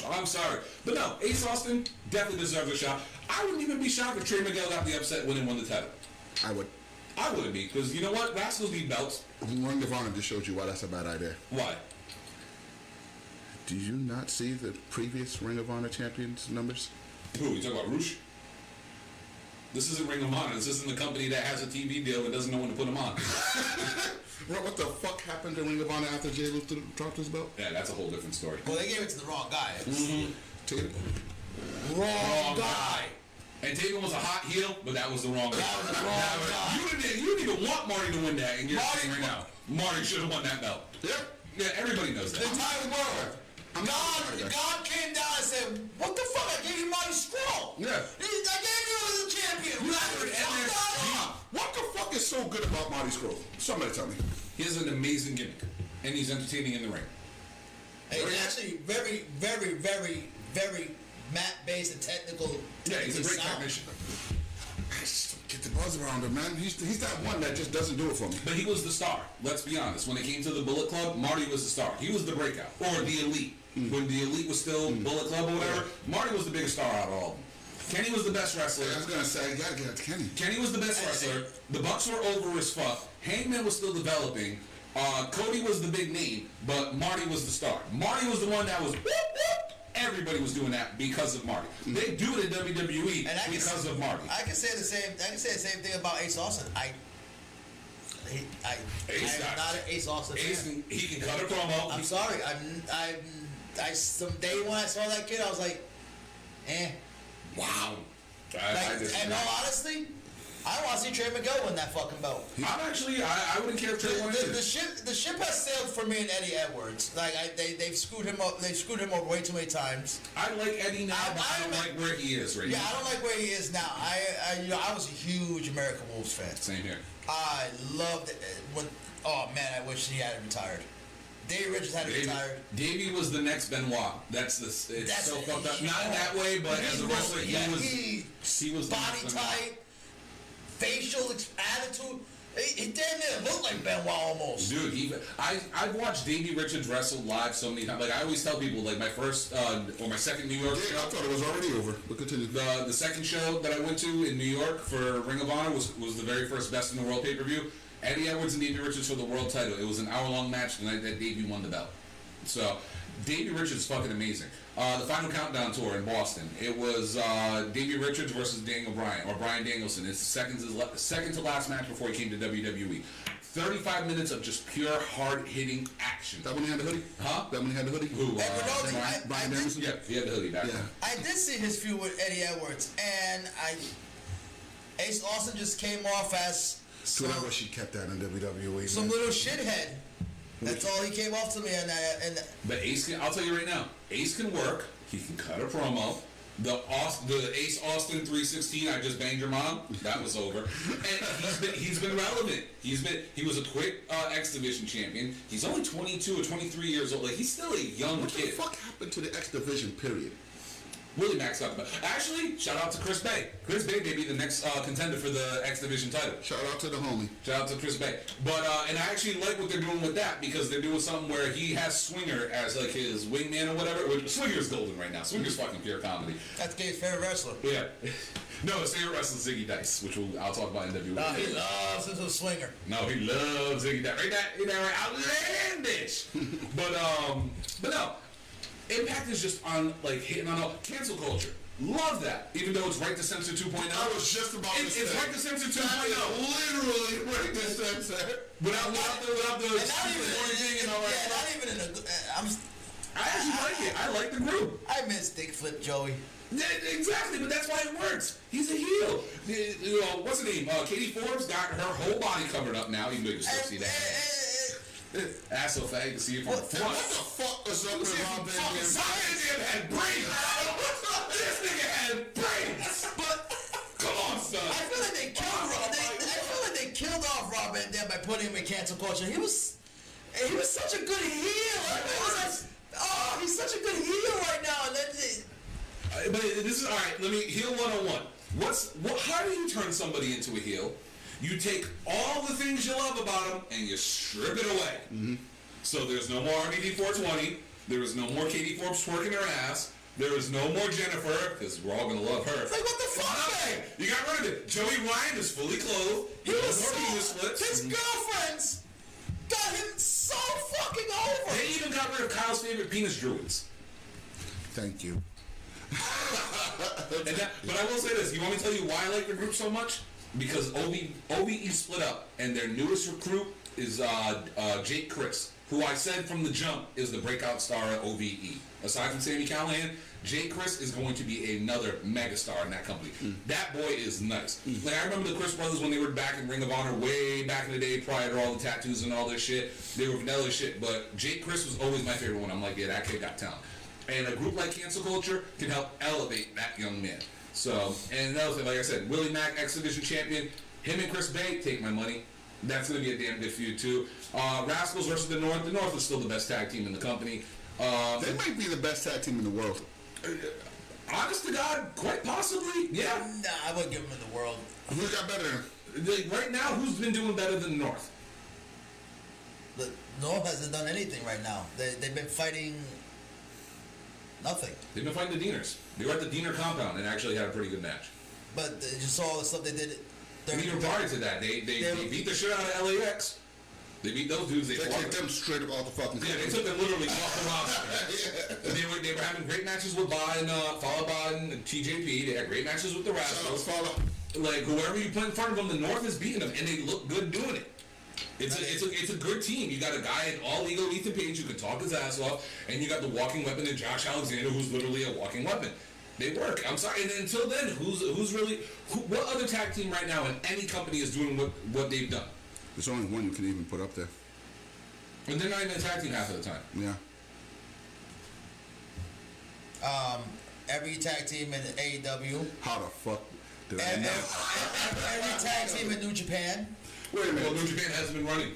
I'm sorry. But no, Ace Austin definitely deserves a shot. I wouldn't even be shocked if Trey Miguel got the upset when he won the title. I would. I wouldn't be, because you know what? Rascals need belts. Ring of Honor just showed you why that's a bad idea. Why? Do you not see the previous Ring of Honor champions numbers? Who? You talking about Rush? This isn't Ring of Honor. This isn't the company that has a TV deal and doesn't know when to put them on. What, what the fuck happened to Ring of Honor after Jay Lethal dropped his belt? yeah, that's a whole different story. Well, they gave it to the wrong guy. Mm-hmm. Tatum. Wrong guy. And Tatum was a hot heel, but that was the wrong guy. That was the wrong guy. You didn't, you didn't even want Marty to win that, and you're Marty- saying right now, Marty should have won that belt. Yep. Yeah, everybody knows that. The entire world. I'm God. God came down and said, "What the fuck? I gave you Marty Scurll. Yeah. I gave you as a champion. You Fuck heard it, that up. What the fuck is so good about Marty Scurll? Somebody tell me. He has an amazing gimmick, and he's entertaining in the ring. Hey, He's actually very, very, very, very mat-based and technical. Yeah, he's a great sound. technician. I just don't get the buzz around him, man. He's, he's that one that just doesn't do it for me. But he was the star. Let's be honest. When it came to the Bullet Club, Marty was the star. He was the breakout, or the elite. When the elite was still Bullet Club or whatever, Marty was the biggest star out of all of them. Kenny was the best wrestler. I was gonna say, I gotta get it Kenny. Kenny was the best wrestler. The Bucks were over as fuck. Hangman was still developing. Uh, Cody was the big name, but Marty was the star. Marty was the one that was whoop, whoop. Everybody was doing that because of Marty. They do it in WWE And I can, because of Marty. I can say the same. I can say the same thing about Ace Austin. I, he, I, Ace I'm got- not an Ace Austin Ace fan. he can cut a promo. I'm sorry. I'm, I'm, I. Some day when I saw that kid, I was like, eh. wow. I, Like, I and all honesty, I want to see Trey Miguel win that fucking belt. I'm actually, I, I wouldn't care if The, Trey won the, the ship, the ship has sailed for me and Eddie Edwards. Like I, they, they've screwed him up. They've screwed him up way too many times. I like Eddie now, I- but I don't I- like where he is right Yeah, now. Yeah, I don't like where he is now. I, I, you know, I was a huge American Wolves fan. Same here. I loved it when. Oh man, I wish he had retired. Davey Richards had Davey, retired. Davey was the next Benoit. That's the. It's That's so fucked up. Not in that way, but he as a wrestler, he yeah, was. he- he was the body tight. Facial attitude. He, he damn near looked like Benoit almost. Dude, he, I I've watched Davey Richards wrestle live so many times. Like I always tell people, like my first uh, or my second New York Yeah, I thought it was already over, but continue. the the second show that I went to in New York for Ring of Honor was was the very first Best in the World pay per view. Eddie Edwards and Davey Richards for the world title. It was an hour long match the night that Davey won the belt. So Davey Richards is fucking amazing. Uh, the final countdown tour in Boston. It was uh, Davey Richards versus Daniel Bryan or Bryan Danielson. It's the second to, la- second to last match before he came to WWE. 35 minutes of just pure hard hitting action. That one he had the hoodie? Huh? That one he had the hoodie? Who? Hey, Uh, but no, Brian, I- I Brian did- Danielson? yeah, he had the hoodie back. Yeah. I did see his feud with Eddie Edwards, and I Ace Austin just came off as Dude, I some, wish he kept that in WWE. some man. little shithead. That's all he came off to me, and I, and But Ace can, I'll tell you right now, Ace can work. He can cut a promo. The Aust, the Ace Austin 316, I just banged your mom. That was over. And he's been he's been relevant. He's been he was a quick uh, X Division champion. He's only 22 or 23 years old. Like he's still a young kid. What the fuck happened to the X Division, period? Willie Mack's got. Actually, shout out to Chris Bey. Chris Bey may be the next uh, contender for the X Division title. Shout out to the homie. Shout out to Chris Bey. But uh, and I actually like what they're doing with that because they're doing something where he has Swinger as like his wingman or whatever. Which- Swinger's golden right now. Swinger's fucking pure comedy. That's Gabe's favorite wrestler. Yeah. No, his favorite wrestler is Zicky Dice, which we'll, I'll talk about in WWE. Nah, he loves him a swinger. No, he loves Zicky Dice. Right, that, that right, outlandish. but um, but no, Impact is just on like hitting on a cancel culture. Love that, even though it's right to censor 2.0. I was just about It's, to it's say. right to censor That is 2.0. literally right to censor. Without, without the, without the And not even, stupid in, thing and all that yeah, stuff. not even in a. good- uh, I'm. I actually like it. I like the group. I miss Dick Flip Joey. Yeah, exactly, but that's why it works. He's a heel. You know, what's the name? Uh, Katie Forbes got her whole body covered up now. You can And, still see and, that. and, Ass so fat you can see it from the What- front. What the fuck is up You with see it Rob from Van fucking Dam? side. This nigga had brains. this nigga had brains. but Come on, son. I feel like they killed Rob. They, I feel like they killed off Rob Van Dam by putting him in cancel culture. He was, he was such a good heel. I mean, was like, oh, he's such a good heel right now. And then, they- Uh, But this is all right. Let me heel 101. What's what? How do you turn somebody into a heel? You take all the things you love about them and you strip it away. Mm-hmm. So there's no more RVD 420. There is no more Katie Forbes twerking her ass. There is no more Jennifer because we're all gonna love her. It's like, what the fuck. You got rid of it. Joey Ryan is fully clothed. He was so, his girlfriends got him so fucking over. They even got rid of Kyle's favorite penis druids. Thank you. And that, but I will say this: you want me to tell you why I like the group so much? Because OB, OBE split up, and their newest recruit is uh, uh, Jake Crist, who I said from the jump is the breakout star at oVe. Aside from Sami Callihan, Jake Crist is going to be another megastar in that company. That boy is nice. Like I remember the Crist brothers when they were back in Ring of Honor way back in the day, prior to all the tattoos and all this shit. They were vanilla shit, but Jake Crist was always my favorite one. I'm like, yeah, that kid got talent. And a group like Cancel Culture can help elevate that young man. So, and another thing, like I said, Willie Mack, X Division champion, him and Chris Bey, take my money. That's going to be a damn good feud, too. Uh, Rascals versus the North. The North is still the best tag team in the company. Um, They might be the best tag team in the world. honest to God, quite possibly, yeah. Nah, I wouldn't give them in the world. Who's got better than right now, who's been doing better than the North? The North hasn't done anything right now. They, they've been fighting nothing. They've been fighting the Deaners. They were at the Deaner compound and actually had a pretty good match. But they just saw all the stuff they did. And even prior to that, they, they, They- they beat the shit out of LAX. They beat those dudes. They, They fought kicked them straight up off the fucking Yeah, they took them literally off the roster. They were they were having great matches with Ba and uh, Fallah Bahh and TJP. They had great matches with the Shout Rascals. Like whoever you put in front of them, the North is beating them, and they look good doing it. It's a, it's a it's a good team. You got a guy in All Ego Ethan Page who can talk his ass off, and you got the walking weapon in Josh Alexander who's literally a walking weapon. They work. I'm sorry. And until then, who's who's really who, what other tag team right now in any company is doing what what they've done? There's only one you can even put up there. And they're not even a tag team half of the time. Yeah. Um, every tag team in AEW, How the fuck did I know? every, every tag team in New Japan, Wait a Well, minute. New Japan hasn't been running.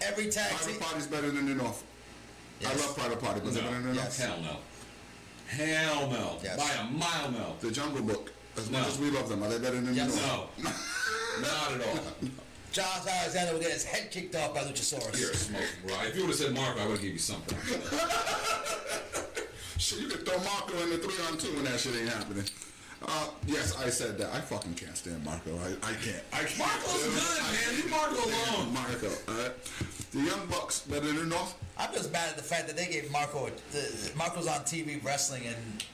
every tag team. Private Party's better than the North. I love Private Party, but they're better than the Yes. North. Hell no. Hell no. Yes. By a mile no. The Jungle Book. As No. much as we love them, are they better than Yes. the North? No. Not at all. Josh Alexander would get his head kicked off by Luchasaurus. You're a smoke, bro. If you would have said Mark, I would have given you something. Shit, you could throw Marko in the three on two when that shit ain't happening. Uh, yes, I said that. I fucking can't stand Marko. I, I can't. I can't. Marko's good, man. Leave Marko alone. Marko, alright? The Young Bucks better than the North? I'm just mad at the fact that they gave Marko. The, Marko's on TV wrestling, and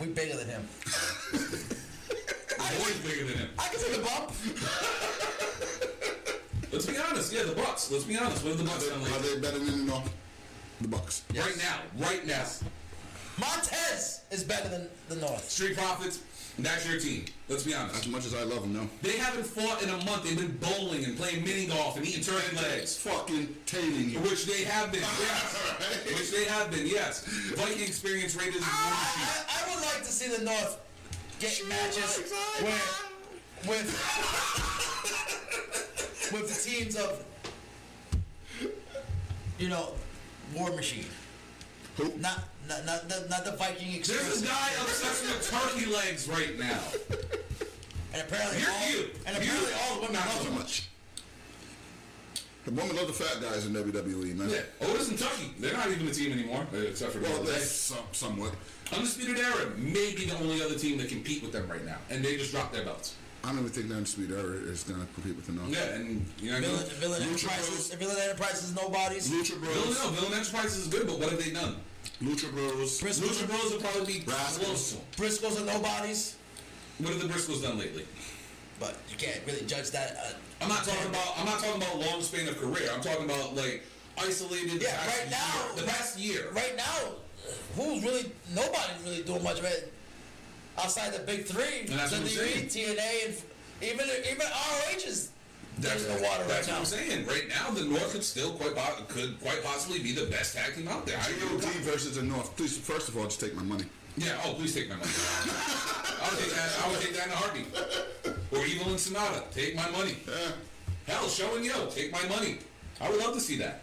we bigger than him. Always bigger than him. I can take a bump. Let's be honest. Yeah, the Bucks. Let's be honest. What are the Bucks done Are they better than the North? The Bucks. Right now. Right now. Montez is better than the North. Street Profits. That's your team. Let's be honest. As much as I love them, no. They haven't fought in a month. They've been bowling and playing mini golf and eating turkey legs. Fucking tailing you. Which they have been, yes. Which they have been, yes. Viking experience rated as one sheet. I, I would like to see the North get matches with with with the teams of you know War Machine. Who? Not, not, not, the, not the Viking There's Express. a guy obsessed with turkey legs right now. And apparently, You're all, you. and You. apparently all the women Not love so him. much. The women love the fat guys in WWE, man. Yeah, Otis and Tucker, they're not even a team anymore, uh, except for the Well, other that's day. some, somewhat. Undisputed Era may be the only other team that compete with them right now, and they just dropped their belts. I don't even think that Undisputed Era is going to compete with the North. Yeah, and you know what I Villain, mean? Villain Lucha Enterprises, Bros. Villain Enterprises, nobodies. Lucha Villain, Bros. no, Villain Enterprises is good, but what have they done? Lucha Bros. Briscoes, Lucha Bros will probably be Rascals. close. to 'em. Briscoes are nobodies. What have the Briscoes done lately? But you can't really judge that. Uh, I'm not talking about. I'm not talking about long span of career. I'm talking about like isolated. Yeah, right now- year- the past year. right now, who's really nobody's really doing much of it outside the big three. And that's what I'm. TNA, and even even ROH is there's the water that's right what now. I'm saying. Right now, the North could still quite po- could quite possibly be the best tag team out there. I agree with GOD that. versus the North. Please, first of all, just take my money. Yeah. Oh, please take my money. I would take that. I would take that in a heartbeat. Or EVIL and Sanada, take my money. Yeah. Hell, SHO and YOH, take my money. I would love to see that.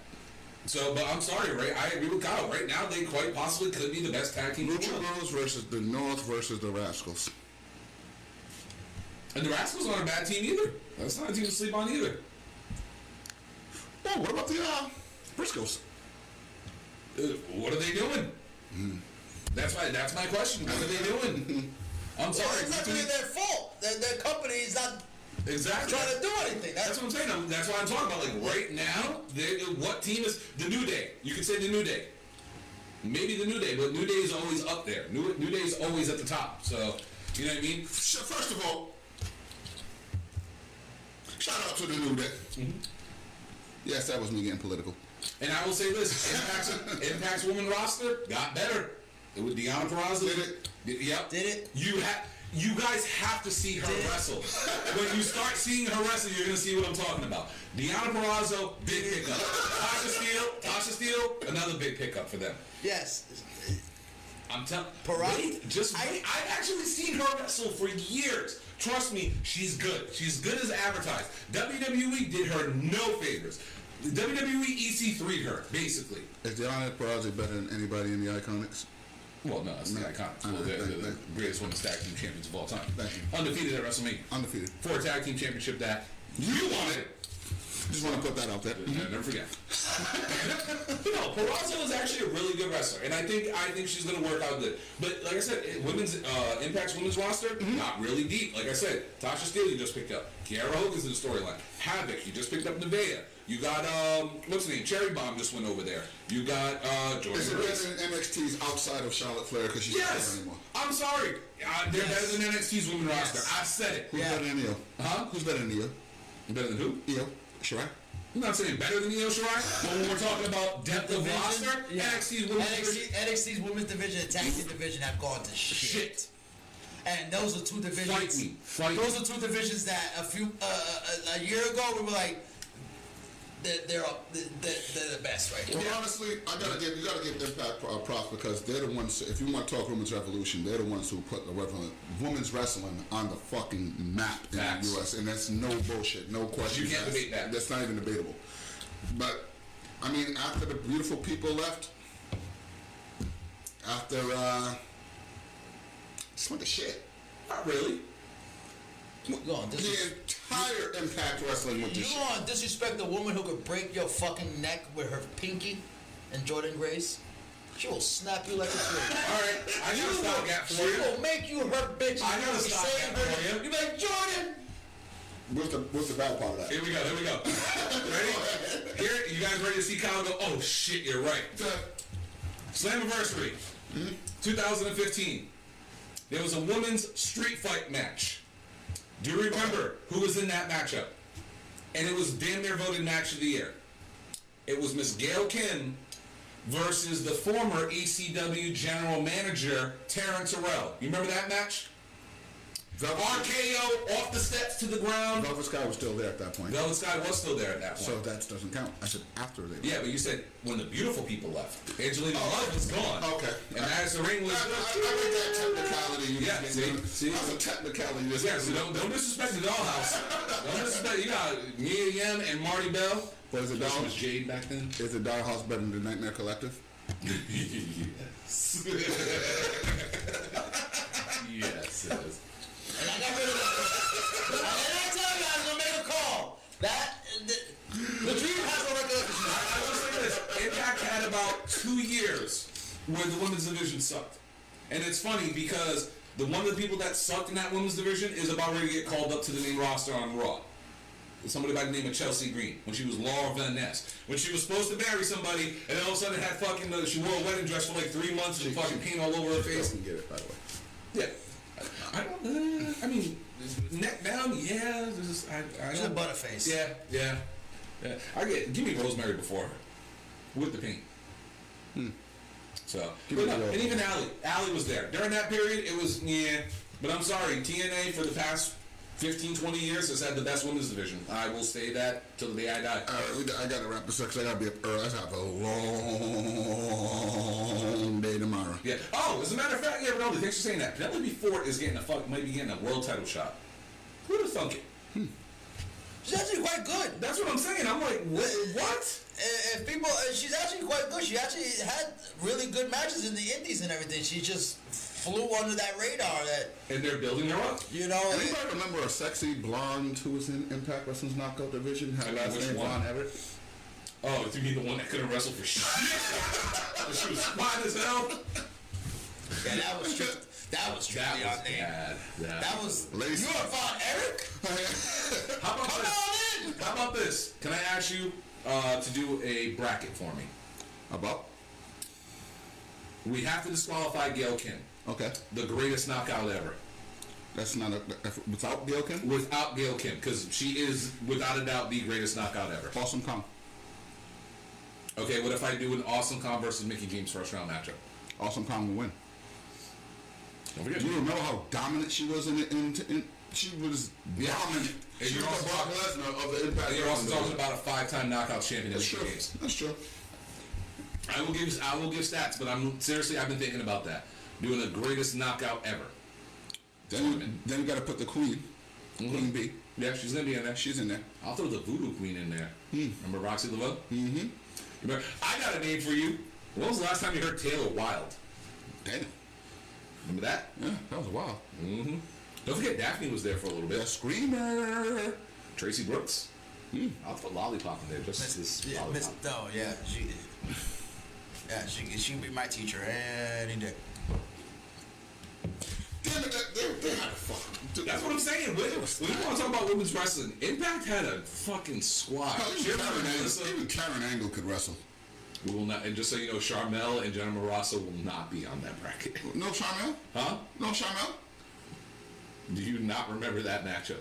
So, but I'm sorry, right? I agree with Kyle. Right now, they quite possibly could be the best tag team. the Lucha. Bros versus the North versus the Rascals. And the Rascals aren't a bad team either. That's not a team to sleep on either. Oh, what about the uh, Briscoes? Uh, what are they doing? That's my that's my question. What are they doing? I'm Well, sorry. it's not really their fault. Their, their company is not exactly. trying to do anything. That's That's what I'm saying. I'm, that's what I'm talking about. Like right now, they, what team is the New Day? You could say the New Day. Maybe the New Day, but New Day is always up there. New, New Day is always at the top. So you know what I mean? First of all, shout out to the New Day. Mm-hmm. Yes, that was me getting political. And I will say this: Impact's, Impact's woman roster got better. It was Deanna Purrazzo. Did it? Yep. Did it? You have. You guys have to see her Did wrestle. when you start seeing her wrestle, you're gonna see what I'm talking about. Deanna Purrazzo, big pickup. Tasha Steelz, Tasha Steelz, another big pickup for them. yes. I'm telling. Purrazzo- Wait, just wait. I've actually seen her wrestle for years. Trust me, she's good. She's good as advertised. WWE did her no favors. WWE EC3'd her, basically. Is Diana Purrazzo better than anybody in the Iconics? Well, no, it's the No. Iconics. Uh, Well, they're, thank- they're the thank- greatest women's tag team champions of all time. Thank you. Undefeated at WrestleMania. Undefeated. For a tag team championship that you wanted. Just want to put that out there. Yeah, never forget. no, Purrazzo is actually a really good wrestler, and I think I think she's going to work out good. But like I said, it- women's uh, Impact's women's roster not really deep. Like I said, Tasha Steelz you just picked up. Kiera Hogan's in the storyline. Havok you just picked up Nevaeh. You got um what's the name? Cherry Bomb just went over there. You got uh Jordan Is it better than NXT's outside of Charlotte Flair because she's not Yes, there anymore? I'm sorry. Uh, they're Yes. better than NXT's women roster. I said it. Who's Yeah. better than Io? Huh? Who's better than Io? Better than who? Io? Shirai? I'm not saying better than Io Shirai, but when we're talking about depth of Division? roster, Yeah. NXT's women's division- NXT, NXT's women's division and tag team division have gone to shit. shit. And those are two divisions. Fight me. Fight me. those are two divisions that a few uh, a, a year ago we were like, they're they're, they're, they're the best right Well, honestly, I gotta give you gotta give Impact uh, props because they're the ones. If you want to talk women's revolution, they're the ones who put the women's wrestling on the fucking map in Facts. the U.S. And that's no bullshit, no question. You can't That's- debate that. That's not even debatable. But I mean, after the beautiful people left, after uh, just went to shit. Not really. You gonna The dis- entire Impact Wrestling went to you shit. gonna disrespect a woman who could break your fucking neck with her pinky and Jordan Grace? She will snap you like a twig. All right, I got a stopgap for She you. will make you her bitch. I got a You stopgap save her. for you. You be like Jordan. What's the what's the bad part of that? Here we go. Here we go. Ready? Here, you guys ready to see Kyle go? Oh shit, you're right. Slammiversary, hmm? 2015. There was a women's street fight match. Do you remember who was in that matchup? And it was damn near voted match of the year. It was Miss Gail Kim versus the former ECW general manager Taryn Terrell. You remember that match? RKO off the steps to the ground. Velvet Sky was still there at that point. Velvet Sky was still there at that point. So that doesn't count. I said after they. yeah, but you said when the beautiful people left. Angelina oh, Love was gone. Okay. And Madison Ring was. I, I, I like that technicality. You Yeah, see? See? That's a technicality. Yeah, so don't, don't disrespect the dollhouse. don't disrespect. You got Mia Yim and Marty Bell. What is it, This Doll? was Jade back then. Is the dollhouse House better than the Nightmare Collective? yes. yes, yes. And I got rid of that. And then I tell you, I was gonna make a call. That the, the dream has no recollection. I will say this: Impact had about two years where the women's division sucked, and it's funny because the one of the people that sucked in that women's division is about ready to get called up to the main roster on Raw. Somebody by the name of Chelsea Green when she was Laurel Van Ness. When she was supposed to marry somebody, and then all of a sudden had fucking uh, she wore a wedding dress for like three months and she, fucking paint all over her face. Doesn't get it, by the way. Yeah. I don't. Uh, I mean, neck down. Yeah. This is, I, I She's a butterface. Yeah. Yeah. Yeah. I get. Give me Rosemary before her, with the paint. So, Give but me no, and even Allie, Allie was there during that period. It was yeah, but I'm sorry, TNA for the past 15, 20 years has had the best women's division. I will say that till the day I die. All right, we, I gotta wrap this up because I gotta be up early. I have a long day tomorrow. Yeah. Oh, as a matter of fact, yeah, Ronaldo, thanks for saying that. Penelope Ford is getting a fuck, might be getting a world title shot. Who'd have thunk it? Hmm. She's actually quite good. That's what I'm saying. I'm like, what? what? And, and people, and she's actually quite good. She actually had really good matches in the Indies and everything. She just flew under that radar. That And they're building her up. you know. Anybody remember a sexy blonde who was in Impact Wrestling's knockout division? Her last name one? Von Everett. Oh, you mean the one that couldn't wrestle for shit? she was fine as hell. Yeah, that was strict, that was That was on name. bad. That, That was Lacey. you are Von Erich. How about Come this? on in. How about this? Can I ask you uh, to do a bracket for me? About? We have to disqualify Gail Kim, Okay. the greatest knockout ever, That's not a. That's without Gail Kim? without Gail Kim, because she is without a doubt the greatest knockout ever. Awesome Kong. Okay, what if I do an Awesome Kong versus Mickie James first round matchup? Awesome Kong will win. Don't forget. Do you remember how dominant she was in, in, in she was Yeah. dominant. And she you're was the also Brock Lesnar of the Impact. You're also talking about a five-time knockout champion in That's true. James. That's true. I will give I will give stats, but I'm seriously I've been thinking about that. Doing the greatest knockout ever. Then, then you got to put the Queen, Queen B. Yeah, she's gonna be in there. She's in there. I'll throw the Voodoo Queen in there. Remember Roxxi Laveaux? Mm-hmm. Remember, I got a name for you. When was the last time you heard Taylor Wilde? Damn. Remember that? Yeah, that was wild. Mm-hmm. Don't forget Daffney was there for a little bit. The bit. Screamer. Traci Brooks. I'll put Lollipop in there just Miss, as yeah, Miss, no, yeah, she, yeah, she, she can be my teacher any day. Damn it, that, they, they had a fuck. Dude, That's what I'm saying. When, when you want to talk about women's wrestling, Impact had a fucking squad. Hell, even Karen, Angle, even Karen Angle could wrestle. We will not, and just so you know, Sharmell and Jenna Morasca will not be on that bracket. No Sharmell? Huh? No Sharmell? Do you not remember that matchup?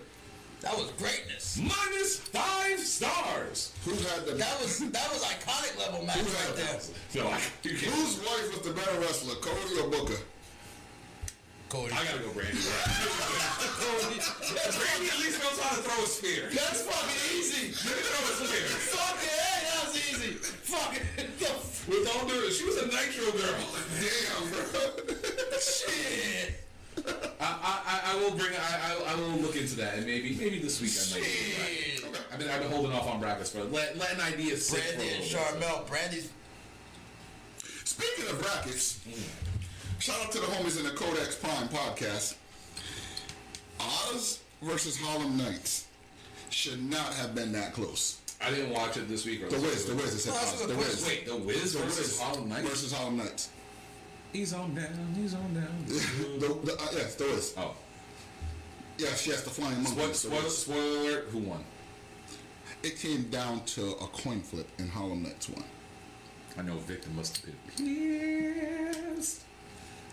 That was greatness. Minus five stars. Who had the... That was that was iconic level match Who had right there. No, I, you can't. Whose wife was the better wrestler, Cody or Booker? Cody. I gotta go, Brandi. Brandi at least knows how to throw a spear. That's fucking easy. Let me throw a spear. Fuck it, that was easy. Fuck it. With all due, she was a nitro girl. Damn, bro. Shit. I, I, I- will bring. I, I, I will look into that, and maybe, maybe this week I might. Shit. that. I've been, I've been holding off on brackets for let, letting ideas sit for a Brandi and. Sharmell. Brandi's Speaking of brackets, mm. Shout out to the homies in the Codex Prime podcast. Oz versus Harlem Nights should not have been that close. I didn't watch it this week. Or The Wiz, the. Wiz, it said Oh, Oz. The. Wiz. Wait, the Wiz The versus Wiz Harlem Nights. versus Harlem Nights. He's on down. He's on down. the, the, uh, yes, the Wiz. oh, Yes, yes, the Flying spoiler, Monkey. The spoiler, Wiz. spoiler alert. Who won? It came down to a coin flip, and Harlem Nights won. I know Victor must have been pissed.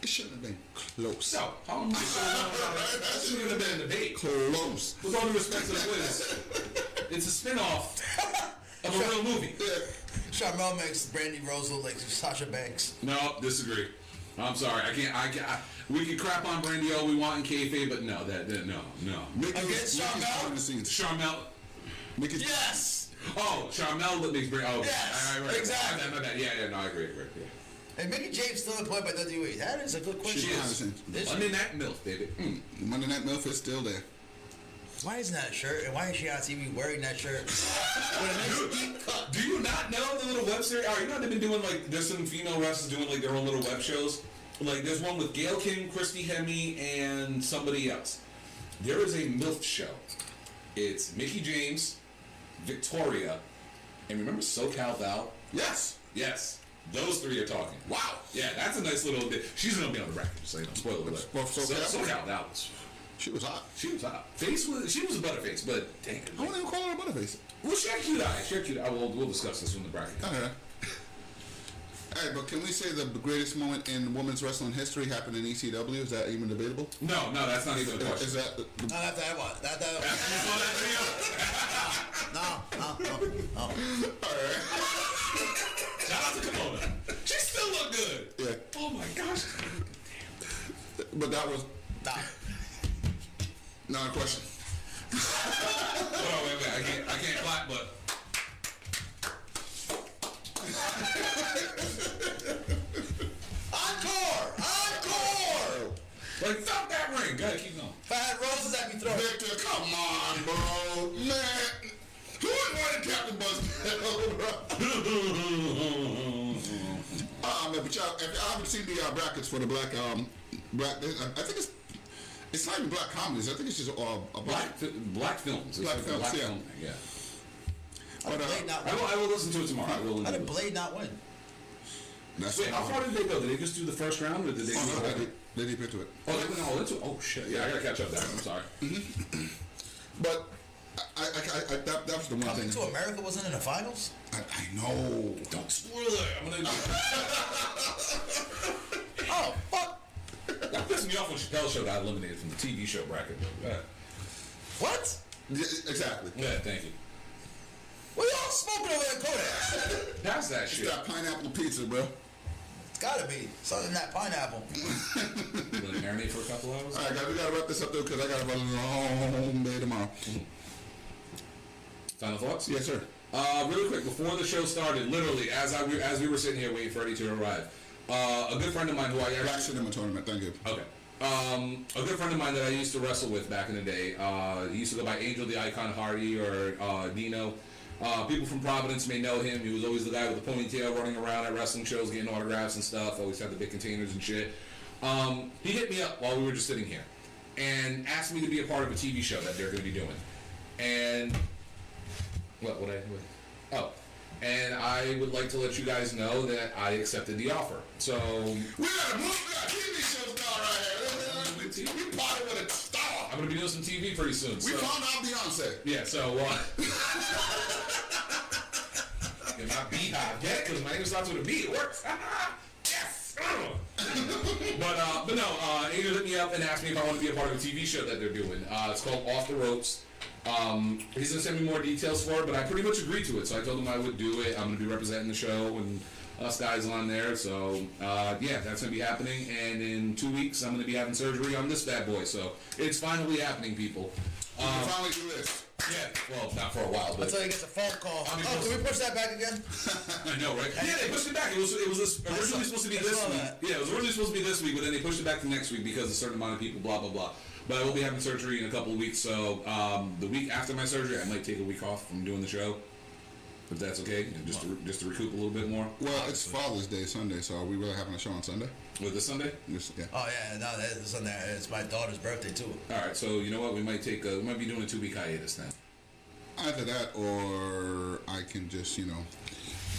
It shouldn't have been close. No, Harlem Nights that shouldn't have been a debate. Close. With all due respect to the Wiz, it's a spin-off of a real movie. Sharmell makes Brandi Rhodes look like Sasha Banks. No, disagree. I'm sorry. I can't. I, can't- I we can crap on Brandi all we want in kayfabe, but no, that, that no, no. Mickie, Against Sharmell? behind. Sharmell. Mickie's Yes. Oh, Sharmell that makes Brandi. Oh, Yes, all right, right, exactly. My bad, my bad. Yeah, yeah. No, I agree. I agree. Yeah. And Mickie James still employed by WWE. That is a good question. She's behind the scenes. Is? Monday Night Milf, baby. Mm. Monday Night Milf is still there. Why isn't that a shirt? And why is she on TV wearing that shirt? With a nice deep cut. Do you not know the little web series? Oh, you know they've been doing like there's some female wrestlers doing like their own little web shows. Like there's one with Gail Kim, Christy Hemme, and somebody else. There is a MILF show. It's Mickie James, Victoria, and remember SoCal Val? Yes. Yes, those three are talking. Wow. Yeah, that's a nice little bit. She's gonna be on the bracket, just so you know. Spoiler alert. Well? So, Val was. She was hot. She was hot. Face was she was a butterface, but dang. I wouldn't even call her a butterface. Well, she had cute eyes. She had cute. I will. We'll discuss this in the bracket. Okay. Hey, but can we say the greatest moment in women's wrestling history happened in ECW? Is that even debatable? No, no, that's not even a question. Is that the, No, that that one. That that. You saw that video? No, no, no, no. Shout out to Kimona. She still look good. Yeah. Oh my gosh. But that was Nah. not a question. Oh wait, wait. I can't. I can't clap, but. Encore! Encore! Like, stop that ring. Gotta keep going. If I had roses, I'd be throwing. Victor, come on, bro. Man. Who invited Captain Buzzkill, bro? Ah, man, but y'all, if y'all haven't seen the uh, brackets for the black, um, black, I, I think it's, it's not even black comedies. I think it's just uh, a black. Black, fi- black films. Black like a films, black yeah. film thing, yeah. But, uh, Blade not I will. I will listen to it tomorrow. I will. How did to it. Blade not win? That's Wait, how far did they go? Did they just do the first round, or did they? Oh, do no, the they, whole- did- they deep into it. Oh, they went all into it. Oh shit! Yeah, I gotta catch up there. I'm sorry. Mm-hmm. But I, I, I, I that, that was the one Coming thing. to America wasn't in the finals? I, I know. Don't spoil it. I'm gonna. Oh, fuck. that pissed me off when Chappelle Show got eliminated from the TV show bracket. Yeah, What? Yeah, exactly. yeah thank you. What y'all smoking over there, Kodak? Pass that It's shit. that pineapple pizza, bro. It's gotta be. Something in that pineapple. Let it marinate for a couple hours. All right, guys, we gotta wrap this up though, because I gotta run a long day tomorrow. Final thoughts? Yes, sir. Uh, really quick, before the show started, literally as I as we were sitting here waiting for Eddie to arrive, uh, a good friend of mine who I Black actually Cinema Tournament. Thank you. okay, um, a good friend of mine that I used to wrestle with back in the day. Uh, he used to go by Angel the Icon Hardy or uh, Dino. Uh, people from Providence may know him. He was always the guy with the ponytail running around at wrestling shows, getting autographs and stuff. Always had the big containers and shit. Um, he hit me up while we were just sitting here and asked me to be a part of a TV show that they're going to be doing. And what would I? What? Oh, and I would like to let you guys know that I accepted the offer. So We got a movie, we got a TV show star right here. We party with a star. I'm going to be doing some TV pretty soon. We so, found out Beyonce. yeah. So. Uh, Get my beehive, get it? Because my name starts with a B. It works. yes. but uh, but no, uh, Angel hit me up and asked me if I want to be a part of a TV show that they're doing. Uh, it's called Off the Ropes. Um, he's gonna send me more details for it, but I pretty much agreed to it. So I told him I would do it. I'm gonna be representing the show and us guys on there. So uh, yeah, that's gonna be happening. And in two weeks, I'm gonna be having surgery on this bad boy. So it's finally happening, people. We Um, finally do this. yeah, well, not for a while, but Until he gets a phone call. I mean, oh, can we push that back again? I know, right? Yeah, they pushed it back. It was it was this, originally supposed to be I this week. that. Yeah, it was originally supposed to be this week, but then they pushed it back to next week because a certain amount of people, blah blah blah. But I will be having surgery in a couple of weeks, so um, the week after my surgery, I might take a week off from doing the show, if that's okay, just to, just to recoup a little bit more. Well, it's Father's Day Sunday, so are we really having a show on Sunday? With this Sunday. Just, yeah. Oh yeah, no, that's on there. It's my daughter's birthday too. All right, so you know what? We might take a, we might be doing a two week hiatus then. Either that, or I can just, you know,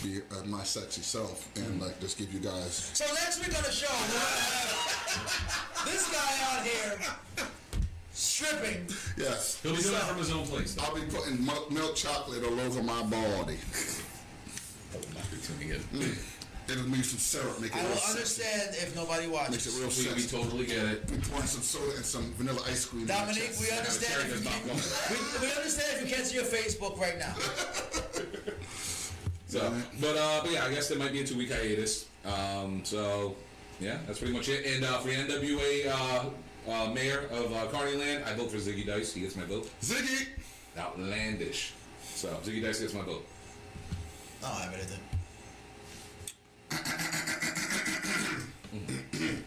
be uh, my sexy self and like just give you guys. So next week on the show, we're gonna have this guy out here stripping. Yes. He'll be doing it from his own place. Though. I'll be putting milk, milk chocolate all over my body. I will not be tuning in. It'll make some syrup, make it I real will sexy. understand if nobody watches. Makes it real We, we totally get it. We pouring some soda and some vanilla ice cream. in Dominique, we understand Cherry if you not can't, we, we understand if you can't see your Facebook right now. So, but uh, but yeah, I guess there might be a two week hiatus. Um, so yeah, that's pretty much it. And uh, for the NWA uh, uh, mayor of uh, Carneyland, I vote for Zicky Dice. He gets my vote. Zicky. Outlandish. So Zicky Dice gets my vote. Oh I don't have anything.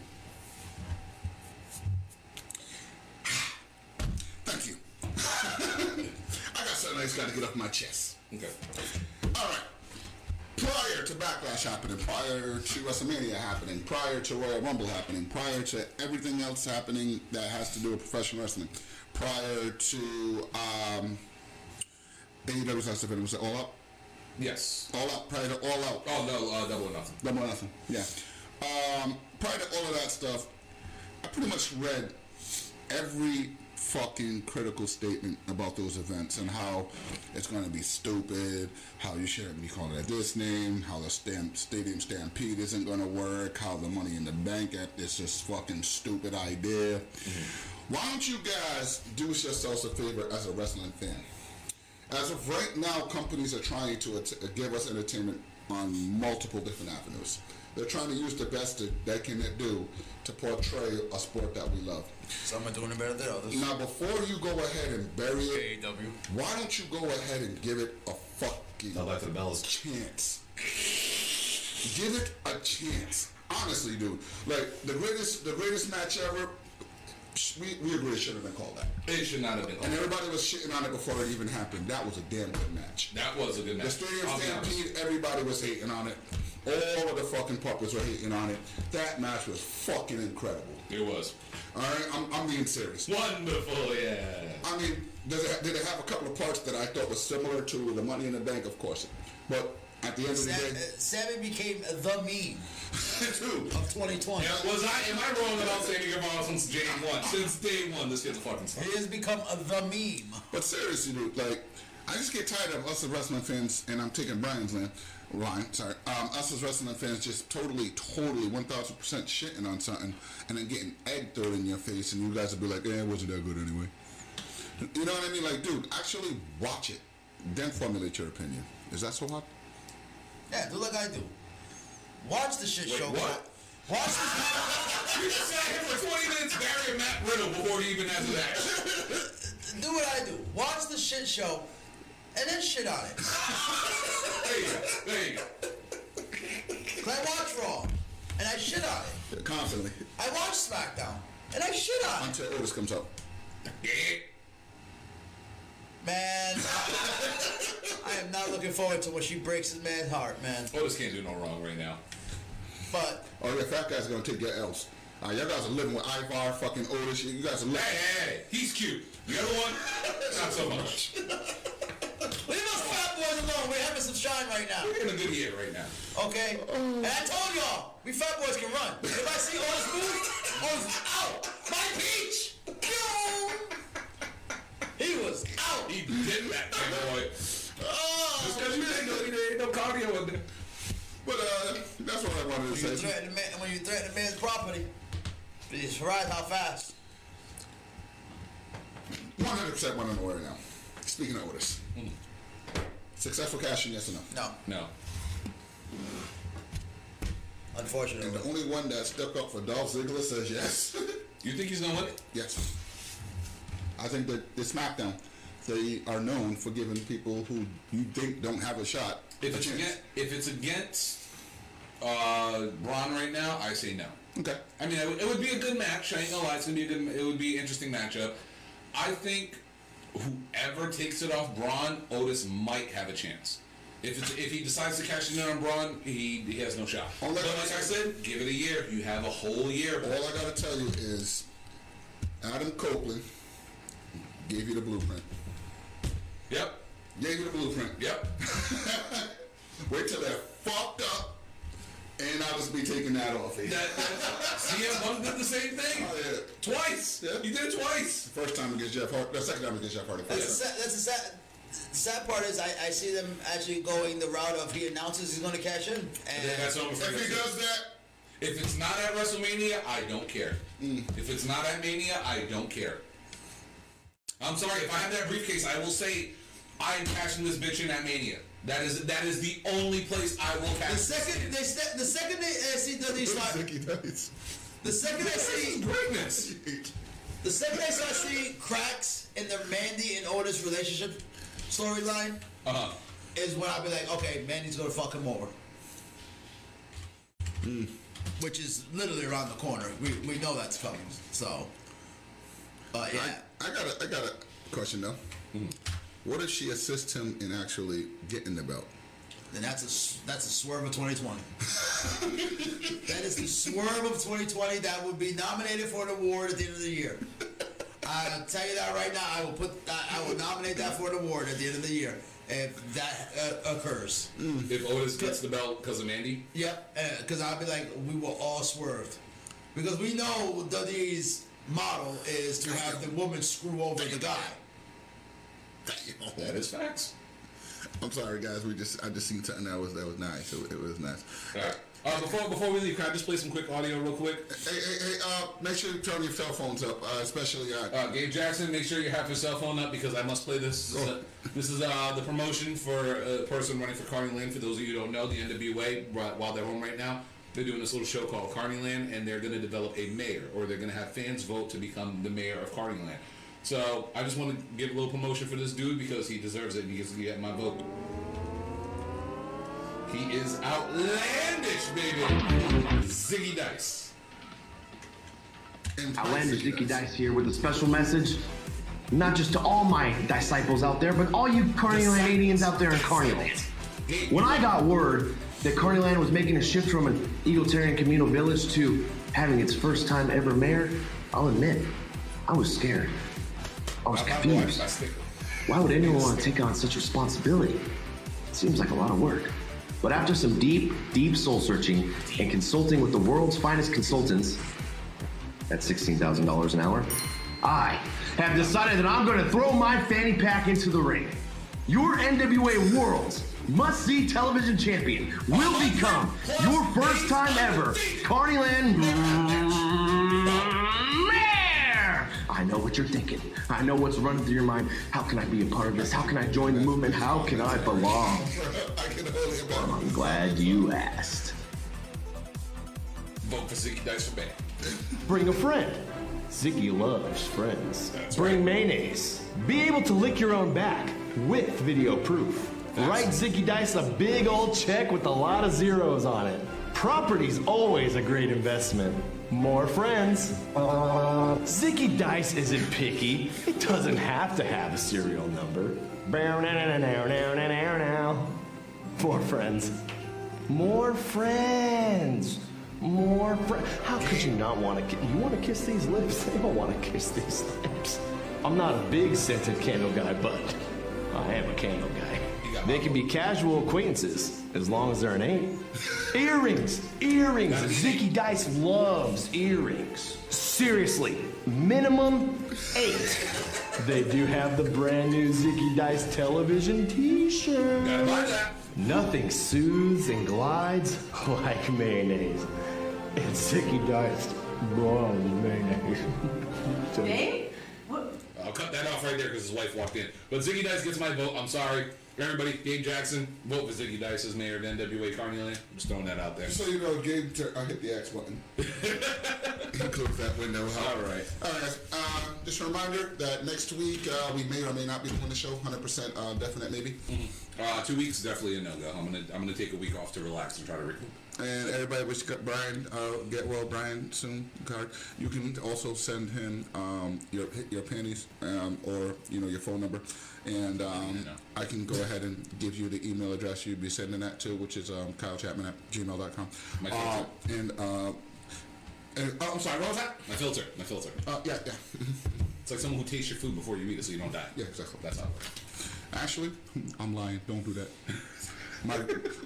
Thank you. I got something I just got to get off my chest. Okay. All right. Prior to Backlash happening, prior to WrestleMania happening, prior to Royal Rumble happening, prior to everything else happening that has to do with professional wrestling, prior to um, AEW has to finish All Out, Yes. All Out, prior to All Out, Oh no, uh, double or nothing. Double or Nothing, yeah. Um, prior to all of that stuff, I pretty much read every fucking critical statement about those events and how it's going to be stupid, how you shouldn't be calling it this name, how the stamp, stadium stampede isn't going to work, how the money in the bank app is just fucking stupid idea. Mm-hmm. Why don't you guys do yourselves a favor as a wrestling fan? As of right now, companies are trying to at- give us entertainment on multiple different avenues. They're trying to use the best that they can do to portray a sport that we love. Some are doing it better than others. Now, before you go ahead and bury it, AEW. why don't you go ahead and give it a fucking Tell that the bells. chance? Give it a chance. Honestly, dude. Like the greatest, the greatest match ever. We, we agree it shouldn't have been called that. It should not have been. And everybody was shitting on it before it even happened. That was a damn good match. That was a good match. The Stadium I'll be. Stampede, everybody was hating on it. All of the fucking puppets were hating on it. That match was fucking incredible. It was All right, I'm, I'm being serious. wonderful. Yeah. I mean, does it, did it have a couple of parts that I thought was similar to the Money in the Bank? Of course. But at the end of the Sam, uh, day, Sammy became the meme dude, of 2020. Yeah, was I? Am I wrong about Sammy Guevara since day one? Since day one, this kid's a fucking star. He has become a, the meme. But seriously, dude, like, I just get tired of us as wrestling fans, and I'm taking Brian's line, line sorry, um, us as wrestling fans just totally, totally, 1,000% shitting on something, and then getting egg thrown in your face, and you guys will be like, eh, it wasn't that good anyway. You know what I mean? Like, dude, actually watch it, then formulate your opinion. Is that so hard? Yeah, do like I do. Watch the shit Wait, show. what? Watch this. You just sat here for 20 minutes burying Matt Riddle before he even has a match. do what I do. Watch the shit show, and then shit on it. There you go. There you go. 'Cause I watch Raw, and I shit on it. Constantly. I watch SmackDown, and I shit on it. Until Otis comes out. Man, I, I am not looking forward to when she breaks his man's heart, man. Otis can't do no wrong right now. But Oh, yeah, fat guy's gonna take your L's. Uh, y'all guys are living with Ivar, fucking Otis. You guys are living. Hey, hey, hey, he's cute. The other one, not so much. leave us fat boys alone. We're having some shine right now. We're in a good year right now. Okay? And I told y'all, we fat boys can run. If I see Otis move, Otis is out. My peach! Pew! He was out. He did that, boy. Oh! Just because you didn't know there ain't no cardio in there. But uh, that's what I wanted to When you say. threaten a man, when you threaten a man's property, be surprised how fast. 100% want to know where now. Speaking of Otis. Successful cashing, yes or no? No, No. Unfortunately. And the only one that stepped up for Dolph Ziggler says yes. You think he's gonna win it? yes. I think that the SmackDown, they are known for giving people who you think don't have a shot If a it's chance. against, if it's against uh, Braun right now, I say no. Okay. I mean, it would, be a good match. I ain't gonna lie, it's gonna be a good. It would be an interesting matchup. I think whoever takes it off Braun, Otis might have a chance. If it's, if he decides to cash in on Braun, he he has no shot. All but gotta like I said, give it a year. You have a whole year. All I got to tell you is Adam Copeland gave you the blueprint. Yep. Gave you the blueprint. Yep. Wait till they're fucked up, and I'll just be taking that off. That, that, CM Punk did the same thing. Oh, yeah. Twice. Yeah. He did it twice. First time against Jeff Hardy. The second time against Jeff Hardy. That's the sad, that's the sad, the sad part is I, I see them actually going the route of he announces he's going to cash in. And That's what I'm If he of. does that, If it's not at WrestleMania, I don't care. Mm. If it's not at Mania, I don't care. I'm sorry, if I have that briefcase, I will say I am cashing this bitch in at Mania. That is that is the only place I will cash the second they ste- the second they uh, see WWE start, Zicky does. the second I see greatness. the second I start seeing cracks in the Mandy and Otis relationship storyline Uh-huh. is when I'll be like, okay, Mandy's going to fuck him over. Which is literally around the corner. We, we know that's coming. So, uh, yeah. I, I got a, I got a question though. What if she assists him in actually getting the belt? Then that's a s- that's a swerve of 2020. that is the swerve of 2020 that would be nominated for an award at the end of the year. I'll tell you that right now. I will put that, I will nominate that for an award at the end of the year if that uh, occurs. If Otis gets the belt because of Mandy, Yep, because I'll be like, we were all swerved. Because we know WWE's model is to have the woman screw over the guy. that is facts. I'm sorry, guys. We just I just seen something that was that was nice. It, it was nice. All right. Uh, before before we leave, can I just play some quick audio real quick? Hey, hey, hey! Uh, make sure you turn your cell phones up, uh, especially uh, Uh, Gabe Jackson, make sure you have your cell phone up because I must play this. This is, uh, this is uh, the promotion for a person running for Carney Land. For those of you who don't know, the NWA, right- while they're home right now, they're doing this little show called Carney Land, and they're going to develop a mayor, or they're going to have fans vote to become the mayor of Carney Land. So I just want to give a little promotion for this dude because he deserves it because he had my vote. He is outlandish, baby. Zicky Dice. in Outlandish Zicky Dicky. Dice here with a special message, not just to all my disciples out there, but all you Carneylandians out there in Carneyland. When I got word that Carneyland was making a shift from an egalitarian communal village to having its first time ever mayor, I'll admit, I was scared. I was confused. Why would anyone want to take on such responsibility? It Seems like a lot of work. But after some deep, deep soul searching and consulting with the world's finest consultants at $16,000 an hour, I have decided that I'm going to throw my fanny pack into the ring. Your NWA World's must see television champion will become your first time ever Carneyland! I know what you're thinking. I know what's running through your mind. How can I be a part of this? How can I join the movement? How can I belong? I can only imagine. I'm glad you asked. Vote for Zicky Dice for mayor. Bring a friend. Zicky loves friends. Bring mayonnaise. Be able to lick your own back with video proof. Write Zicky Dice a big old check with a lot of zeros on it. Property's always a great investment. More friends. Uh, Zicky Dice isn't picky. It doesn't have to have a serial number. More friends. More friends. More friends. How could you not want to? Ki- you want to kiss these lips? They don't want to kiss these lips. I'm not a big scented candle guy, but I am a candle guy. They can be casual acquaintances as long as they're an eight. earrings, earrings. Zicky Dice loves earrings. Seriously, minimum eight. They do have the brand new Zicky Dice television T-shirt. Gotta buy that. Nothing soothes and glides like mayonnaise. It's Zicky Dice blonde mayonnaise. Babe? What? I'll cut that off right there because his wife walked in. But Zicky Dice gets my vote. I'm sorry. Everybody, Gabe Jackson, vote for Zicky Dice as mayor of NWA Carneyland. I'm just throwing that out there. So you know, Gabe, tur- I hit the X button. he closed that window. All right. All right, guys. Uh, just a reminder that next week uh, we may or may not be doing the show. 100% uh, definite, maybe. Uh, two weeks definitely a no go. I'm gonna I'm gonna take a week off to relax and try to recoup. And everybody wish Brian uh, get well, Brian soon. You can also send him um, your your panties um, or you know your phone number, and um, I can go ahead and give you the email address you'd be sending that to, which is um, Kyle Chapman at gmail.com. My Uh, filter. and uh, and oh, I'm sorry. What was that? My filter, my filter. Uh, yeah, yeah. It's like someone who tastes your food before you eat it so you don't die. Yeah, exactly. That's how it works. Actually, I'm lying. Don't do that. My,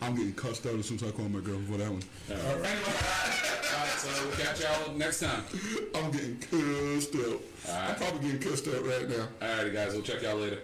I'm getting cussed out as soon as I call my girl for that one. All right. All right, so we'll catch y'all next time. I'm getting cussed out. I'm probably getting cussed out right now. All righty, guys. We'll check y'all later.